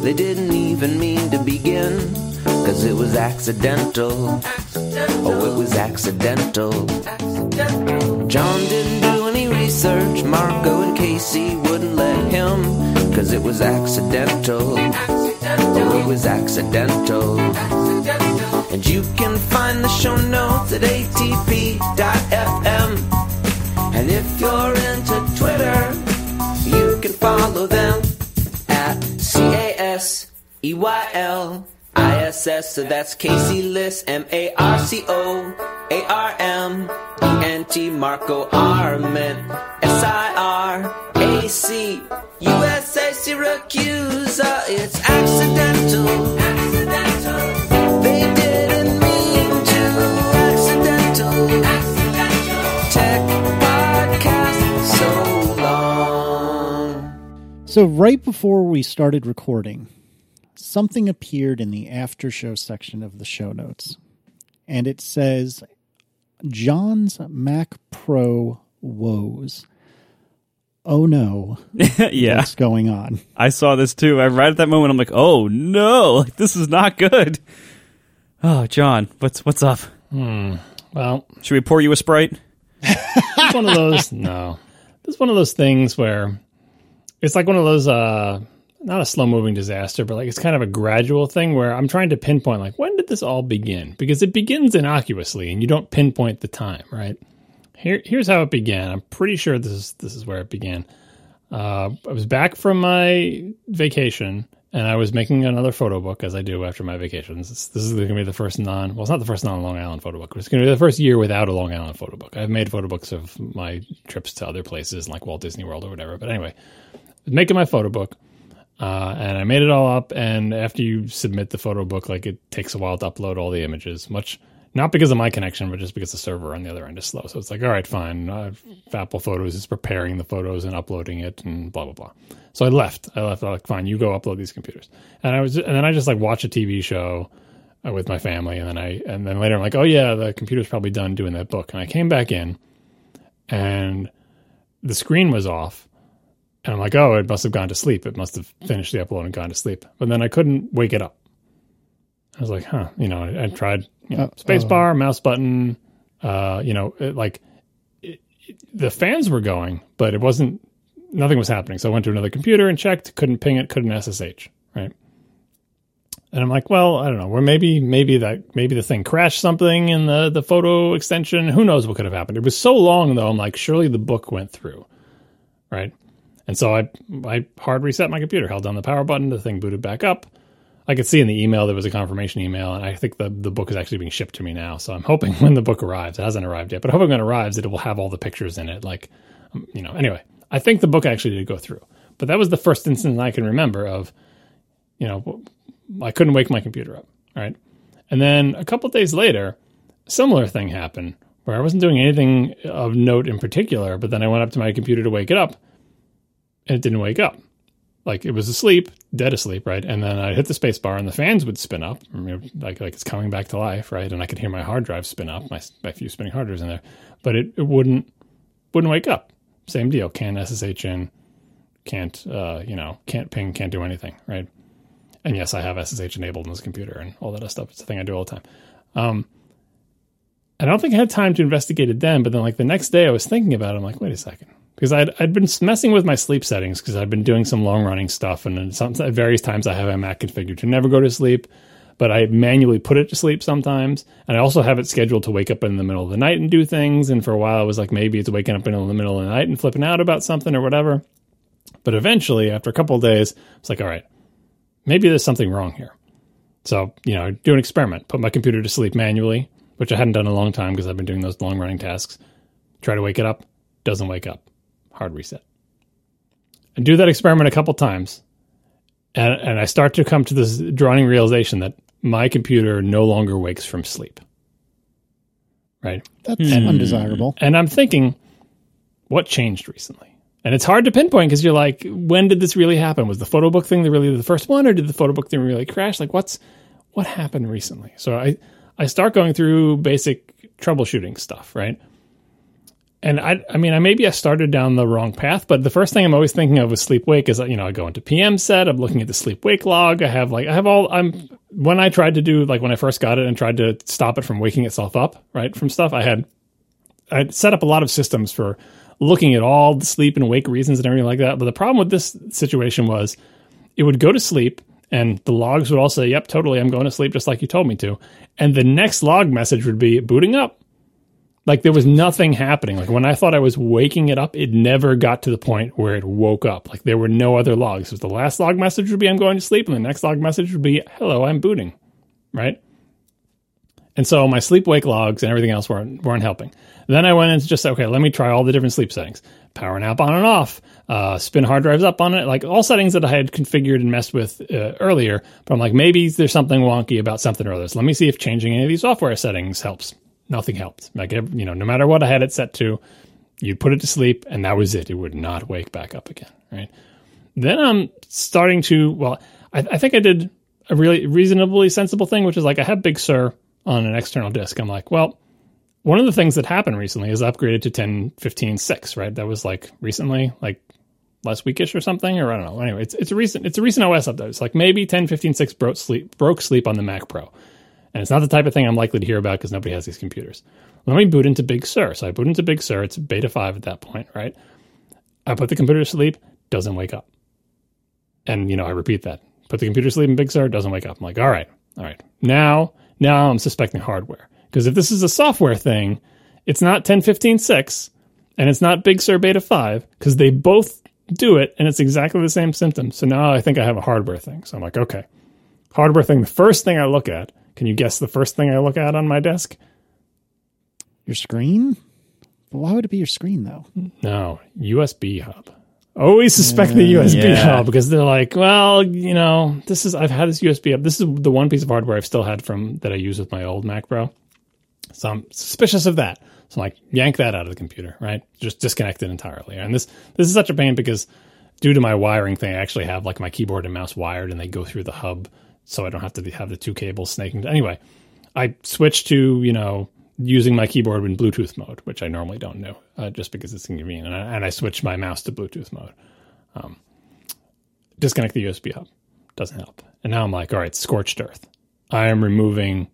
They didn't even mean to begin. Cause it was accidental. accidental. Oh, it was accidental. accidental. John didn't do any research. Marco and Casey wouldn't let him. Cause it was accidental. accidental. Oh, it was accidental. And you can find the show notes at atp.fm. And if you're can follow them at C A S E Y L I S S. So that's Casey Liss, M A R C O A R M E N T Marco Arment S I R A C U S A Siracusa. It's accidental. Accidental. They didn't mean to. accidental. So, right before we started recording, something appeared in the after show section of the show notes. And it says John's Mac Pro woes. oh no, yeah, what's going on? I saw this too. I right at that moment, I'm like, oh no, like, this is not good. Oh, John, what's what's up? Hmm, well, Should we pour you a sprite? it's one of those. no, it's one of those things where it's like one of those. uh not a slow moving disaster, but like it's kind of a gradual thing where I'm trying to pinpoint like when did this all begin? Because it begins innocuously and you don't pinpoint the time, right? Here, here's how it began. I'm pretty sure this is this is where it began. Uh, I was back from my vacation and I was making another photo book as I do after my vacations. This, this is going to be the first non, well, it's not the first non Long Island photo book, but it's going to be the first year without a Long Island photo book. I've made photo books of my trips to other places like Walt Disney World or whatever. But anyway, making my photo book uh, and I made it all up. And after you submit the photo book, like it takes a while to upload all the images, much not because of my connection, but just because the server on the other end is slow. So it's like, all right, fine. Uh, Apple Photos is preparing the photos and uploading it, and blah blah blah. So I left. I left. I like, fine, you go upload these computers. And I was, and then I just like watch a TV show uh, with my family, and then I, and then later I'm like, oh yeah, the computer's probably done doing that book. And I came back in, and the screen was off. And I'm like, oh, it must have gone to sleep. It must have finished the upload and gone to sleep. But then I couldn't wake it up. I was like, huh, you know, I, I tried you know, Uh, space bar, mouse button, uh, you know, it, like it, it- the fans were going, but it wasn't, nothing was happening. So I went to another computer and checked, couldn't ping it, couldn't SSH, right? And I'm like, well, I don't know, where maybe, maybe that, maybe the thing crashed something in the, the photo extension. Who knows what could have happened? It was so long though. I'm like, surely the book went through, right? And so I, I hard reset my computer, held down the power button, the thing booted back up. I could see in the email there was a confirmation email, and I think the the book is actually being shipped to me now. So I'm hoping when the book arrives, it hasn't arrived yet, but hoping when it arrives, it will have all the pictures in it. Like, um, you know, anyway, I think the book actually did go through, but that was the first instance I can remember of, you know, I couldn't wake my computer up, right? And then a couple days later, similar thing happened where I wasn't doing anything of note in particular, but then I went up to my computer to wake it up, and it didn't wake up like it was asleep, dead asleep, right? And then I hit the space bar and the fans would spin up, like like it's coming back to life, right? And I could hear my hard drive spin up, my, my few spinning hard drives in there, but it, it wouldn't wouldn't wake up. Same deal, can't SSH in, can't uh, you know, can't ping, can't do anything, right? And yes, I have SSH enabled on this computer and all that stuff. It's a thing I do all the time. Um, I don't think I had time to investigate it then, but then like the next day I was thinking about it. I'm like, wait a second. Because I'd, I'd been messing with my sleep settings because I'd been doing some long running stuff. And some, at various times I have my Mac configured to never go to sleep, but I manually put it to sleep sometimes. And I also have it scheduled to wake up in the middle of the night and do things. And for a while I was like, maybe it's waking up in the middle of the night and flipping out about something or whatever. But eventually, after a couple of days, it's like, all right, maybe there's something wrong here. So, you know, do an experiment, put my computer to sleep manually, which I hadn't done in a long time because I've been doing those long running tasks. Try to wake it up, doesn't wake up. Hard reset. And do that experiment a couple times. And, and I start to come to this drawing realization that my computer no longer wakes from sleep. Right. That's undesirable. And I'm thinking, what changed recently? And it's hard to pinpoint because you're like, when did this really happen? Was the photo book thing the really the first one, or did the photo book thing really crash? Like, what's what happened recently? So I I start going through basic troubleshooting stuff, right? And I I mean, I maybe I started down the wrong path, but the first thing I'm always thinking of with sleep wake is you know I go into pmset, I'm looking at the sleep wake log, I have like I have all I'm when I tried to do like when I first got it and tried to stop it from waking itself up, right from stuff I had I set up a lot of systems for looking at all the sleep and wake reasons and everything like that. But the problem with this situation was it would go to sleep and the logs would all say, Yep, totally, I'm going to sleep just like you told me to. And the next log message would be booting up. Like there was nothing happening. Like when I thought I was waking it up, it never got to the point where it woke up. Like there were no other logs. So the last log message would be I'm going to sleep, and the next log message would be hello, I'm booting. Right? And so my sleep wake logs and everything else weren't weren't helping. Then I went and just okay, let me try all the different sleep settings. Power nap on and off, uh, spin hard drives up on it, like all settings that I had configured and messed with uh, earlier. But I'm like, maybe there's something wonky about something or other. So let me see if changing any of these software settings helps. Nothing helped. Like, you know, no matter what I had it set to, you'd put it to sleep and that was it. It would not wake back up again. Right. Then I'm starting to, well, I, I think I did a really reasonably sensible thing, which is like I have Big Sur on an external disk. I'm like, well, one of the things that happened recently is upgraded to 10.15.6, right? That was like recently, like last weekish or something, or I don't know. Anyway, it's it's a recent it's a recent OS update. It's like maybe 10.15.6 broke sleep broke sleep on the Mac Pro, and it's not the type of thing I'm likely to hear about because nobody has these computers. Let me boot into Big Sur. So I boot into Big Sur. It's beta five at that point, right? I put the computer to sleep, doesn't wake up, and you know I repeat that. Put the computer to sleep in Big Sur, doesn't wake up. I'm like, all right, all right. Now now I'm suspecting hardware because if this is a software thing, it's not 10.15.6 and it's not Big Sur Beta 5 because they both do it and it's exactly the same symptom. So now I think I have a hardware thing. So I'm like, okay, hardware thing. The first thing I look at, can you guess the first thing I look at on my desk? Your screen? Why would it be your screen though? No, USB hub. Always suspect the USB Yeah. hub because they're like, well, you know, this is I've had this USB hub. This is the one piece of hardware I've still had from that I use with my old Mac Pro. So I'm suspicious of that. So I'm like, yank that out of the computer, right? Just disconnect it entirely. And this this is such a pain because due to my wiring thing, I actually have like my keyboard and mouse wired and they go through the hub so I don't have to have the two cables snaking. Anyway, I switched to, you know, using my keyboard in Bluetooth mode, which I normally don't do, uh, just because it's inconvenient. And I, and I switched my mouse to Bluetooth mode. Um, disconnect the USB hub. Doesn't help. And now I'm like, all right, scorched earth. I am removing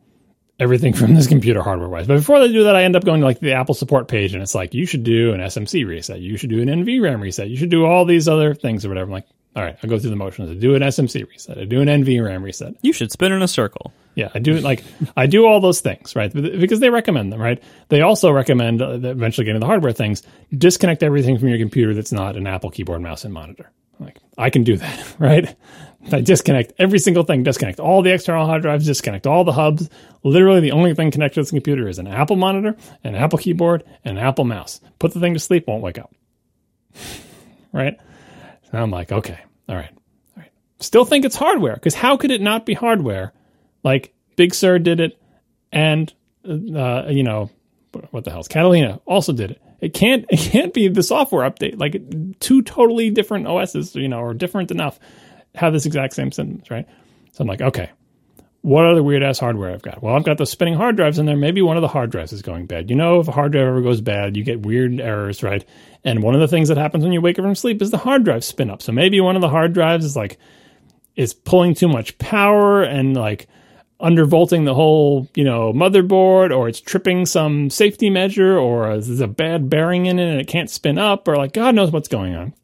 everything from this computer hardware wise. But before they do that, I end up going to like the Apple support page and it's like, you should do an SMC reset. You should do an NVRAM reset. You should do all these other things or whatever. I'm like, all right, I'll go through the motions. I do an SMC reset. I do an NVRAM reset. You should spin in a circle. Yeah, I do it like I do all those things, right? Because they recommend them, right? They also recommend uh, that eventually getting the hardware things, disconnect everything from your computer that's not an Apple keyboard, mouse, and monitor. Like I can do that, right? I disconnect every single thing, disconnect all the external hard drives, disconnect all the hubs. Literally, the only thing connected to this computer is an Apple monitor, an Apple keyboard, and an Apple mouse. Put the thing to sleep, won't wake up. right? So I'm like, okay, all right, all right. Still think it's hardware because how could it not be hardware? Like Big Sur did it, and uh, you know what the hell's Catalina also did it. It can't it can't be the software update. Like two totally different OSs, you know, or different enough have this exact same sentence, right? So I'm like, okay, what other weird ass hardware I've got? Well, I've got those spinning hard drives in there. Maybe one of the hard drives is going bad. You know, if a hard drive ever goes bad, you get weird errors, right? And one of the things that happens when you wake up from sleep is the hard drive spin up. So maybe one of the hard drives is like is pulling too much power and like undervolting the whole, you know, motherboard, or it's tripping some safety measure, or there's a bad bearing in it and it can't spin up, or like God knows what's going on.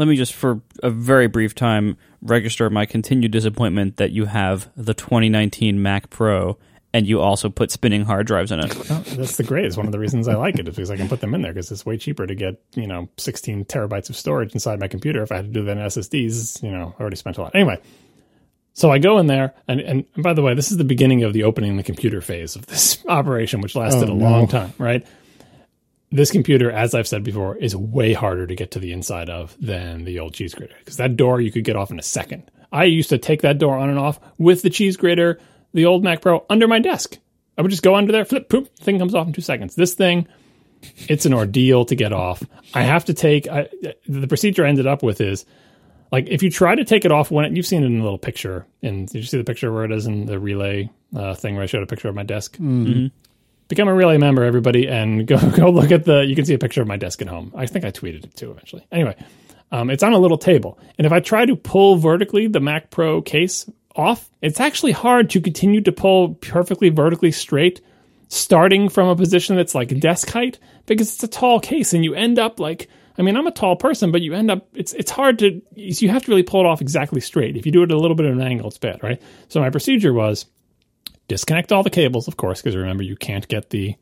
Let me just, for a very brief time, register my continued disappointment that you have the 2019 Mac Pro and you also put spinning hard drives in it. Oh, that's the greatest. One of the reasons I like it is because I can put them in there because it's way cheaper to get, you know, 16 terabytes of storage inside my computer. If I had to do that in SSDs, you know, I already spent a lot. Anyway, so I go in there, and, and, and by the way, this is the beginning of the opening the computer phase of this operation, which lasted Oh, a no. long time, right? This computer, as I've said before, is way harder to get to the inside of than the old cheese grater because that door you could get off in a second. I used to take that door on and off with the cheese grater, the old Mac Pro, under my desk. I would just go under there, flip, poop, thing comes off in two seconds. This thing, it's an ordeal to get off. I have to take I, the procedure I ended up with is like if you try to take it off when it, you've seen it in the little picture. And did you see the picture where it is in the relay uh, thing where I showed a picture of my desk? Become a relay member, everybody, and go go look at the. You can see a picture of my desk at home. I think I tweeted it too eventually. Anyway, um, it's on a little table, and if I try to pull vertically the Mac Pro case off, it's actually hard to continue to pull perfectly vertically straight starting from a position that's like desk height because it's a tall case and you end up like I mean I'm a tall person but you end up it's it's hard to you have to really pull it off exactly straight. If you do it a little bit of an angle it's bad, right? So my procedure was disconnect all the cables of course because remember you can't get the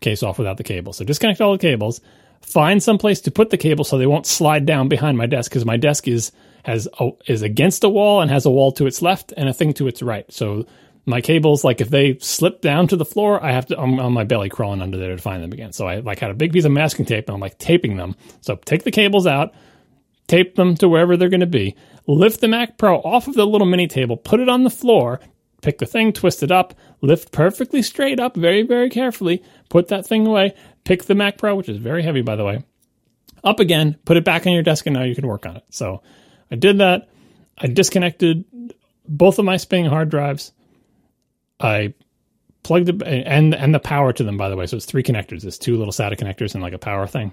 case off without the cable. So disconnect all the cables, find some place to put the cable so they won't slide down behind my desk because my desk is has a, is against a wall and has a wall to its left and a thing to its right. So my cables, like if they slip down to the floor, I have to I'm on my belly crawling under there to find them again. So I like had a big piece of masking tape and I'm like taping them. So take the cables out, tape them to wherever they're going to be, lift the Mac Pro off of the little mini table, put it on the floor, pick the thing, twist it up, lift perfectly straight up, very very carefully, put that thing away, pick the Mac Pro, which is very heavy by the way, up again, put it back on your desk, and now you can work on it. So I did that. I disconnected both of my spinning hard drives. I plugged it and and the power to them by the way. So it's three connectors. It's two little SATA connectors and like a power thing.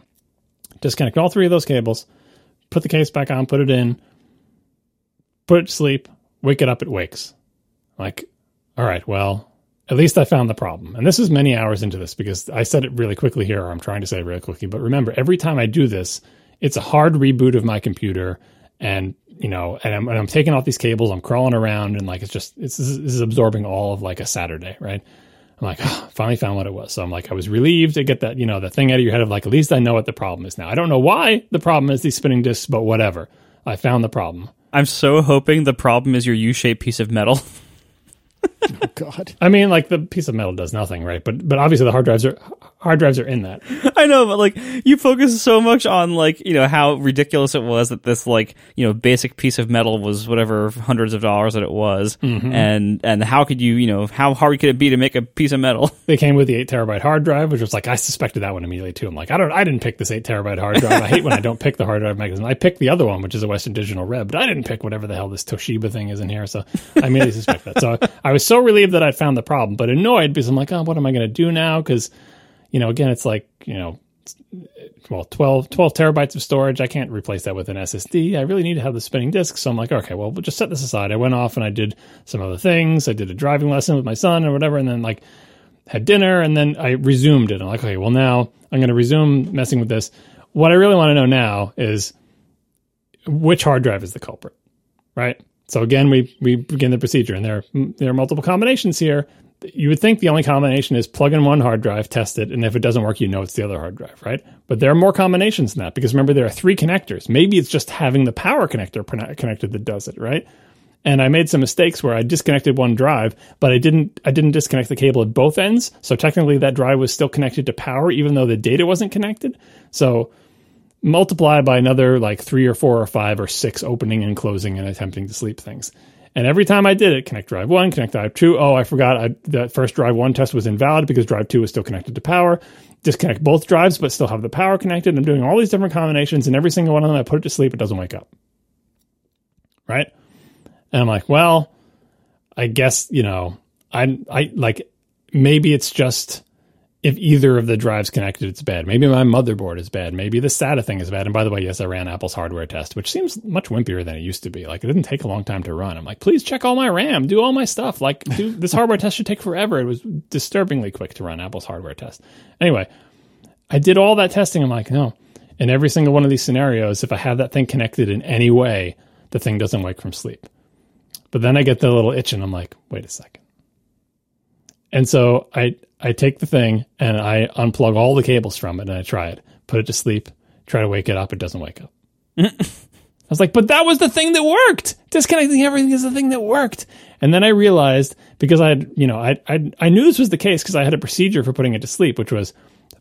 Disconnect all three of those cables, put the case back on, put it in, put it to sleep, wake it up, it wakes. Like, all right, well, at least I found the problem. And this is many hours into this because I said it really quickly here, or I'm trying to say it really quickly. But remember, every time I do this, it's a hard reboot of my computer. And, you know, and I'm, and I'm taking off these cables, I'm crawling around, and like it's just, it's, this is absorbing all of like a Saturday, right? I'm like, oh, finally found what it was. So I'm like, I was relieved to get that, you know, the thing out of your head of like, at least I know what the problem is now. I don't know why the problem is these spinning discs, but whatever. I found the problem. I'm so hoping the problem is your U-shaped piece of metal. Oh God. I mean, like the piece of metal does nothing, right? But but obviously the hard drives are hard drives are in that. I know, but like you focus so much on like you know how ridiculous it was that this like you know basic piece of metal was whatever hundreds of dollars that it was, mm-hmm. and and how could you you know how hard could it be to make a piece of metal? They came with the eight terabyte hard drive, which was like I suspected that one immediately too. I'm like, I don't, I didn't pick this eight terabyte hard drive. I hate when I don't pick the hard drive magazine. I picked the other one, which is a Western Digital Red, but I didn't pick whatever the hell this Toshiba thing is in here. So I immediately suspect that. So I was so relieved that I'd found the problem, but annoyed because I'm like, oh, what am I going to do now? Because you know, again, it's like you know. Well, 12, 12 terabytes of storage. I can't replace that with an SSD. I really need to have the spinning disk. So I'm like, okay, well, we'll just set this aside. I went off and I did some other things. I did a driving lesson with my son or whatever. And then like had dinner and then I resumed it. I'm like, okay, well now I'm going to resume messing with this. What I really want to know now is which hard drive is the culprit, right? So again, we we begin the procedure, and there there are multiple combinations here. You would think the only combination is plug in one hard drive, test it, and if it doesn't work, you know it's the other hard drive, right? But there are more combinations than that because remember there are three connectors. Maybe it's just having the power connector connected that does it, right? and I made some mistakes where I disconnected one drive, but I didn't I didn't disconnect the cable at both ends. So technically that drive was still connected to power even though the data wasn't connected. So multiply by another like 3 or 4 or 5 or 6 opening and closing and attempting to sleep things. And every time I did it, connect drive 1, connect drive 2, oh, I forgot I, the first drive 1 test was invalid because drive 2 was still connected to power. Disconnect both drives but still have the power connected. I'm doing all these different combinations and every single one of them I put it to sleep it doesn't wake up. Right? And I'm like, well, I guess, you know, I I like maybe it's just if either of the drives connected, it's bad. Maybe my motherboard is bad. Maybe the SATA thing is bad. And by the way, yes, I ran Apple's hardware test, which seems much wimpier than it used to be. Like it didn't take a long time to run. I'm like, please check all my RAM, do all my stuff. Like do, this hardware test should take forever. It was disturbingly quick to run Apple's hardware test. Anyway, I did all that testing. I'm like, no. In every single one of these scenarios, if I have that thing connected in any way, the thing doesn't wake from sleep. But then I get the little itch and I'm like, wait a second. And so I I take the thing and I unplug all the cables from it and I try it, put it to sleep, try to wake it up, it doesn't wake up. I was like, but that was the thing that worked. Disconnecting everything is the thing that worked. And then I realized because I had, you know, I I, I knew this was the case because I had a procedure for putting it to sleep, which was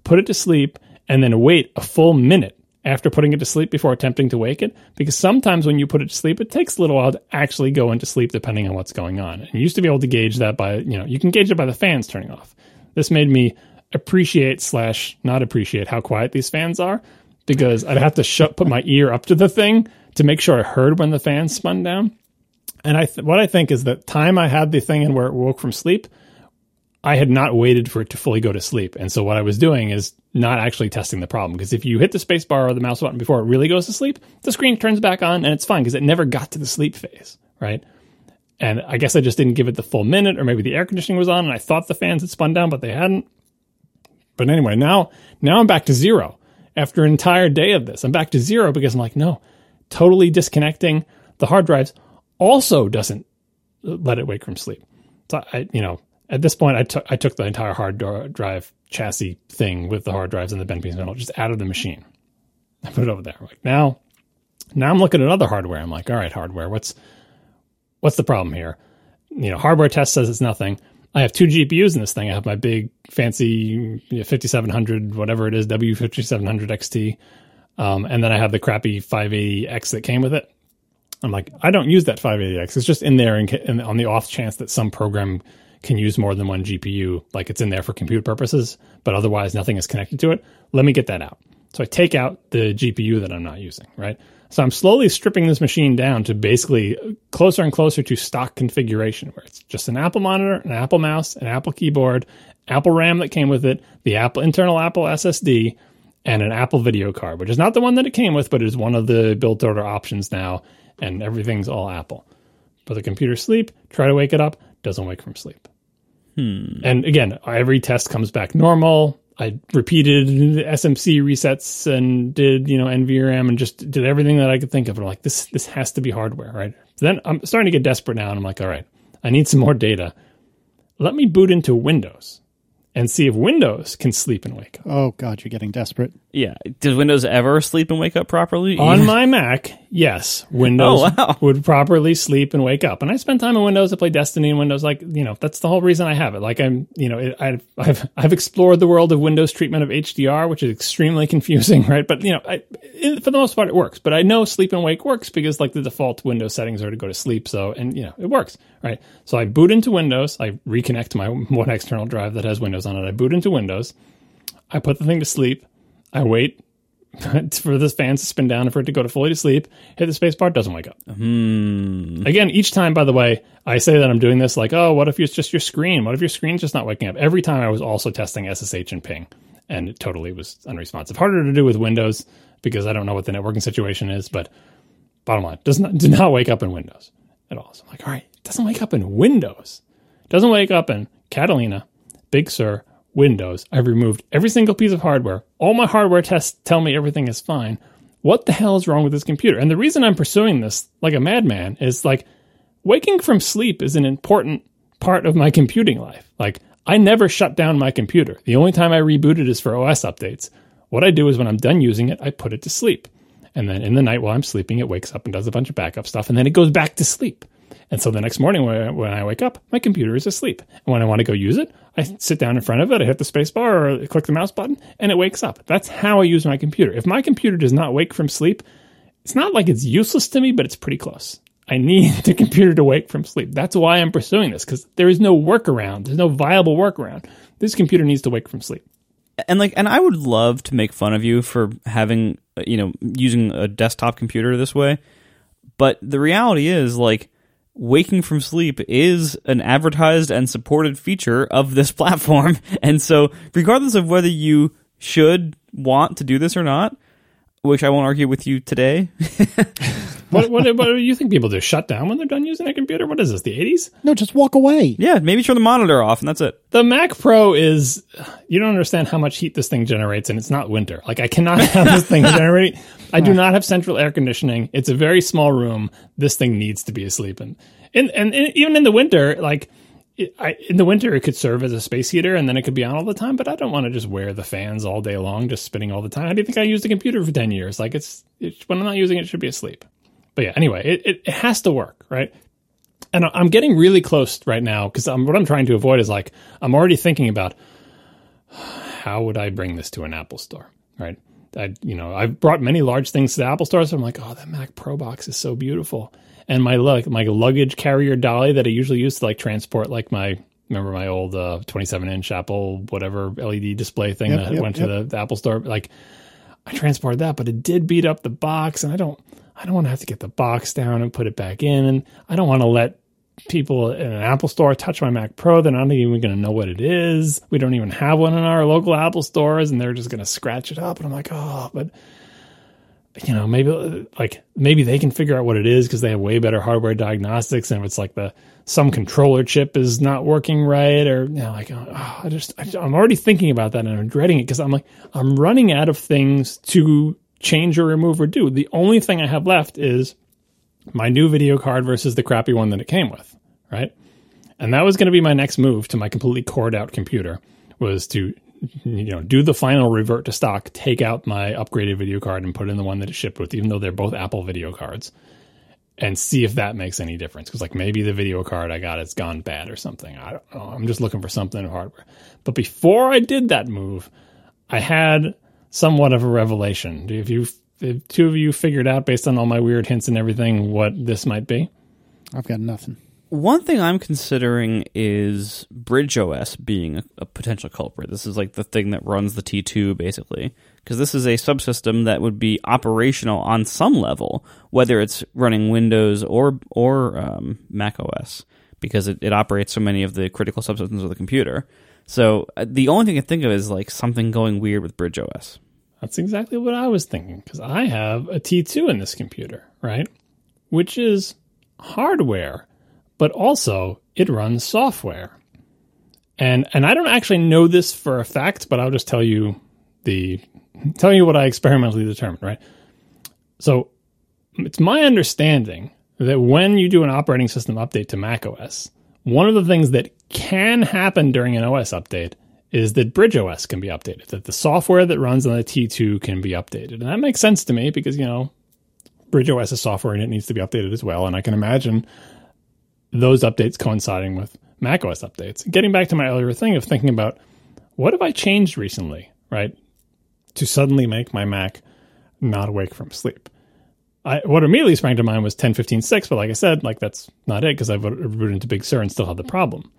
put it to sleep and then wait a full minute after putting it to sleep before attempting to wake it. Because sometimes when you put it to sleep, it takes a little while to actually go into sleep depending on what's going on. And you used to be able to gauge that by, you know, you can gauge it by the fans turning off. This made me appreciate slash not appreciate how quiet these fans are because I'd have to shut, put my ear up to the thing to make sure I heard when the fans spun down. And I, th- what I think is that time I had the thing in where it woke from sleep, I had not waited for it to fully go to sleep. And so what I was doing is not actually testing the problem. Because if you hit the space bar or the mouse button before it really goes to sleep, the screen turns back on and it's fine because it never got to the sleep phase, right? And I guess I just didn't give it the full minute, or maybe the air conditioning was on and I thought the fans had spun down, but they hadn't. But anyway, now now I'm back to zero. After an entire day of this, I'm back to zero because I'm like, no, totally disconnecting the hard drives also doesn't let it wake from sleep. So I, you know, at this point, I took I took the entire hard drive chassis thing with the hard drives and the bent piece metal just out of the machine. I put it over there. Like now, now I'm looking at other hardware. I'm like, all right, hardware, what's what's the problem here? You know, hardware test says it's nothing. I have two GPUs in this thing. I have my big fancy 5700, whatever it is, W5700 XT, um, and then I have the crappy 580X that came with it. I'm like, I don't use that 580X. It's just in there in, in, on the off chance that some program can use more than one GPU, like it's in there for compute purposes, but otherwise nothing is connected to it. Let me get that out. So I take out the GPU that I'm not using, right? So I'm slowly stripping this machine down to basically closer and closer to stock configuration, where it's just an Apple monitor, an Apple mouse, an Apple keyboard, Apple RAM that came with it, the Apple internal Apple SSD, and an Apple video card, which is not the one that it came with, but is one of the built order options now, and everything's all Apple. Put the computer sleep, try to wake it up, doesn't wake from sleep. Hmm. And again, every test comes back normal. I repeated SMC resets and did, you know, NVRAM and just did everything that I could think of. And I'm like, this this has to be hardware, right? So then I'm starting to get desperate now and I'm like, all right, I need some more data. Let me boot into Windows and see if Windows can sleep and wake up. Oh God, you're getting desperate. Yeah. Does Windows ever sleep and wake up properly? On my Mac, yes, oh, Windows Oh, wow. would properly sleep and wake up. And I spend time in Windows. I play Destiny in Windows. Like you know, that's the whole reason I have it. Like I'm, you know, it, I've I've I've explored the world of Windows treatment of HDR, which is extremely confusing, right? But you know, I, it, for the most part, it works. But I know sleep and wake works because like the default Windows settings are to go to sleep. So and you know, it works, right? So I boot into Windows. I reconnect to my one external drive that has Windows on it. I boot into Windows. I put the thing to sleep. I wait for the fans to spin down and for it to go to fully to sleep. Hit the space bar, doesn't wake up. Hmm. Again, each time, by the way, I say that I'm doing this like, oh, what if it's just your screen? What if your screen's just not waking up? Every time I was also testing SSH and ping, and it totally was unresponsive. Harder to do with Windows because I don't know what the networking situation is, but bottom line, does not did not wake up in Windows at all. So I'm like, all right, it doesn't wake up in Windows. It doesn't wake up in Catalina, Big Sur, Windows. I've removed every single piece of hardware. All my hardware tests tell me everything is fine. What the hell is wrong with this computer? And the reason I'm pursuing this like a madman is like waking from sleep is an important part of my computing life. Like I never shut down my computer. The only time I reboot it is for OS updates. What I do is when I'm done using it, I put it to sleep. And then in the night while I'm sleeping, it wakes up and does a bunch of backup stuff, and then it goes back to sleep. And so the next morning when I, wake up, my computer is asleep. And when I want to go use it, I sit down in front of it, I hit the space bar or click the mouse button, and it wakes up. That's how I use my computer. If my computer does not wake from sleep, it's not like it's useless to me, but it's pretty close. I need the computer to wake from sleep. That's why I'm pursuing this because there is no workaround. There's no viable workaround. This computer needs to wake from sleep. and like and i would love to make fun of you for having you know using a desktop computer this way but the reality is like waking from sleep is an advertised and supported feature of this platform. And so regardless of whether you should want to do this or not which i won't argue with you today What, what, what do you think people do? Shut down when they're done using a computer? What is this, the 80s? No, just walk away. yeah maybe turn the monitor off and that's it The Mac Pro is, you don't understand how much heat this thing generates, and it's not winter. Like, I cannot have this thing generate. I do not have central air conditioning. It's a very small room. This thing needs to be asleep. And, and, and, and even in the winter, like, I, in the winter, it could serve as a space heater and then it could be on all the time, but I don't want to just wear the fans all day long, just spinning all the time. How do you think I used a computer for 10 years? Like, it's, it's when I'm not using it, it should be asleep. But yeah, anyway, it, it, it has to work, right? and I'm getting really close right now because what I'm trying to avoid is like I'm already thinking about how would I bring this to an Apple store, right? I, you know, I've brought many large things to the Apple store, so I'm like, oh, that Mac Pro box is so beautiful, and my like my luggage carrier dolly that I usually use to like transport like my remember my old uh, 27 inch Apple whatever LED display thing Yep, that yep, went to the, the Apple store, like I transported that, but it did beat up the box, and I don't I don't want to have to get the box down and put it back in, and I don't want to let people in an Apple store touch my Mac Pro. They're not even going to know what it is. We don't even have one in our local Apple stores, and they're just going to scratch it up. And I'm like, oh, but you know, maybe like maybe they can figure out what it is because they have way better hardware diagnostics. And if it's like the some controller chip is not working right, or you know, like uh, oh, I just I, I'm already thinking about that and I'm dreading it because I'm like I'm running out of things to change or remove or do. The only thing I have left is my new video card versus the crappy one that it came with, right? And that was going to be my next move to my completely cored out computer was to you know do the final revert to stock, take out my upgraded video card and put in the one that it shipped with, even though they're both Apple video cards, and see if that makes any difference. Because like maybe the video card I got it's gone bad or something. I don't know. I'm just looking for something in hardware. But before I did that move, I had somewhat of a revelation. If you if two of you figured out based on all my weird hints and everything what this might be? I've got nothing. One thing I'm considering is Bridge OS being a, a potential culprit. This is like the thing that runs the T2 basically. because this is a subsystem that would be operational on some level, whether it's running Windows or or um, Mac OS, because it, it operates so many of the critical subsystems of the computer. So uh, the only thing I think of is like something going weird with Bridge OS. That's exactly what I was thinking because I have a T2 in this computer, right? Which is hardware, but also it runs software. And and I don't actually know this for a fact, but I'll just tell you the tell you what I experimentally determined, right? So it's my understanding that when you do an operating system update to macOS, one of the things that can happen during an OS update is that Bridge OS can be updated, that the software that runs on the T2 can be updated. And that makes sense to me because, you know, Bridge OS is software and it needs to be updated as well. And I can imagine those updates coinciding with Mac OS updates. Getting back to my earlier thing of thinking about what have I changed recently, right? To suddenly make my Mac not awake from sleep. I, what immediately sprang to mind was 10.15.6, but like I said, like that's not it because I've rooted into Big Sur and still have the problem.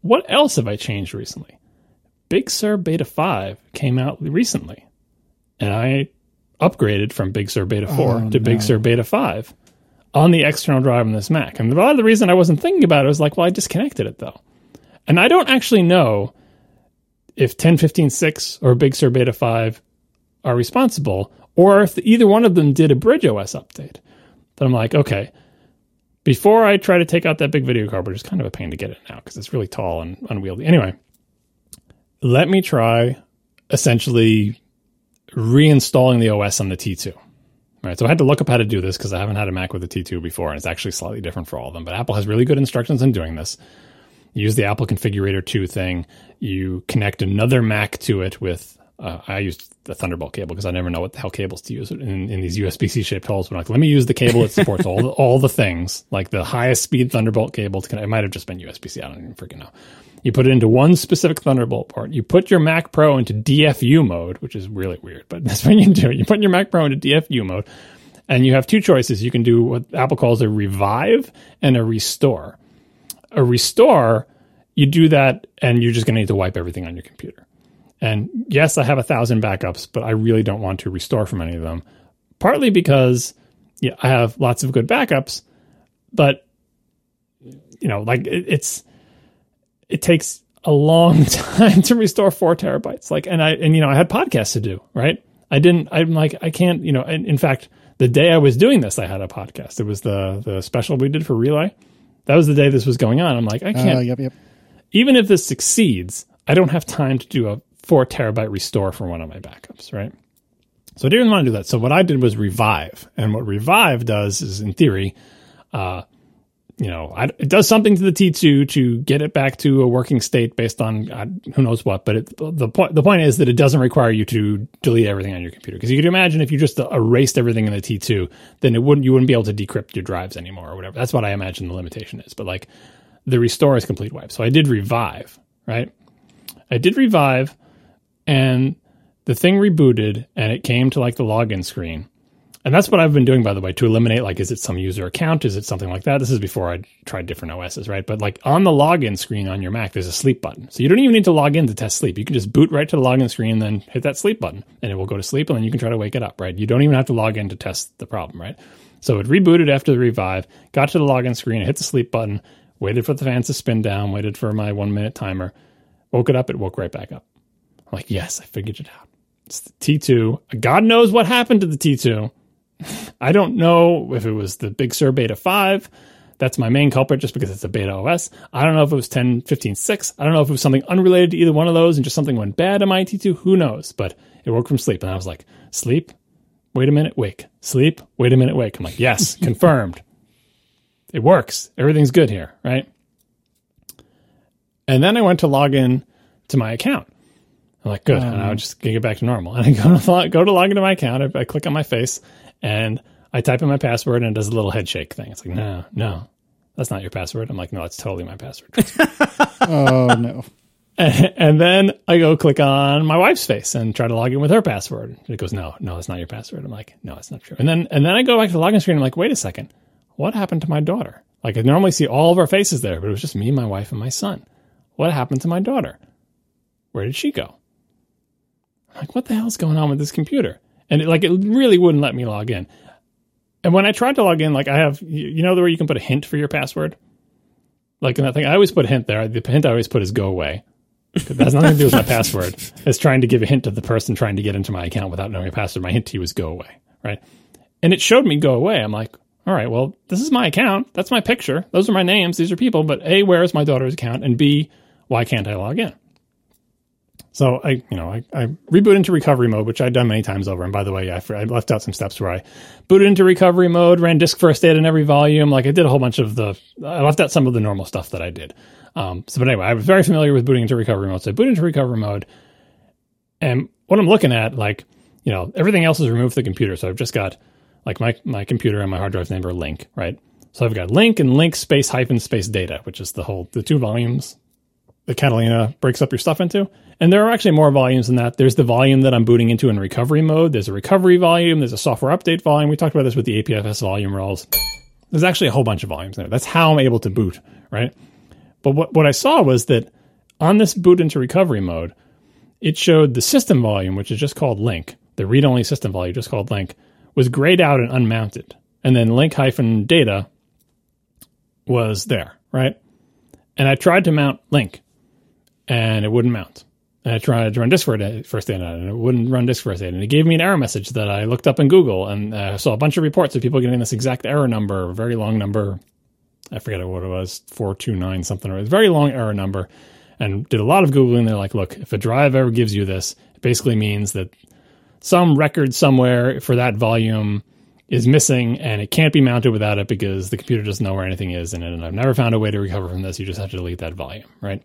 What else have I changed recently? Big Sur Beta 5 came out recently, and I upgraded from Big Sur Beta 4 Oh, to Big. Sur Beta 5 on the external drive on this Mac. And a lot of the reason I wasn't thinking about it was like, well, I disconnected it though. And I don't actually know if 10.15.6 or Big Sur Beta 5 are responsible, or if either one of them did a Bridge OS update. But I'm like, okay, before I try to take out that big video card, which is kind of a pain to get it now because it's really tall and unwieldy. Anyway, let me try essentially reinstalling the OS on the T2. All right, so I had to look up how to do this because I haven't had a Mac with a T2 before, and it's actually slightly different for all of them. But Apple has really good instructions on doing this. You use the Apple Configurator 2 thing. You connect another Mac to it with, uh, I used the Thunderbolt cable because I never know what the hell cables to use in, in these USB C shaped holes. But I'm like, let me use the cable that supports all the, all the things, like the highest speed Thunderbolt cable. To connect. It might have just been USB C. I don't even freaking know. You put it into one specific Thunderbolt port. You put your Mac Pro into DFU mode, which is really weird, but that's what you do. You put your Mac Pro into DFU mode, and you have two choices. You can do what Apple calls a revive and a restore. A restore, you do that, and you're just going to need to wipe everything on your computer. And yes, I have a thousand backups, but I really don't want to restore from any of them. Partly because yeah, I have lots of good backups, but you know, like it, it's it takes a long time to restore four terabytes. Like, and I and you know, I had podcasts to do, right? I didn't. I'm like, I can't. You know, and in fact, the day I was doing this, I had a podcast. It was the the special we did for Relay. That was the day this was going on. I'm like, I can't Uh, yep, yep. even if this succeeds, I don't have time to do a four terabyte restore for one of my backups, right? So I didn't want to do that. So what I did was revive, and what revive does is, in theory, uh, you know, I, it does something to the T2 to get it back to a working state based on uh, who knows what. But it, the point the point is that it doesn't require you to delete everything on your computer because you could imagine if you just erased everything in the T2, then it wouldn't you wouldn't be able to decrypt your drives anymore or whatever. That's what I imagine the limitation is. But like the restore is complete wipe. So I did revive, right? I did revive, and the thing rebooted, and it came to like the login screen. And that's what I've been doing, by the way, to eliminate like, is it some user account? Is it something like that? This is before I tried different OSs, right? But like on the login screen on your Mac, there's a sleep button. So you don't even need to log in to test sleep. You can just boot right to the login screen and then hit that sleep button and it will go to sleep and then you can try to wake it up, right? You don't even have to log in to test the problem, right? So it rebooted after the revive, got to the login screen, hit the sleep button, waited for the fans to spin down, waited for my one minute timer, woke it up, it woke right back up. I'm like, yes, I figured it out. It's the T2. God knows what happened to the T2. I don't know if it was the Big Sur Beta 5. That's my main culprit just because it's a beta OS. I don't know if it was 10, 15, 6. I don't know if it was something unrelated to either one of those and just something went bad on my T2. Who knows? But it woke from sleep. And I was like, sleep? Wait a minute, wake. Sleep? Wait a minute, wake. I'm like, yes, confirmed. It works. Everything's good here, right? And then I went to log in to my account. I'm like, good. and I um. would just get back to normal. And I go to, log- go to log into my account. I, I click on my face and I type in my password and it does a little head shake thing. It's like, no, no, that's not your password. I'm like, no, it's totally my password. Oh no. and, and then I go click on my wife's face and try to log in with her password. It goes, no, no, that's not your password. I'm like, no, it's not true. And then, and then I go back to the login screen. I'm like, wait a second. What happened to my daughter? Like I normally see all of our faces there, but it was just me, my wife, and my son. What happened to my daughter? Where did she go? I'm like, what the hell's going on with this computer? And it, like, it really wouldn't let me log in. And when I tried to log in, like I have, you know, the way you can put a hint for your password? Like in that thing, I always put a hint there. The hint I always put is go away. It has nothing to do with my password. It's trying to give a hint to the person trying to get into my account without knowing my password. My hint to you is go away, right? And it showed me go away. I'm like, all right, well, this is my account. That's my picture. Those are my names. These are people. But A, where is my daughter's account? And B, why can't I log in? So I, you know, I, I reboot into recovery mode, which I've done many times over. And by the way, I, I left out some steps where I booted into recovery mode, ran disk first aid in every volume. Like I did a whole bunch of the, I left out some of the normal stuff that I did. Um, so, but anyway, I was very familiar with booting into recovery mode. So I boot into recovery mode, and what I'm looking at, like, you know, everything else is removed from the computer. So I've just got like my my computer and my hard drive name are link, right? So I've got link and link space hyphen space data, which is the whole the two volumes that Catalina breaks up your stuff into. And there are actually more volumes than that. There's the volume that I'm booting into in recovery mode. There's a recovery volume. There's a software update volume. We talked about this with the APFS volume roles. There's actually a whole bunch of volumes there. That's how I'm able to boot, right? But what, what I saw was that on this boot into recovery mode, it showed the system volume, which is just called link, the read only system volume, just called link, was grayed out and unmounted. And then link hyphen data was there, right? And I tried to mount link and it wouldn't mount. And I tried to run disk first aid and it wouldn't run disk first aid. And it gave me an error message that I looked up in Google and uh, saw a bunch of reports of people getting this exact error number, a very long number. I forget what it was, 429 something, or a very long error number. And did a lot of Googling. They're like, look, if a drive ever gives you this, it basically means that some record somewhere for that volume is missing and it can't be mounted without it because the computer doesn't know where anything is in it. And I've never found a way to recover from this. You just have to delete that volume, right?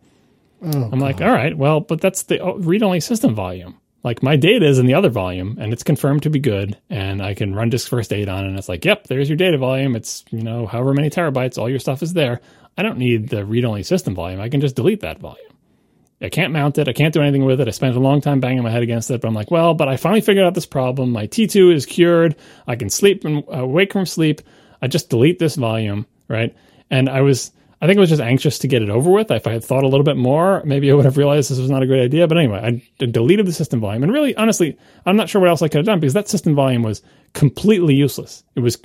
Oh, I'm like, all right, well, but that's the read only system volume. Like my data is in the other volume and it's confirmed to be good and I can run disk first aid on it and it's like, yep, there's your data volume. It's, you know, however many terabytes, all your stuff is there. I don't need the read only system volume. I can just delete that volume. I can't mount it. I can't do anything with it. I spent a long time banging my head against it, but I'm like, well, but I finally figured out this problem. My T2 is cured. I can sleep and uh, wake from sleep. I just delete this volume, right? And I was, I think I was just anxious to get it over with. If I had thought a little bit more, maybe I would have realized this was not a great idea. But anyway, I deleted the system volume. And really, honestly, I'm not sure what else I could have done because that system volume was completely useless. It was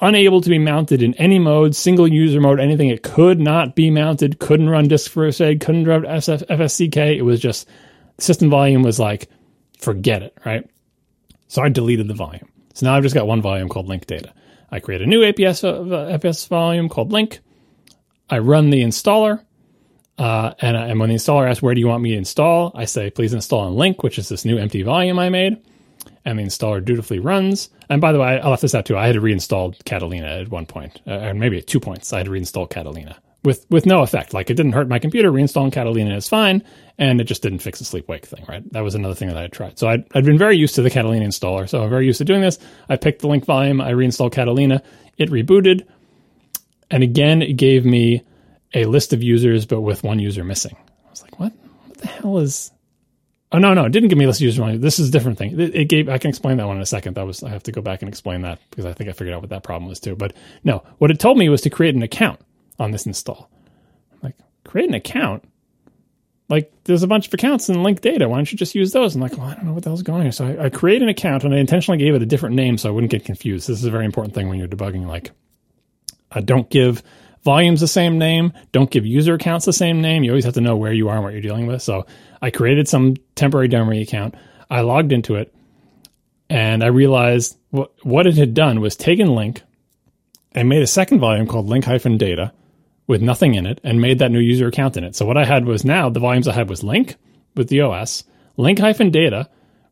unable to be mounted in any mode, single user mode, anything. It could not be mounted, couldn't run disk aid, couldn't run SF, FSCK. It was just, the system volume was like, forget it, right? So I deleted the volume. So now I've just got one volume called link data. I create a new APFS, uh, volume called link I run the installer. Uh, and, I, and when the installer asks, where do you want me to install? I say, please install on link, which is this new empty volume I made. And the installer dutifully runs. And by the way, I left this out too. I had to reinstall Catalina at one point, uh, or maybe at two points. I had to reinstall Catalina with, with no effect. Like it didn't hurt my computer. Reinstalling Catalina is fine. And it just didn't fix the sleep wake thing, right? That was another thing that I had tried. So I'd, I'd been very used to the Catalina installer. So I'm very used to doing this. I picked the link volume. I reinstalled Catalina. It rebooted. And again, it gave me a list of users, but with one user missing. I was like, what? What the hell is? Oh no, no, it didn't give me list of users. This is a different thing. It, it, gave. I can explain that one in a second. That was. I have to go back and explain that because I think I figured out what that problem was too. But no, what it told me was to create an account on this install. I'm like, create an account. Like, there's a bunch of accounts in link data. Why don't you just use those? I'm like, well, I don't know what the hell's going on. So I, I create an account and I intentionally gave it a different name so I wouldn't get confused. This is a very important thing when you're debugging. Like, I don't give volumes the same name. Don't give user accounts the same name. You always have to know where you are and what you're dealing with. So I created some temporary Demory account. I logged into it and I realized what, what it had done was taken link and made a second volume called link hyphen data with nothing in it and made that new user account in it. So what I had was now the volumes I had was link with the OS, link hyphen data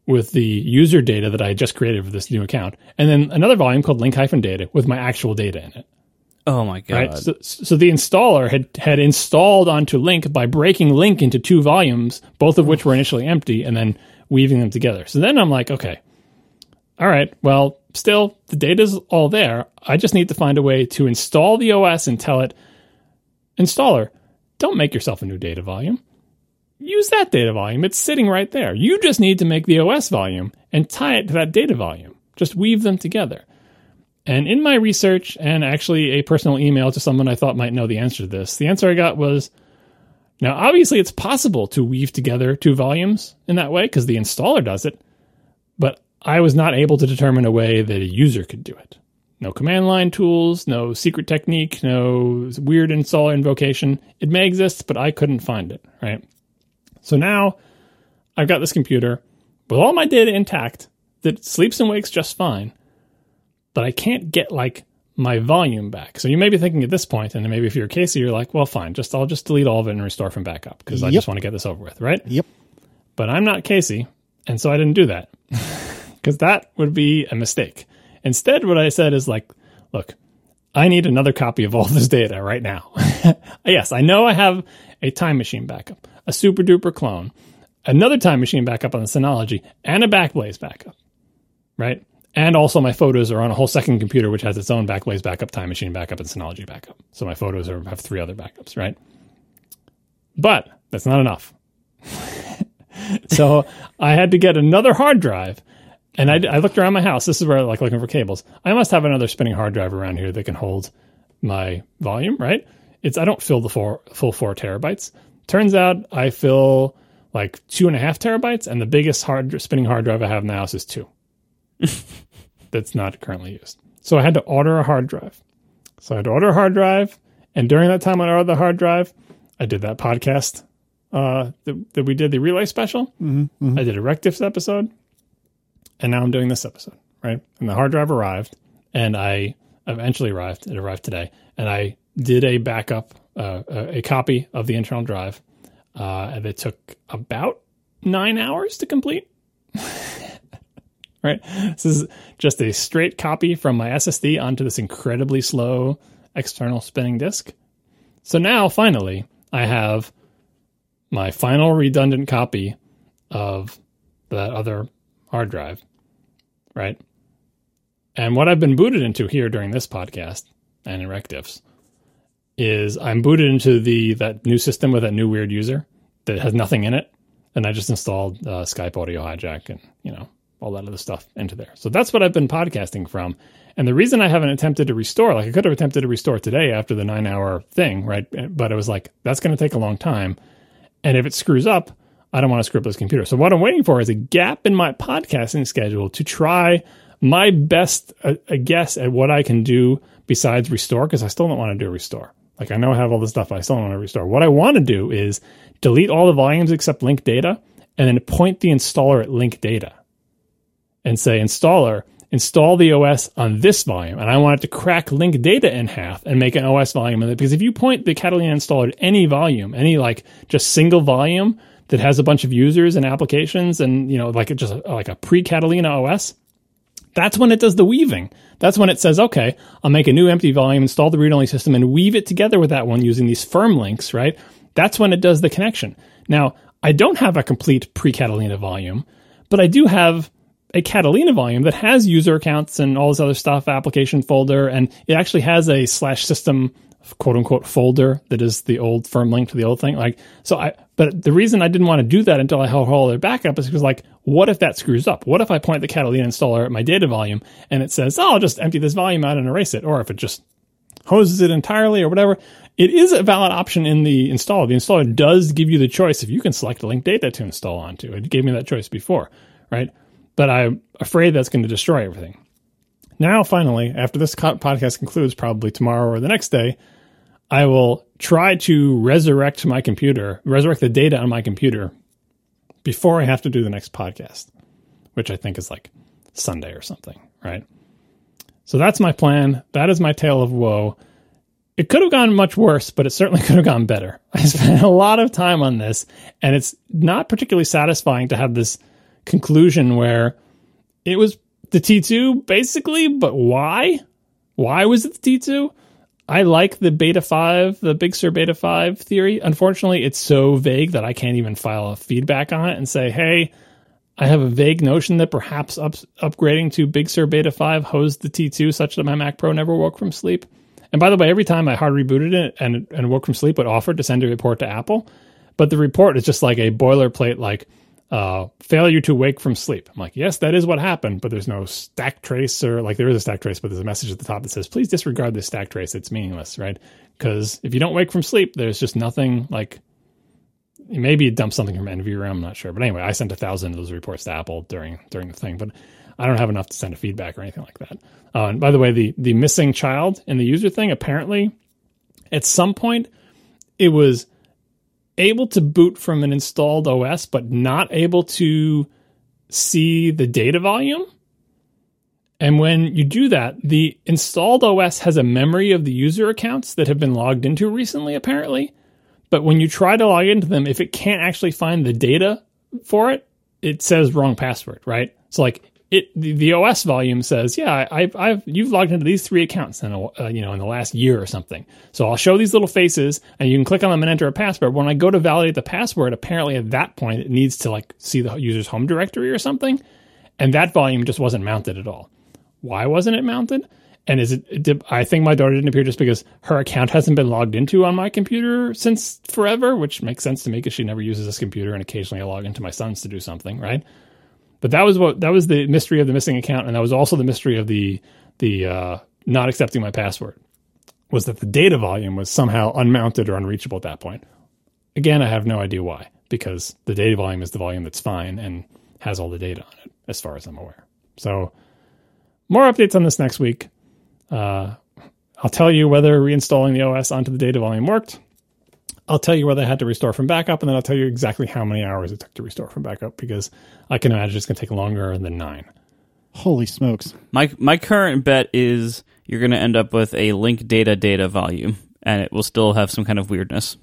with the user data that I had just created for this new account, and then another volume called link hyphen data with my actual data in it. Oh my god! Right? So, so the installer had had installed onto Link by breaking Link into two volumes, both of which were initially empty, and then weaving them together. So then I'm like, okay, all right, well, still the data's all there. I just need to find a way to install the OS and tell it, installer, don't make yourself a new data volume. Use that data volume. It's sitting right there. You just need to make the OS volume and tie it to that data volume. Just weave them together. And in my research and actually a personal email to someone I thought might know the answer to this, the answer I got was Now, obviously, it's possible to weave together two volumes in that way because the installer does it, but I was not able to determine a way that a user could do it. No command line tools, no secret technique, no weird installer invocation. It may exist, but I couldn't find it, right? So now I've got this computer with all my data intact that sleeps and wakes just fine, but I can't get like my volume back. So you may be thinking at this point, and maybe if you're Casey, you're like, well, fine, just I'll just delete all of it and restore from backup because I just want to get this over with, right? Yep. But I'm not Casey, and so I didn't do that because that would be a mistake. Instead, what I said is like, look, I need another copy of all this data right now. yes, I know I have a time machine backup, a SuperDuper clone, another time machine backup on the Synology, and a Backblaze backup, right? And also my photos are on a whole second computer, which has its own Backblaze backup, time machine backup, and Synology backup. So my photos are, have three other backups, right? But that's not enough. so I had to get another hard drive. And I, I looked around my house. This is where I like looking for cables. I must have another spinning hard drive around here that can hold my volume, right? It's I don't fill the four, full four terabytes. Turns out I fill like two and a half terabytes, and the biggest hard spinning hard drive I have in the house is two. That's not currently used. So I had to order a hard drive. So I had to order a hard drive, and during that time I ordered the hard drive, I did that podcast uh, that, that we did the relay special. I did a Rec Diffs episode, and now I'm doing this episode, right? And the hard drive arrived, and I eventually arrived. It arrived today, and I did a backup, uh, a, a copy of the internal drive, uh, and it took about nine hours to complete. right, this is just a straight copy from my SSD onto this incredibly slow external spinning disk. So now, finally, I have my final redundant copy of that other hard drive, right? And what I've been booted into here during this podcast and in Rec Diffs is I'm booted into the that new system with that new weird user that has nothing in it, and I just installed uh, Skype Audio Hijack and you know all that other stuff into there. So that's what I've been podcasting from. And the reason I haven't attempted to restore, like I could have attempted to restore today after the nine hour thing, right? But it was like that's going to take a long time, and if it screws up, I don't want to screw up this computer. So what I'm waiting for is a gap in my podcasting schedule to try my best uh, guess at what I can do besides restore because I still don't want to do a restore. Like I know I have all this stuff, I still don't want to restore. What I want to do is delete all the volumes except link data, and then point the installer at link data, and say installer install the OS on this volume, and I want it to crack link data in half and make an OS volume of it. Because if you point the Catalina installer at any volume, any like just single volume that has a bunch of users and applications, and you know like just like a pre Catalina OS, that's when it does the weaving. That's when it says, okay, I'll make a new empty volume, install the read only system, and weave it together with that one using these firm links, right? That's when it does the connection. Now, I don't have a complete pre Catalina volume, but I do have a Catalina volume that has user accounts and all this other stuff, application folder, and it actually has a slash system quote unquote folder that is the old firm link to the old thing. Like, so I, but the reason I didn't want to do that until I had all their backup is because like, what if that screws up? What if I point the Catalina installer at my data volume and it says, oh, I'll just empty this volume out and erase it? Or if it just hoses it entirely or whatever, it is a valid option in the installer. The installer does give you the choice if you can select a link data to install onto. It gave me that choice before, right? But I'm afraid that's going to destroy everything. Now, finally, after this podcast concludes, probably tomorrow or the next day, I will try to resurrect my computer, resurrect the data on my computer before I have to do the next podcast, which I think is like Sunday or something, right? So that's my plan. That is my tale of woe. It could have gone much worse, but it certainly could have gone better. I spent a lot of time on this, and it's not particularly satisfying to have this conclusion where it was the T2 basically, but why? Why was it the T2? I like the beta 5, the Big Sur beta 5 theory. Unfortunately, it's so vague that I can't even file a feedback on it and say, hey, I have a vague notion that perhaps up, upgrading to Big Sur beta 5 hosed the T2 such that my Mac Pro never woke from sleep. And by the way, every time I hard rebooted it and, and woke from sleep, it offered to send a report to Apple. But the report is just like a boilerplate, like, uh, failure to wake from sleep. I'm like, yes, that is what happened, but there's no stack trace or like there is a stack trace, but there's a message at the top that says, please disregard this stack trace. It's meaningless, right? Because if you don't wake from sleep, there's just nothing like maybe it dumped something from NVRAM. I'm not sure, but anyway, I sent a thousand of those reports to Apple during during the thing, but I don't have enough to send a feedback or anything like that. Uh, and by the way, the the missing child in the user thing apparently at some point it was able to boot from an installed OS, but not able to see the data volume. And when you do that, the installed OS has a memory of the user accounts that have been logged into recently, apparently. But when you try to log into them, if it can't actually find the data for it, it says wrong password, right? So like it, the, the OS volume says, yeah, I, I've, you've logged into these three accounts in a, uh, you know, in the last year or something. So I'll show these little faces and you can click on them and enter a password. When I go to validate the password, apparently at that point, it needs to like see the user's home directory or something. And that volume just wasn't mounted at all. Why wasn't it mounted? And is it? I think my daughter didn't appear just because her account hasn't been logged into on my computer since forever, which makes sense to me because she never uses this computer, and occasionally I log into my son's to do something, right? But that was what that was the mystery of the missing account, and that was also the mystery of the the uh, not accepting my password was that the data volume was somehow unmounted or unreachable at that point. Again, I have no idea why, because the data volume is the volume that's fine and has all the data on it, as far as I'm aware. So, more updates on this next week. Uh, I'll tell you whether reinstalling the OS onto the data volume worked. I'll tell you where they had to restore from backup, and then I'll tell you exactly how many hours it took to restore from backup because I can imagine it's going to take longer than nine. Holy smokes. My my current bet is you're going to end up with a link data data volume, and it will still have some kind of weirdness.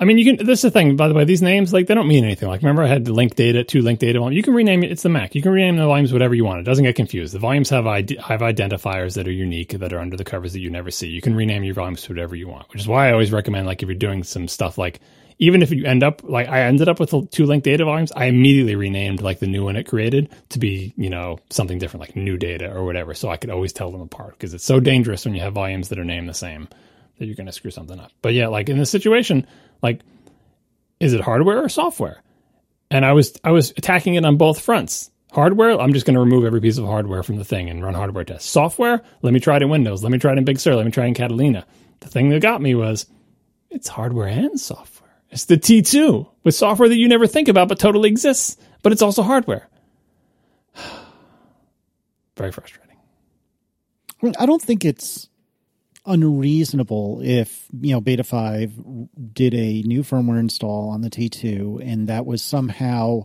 I mean, you can. This is the thing, by the way. These names, like, they don't mean anything. Like, remember, I had link data, to link data. You can rename it. It's the Mac. You can rename the volumes whatever you want. It doesn't get confused. The volumes have ID, have identifiers that are unique that are under the covers that you never see. You can rename your volumes to whatever you want, which is why I always recommend, like, if you're doing some stuff like, even if you end up like I ended up with two link data volumes, I immediately renamed like the new one it created to be, you know, something different, like new data or whatever. So I could always tell them apart because it's so dangerous when you have volumes that are named the same that you're going to screw something up. But yeah, like in this situation, like is it hardware or software? And I was I was attacking it on both fronts. Hardware, I'm just going to remove every piece of hardware from the thing and run hardware tests. Software, let me try it in Windows. Let me try it in Big Sur. Let me try it in Catalina. The thing that got me was it's hardware and software. It's the T2 with software that you never think about but totally exists, but it's also hardware. Very frustrating. I, I don't think it's unreasonable if you know beta 5 did a new firmware install on the t2 and that was somehow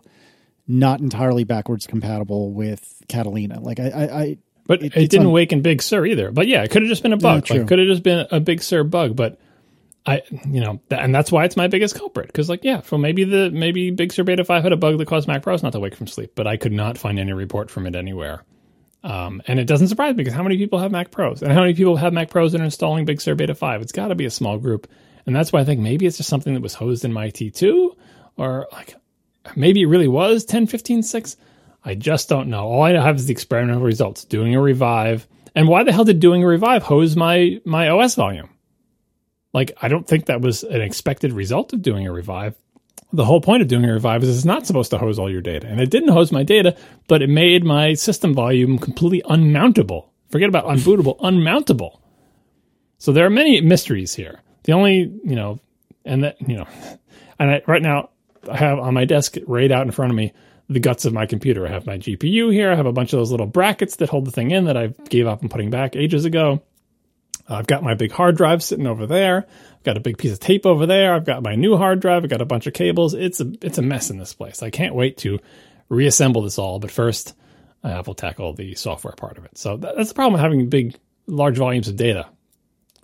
not entirely backwards compatible with catalina. Like i i, I but it, it didn't un- wake in big sur either. But yeah it could have just been a bug. Like, could have just been a big sur bug. But I, you know, and that's why it's my biggest culprit. Because, like, yeah, well, maybe the maybe Big Sur Beta Five had a bug that caused Mac Pros not to wake from sleep, but I could not find any report from it anywhere. Um, and it doesn't surprise me because how many people have Mac Pros and how many people have Mac Pros that are installing Big Sur Beta 5? It's got to be a small group. And that's why I think maybe it's just something that was hosed in my T2 or like maybe it really was 10, 15, 6. I just don't know. All I have is the experimental results doing a revive. And why the hell did doing a revive hose my, my OS volume? Like, I don't think that was an expected result of doing a revive the whole point of doing a revive is it's not supposed to hose all your data. And it didn't hose my data, but it made my system volume completely unmountable. Forget about unbootable, unmountable. So there are many mysteries here. The only, you know, and that, you know, and I, right now I have on my desk right out in front of me the guts of my computer. I have my GPU here. I have a bunch of those little brackets that hold the thing in that I gave up and putting back ages ago. I've got my big hard drive sitting over there. Got a big piece of tape over there. I've got my new hard drive. I've got a bunch of cables. It's a it's a mess in this place. I can't wait to reassemble this all. But first, I will tackle the software part of it. So that's the problem with having big, large volumes of data.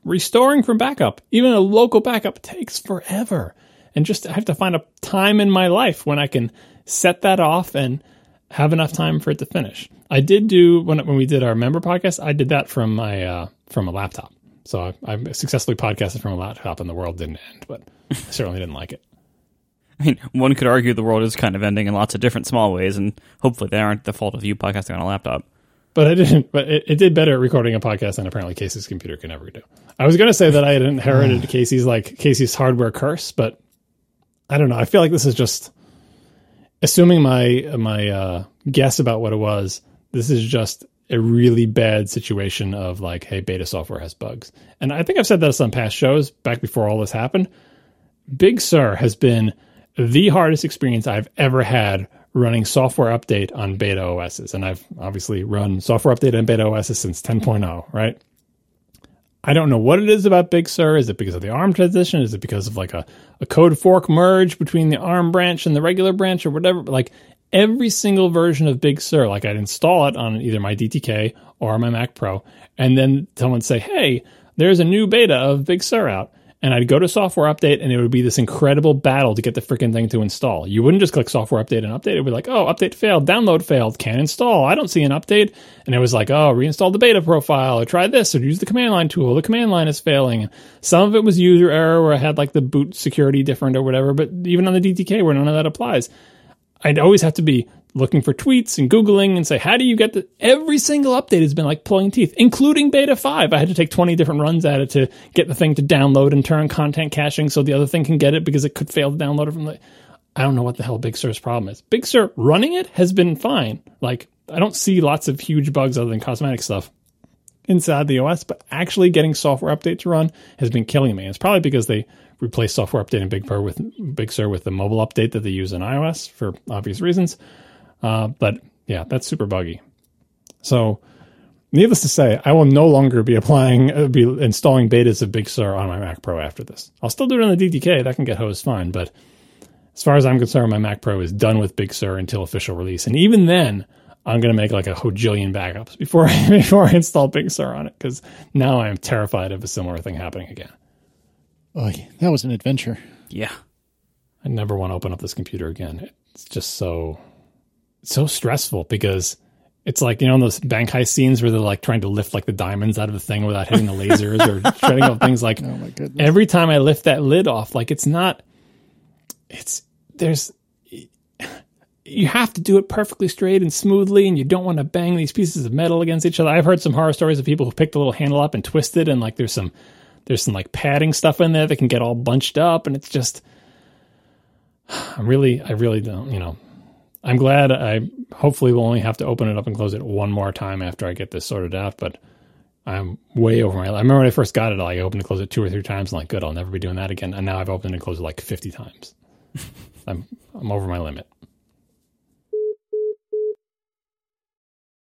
Restoring from backup, even a local backup, takes forever. And just I have to find a time in my life when I can set that off and have enough time for it to finish. I did do when when we did our member podcast. I did that from my uh, from a laptop. So I, I successfully podcasted from a laptop, and the world didn't end, but I certainly didn't like it. I mean, one could argue the world is kind of ending in lots of different small ways, and hopefully they aren't the fault of you podcasting on a laptop. But I didn't. But it, it did better at recording a podcast than apparently Casey's computer can ever do. I was going to say that I had inherited Casey's like Casey's hardware curse, but I don't know. I feel like this is just assuming my my uh, guess about what it was. This is just a really bad situation of like, hey, beta software has bugs. And I think I've said this on past shows back before all this happened. Big Sur has been the hardest experience I've ever had running software update on beta OSs. And I've obviously run software update on beta OSs since 10.0, right? I don't know what it is about Big Sur. Is it because of the ARM transition? Is it because of like a, a code fork merge between the ARM branch and the regular branch or whatever? Like every single version of Big Sur, like I'd install it on either my DTK or my Mac Pro, and then someone say, hey, there's a new beta of Big Sur out and I'd go to software update and it would be this incredible battle to get the freaking thing to install. You wouldn't just click software update and update. It would be like, oh, update failed, download failed, can't install. I don't see an update. And it was like, oh, reinstall the beta profile or try this or use the command line tool. The command line is failing. Some of it was user error where I had like the boot security different or whatever. But even on the DTK where none of that applies, I'd always have to be looking for tweets and Googling and say, how do you get the, every single update has been like pulling teeth, including beta five. I had to take 20 different runs at it to get the thing to download and turn content caching so the other thing can get it because it could fail to download it from the, I don't know what the hell Big Sur's problem is. Big Sur running it has been fine. Like, I don't see lots of huge bugs other than cosmetic stuff inside the OS, but actually getting software update to run has been killing me. It's probably because they replaced software update in Big Sur with Big Sur with the mobile update that they use in iOS for obvious reasons. Uh, but yeah, that's super buggy. So, needless to say, I will no longer be applying, uh, be installing betas of Big Sur on my Mac Pro after this. I'll still do it on the DTK. That can get hosed fine. But as far as I'm concerned, my Mac Pro is done with Big Sur until official release. And even then, I'm going to make like a hojillion backups before I, before I install Big Sur on it because now I am terrified of a similar thing happening again. Oh, that was an adventure. Yeah. I never want to open up this computer again. It's just so so stressful because it's like you know in those bank heist scenes where they're like trying to lift like the diamonds out of the thing without hitting the lasers or shredding up things like Oh my goodness. every time I lift that lid off like it's not it's there's you have to do it perfectly straight and smoothly and you don't want to bang these pieces of metal against each other. I've heard some horror stories of people who pick the little handle up and twist it and like there's some there's some like padding stuff in there that can get all bunched up and it's just I'm really I really don't, you know, I'm glad I hopefully will only have to open it up and close it one more time after I get this sorted out, but I'm way over my. I remember when I first got it, I opened and closed it two or three times. I'm like, good, I'll never be doing that again. And now I've opened and closed it like 50 times. I'm I'm over my limit.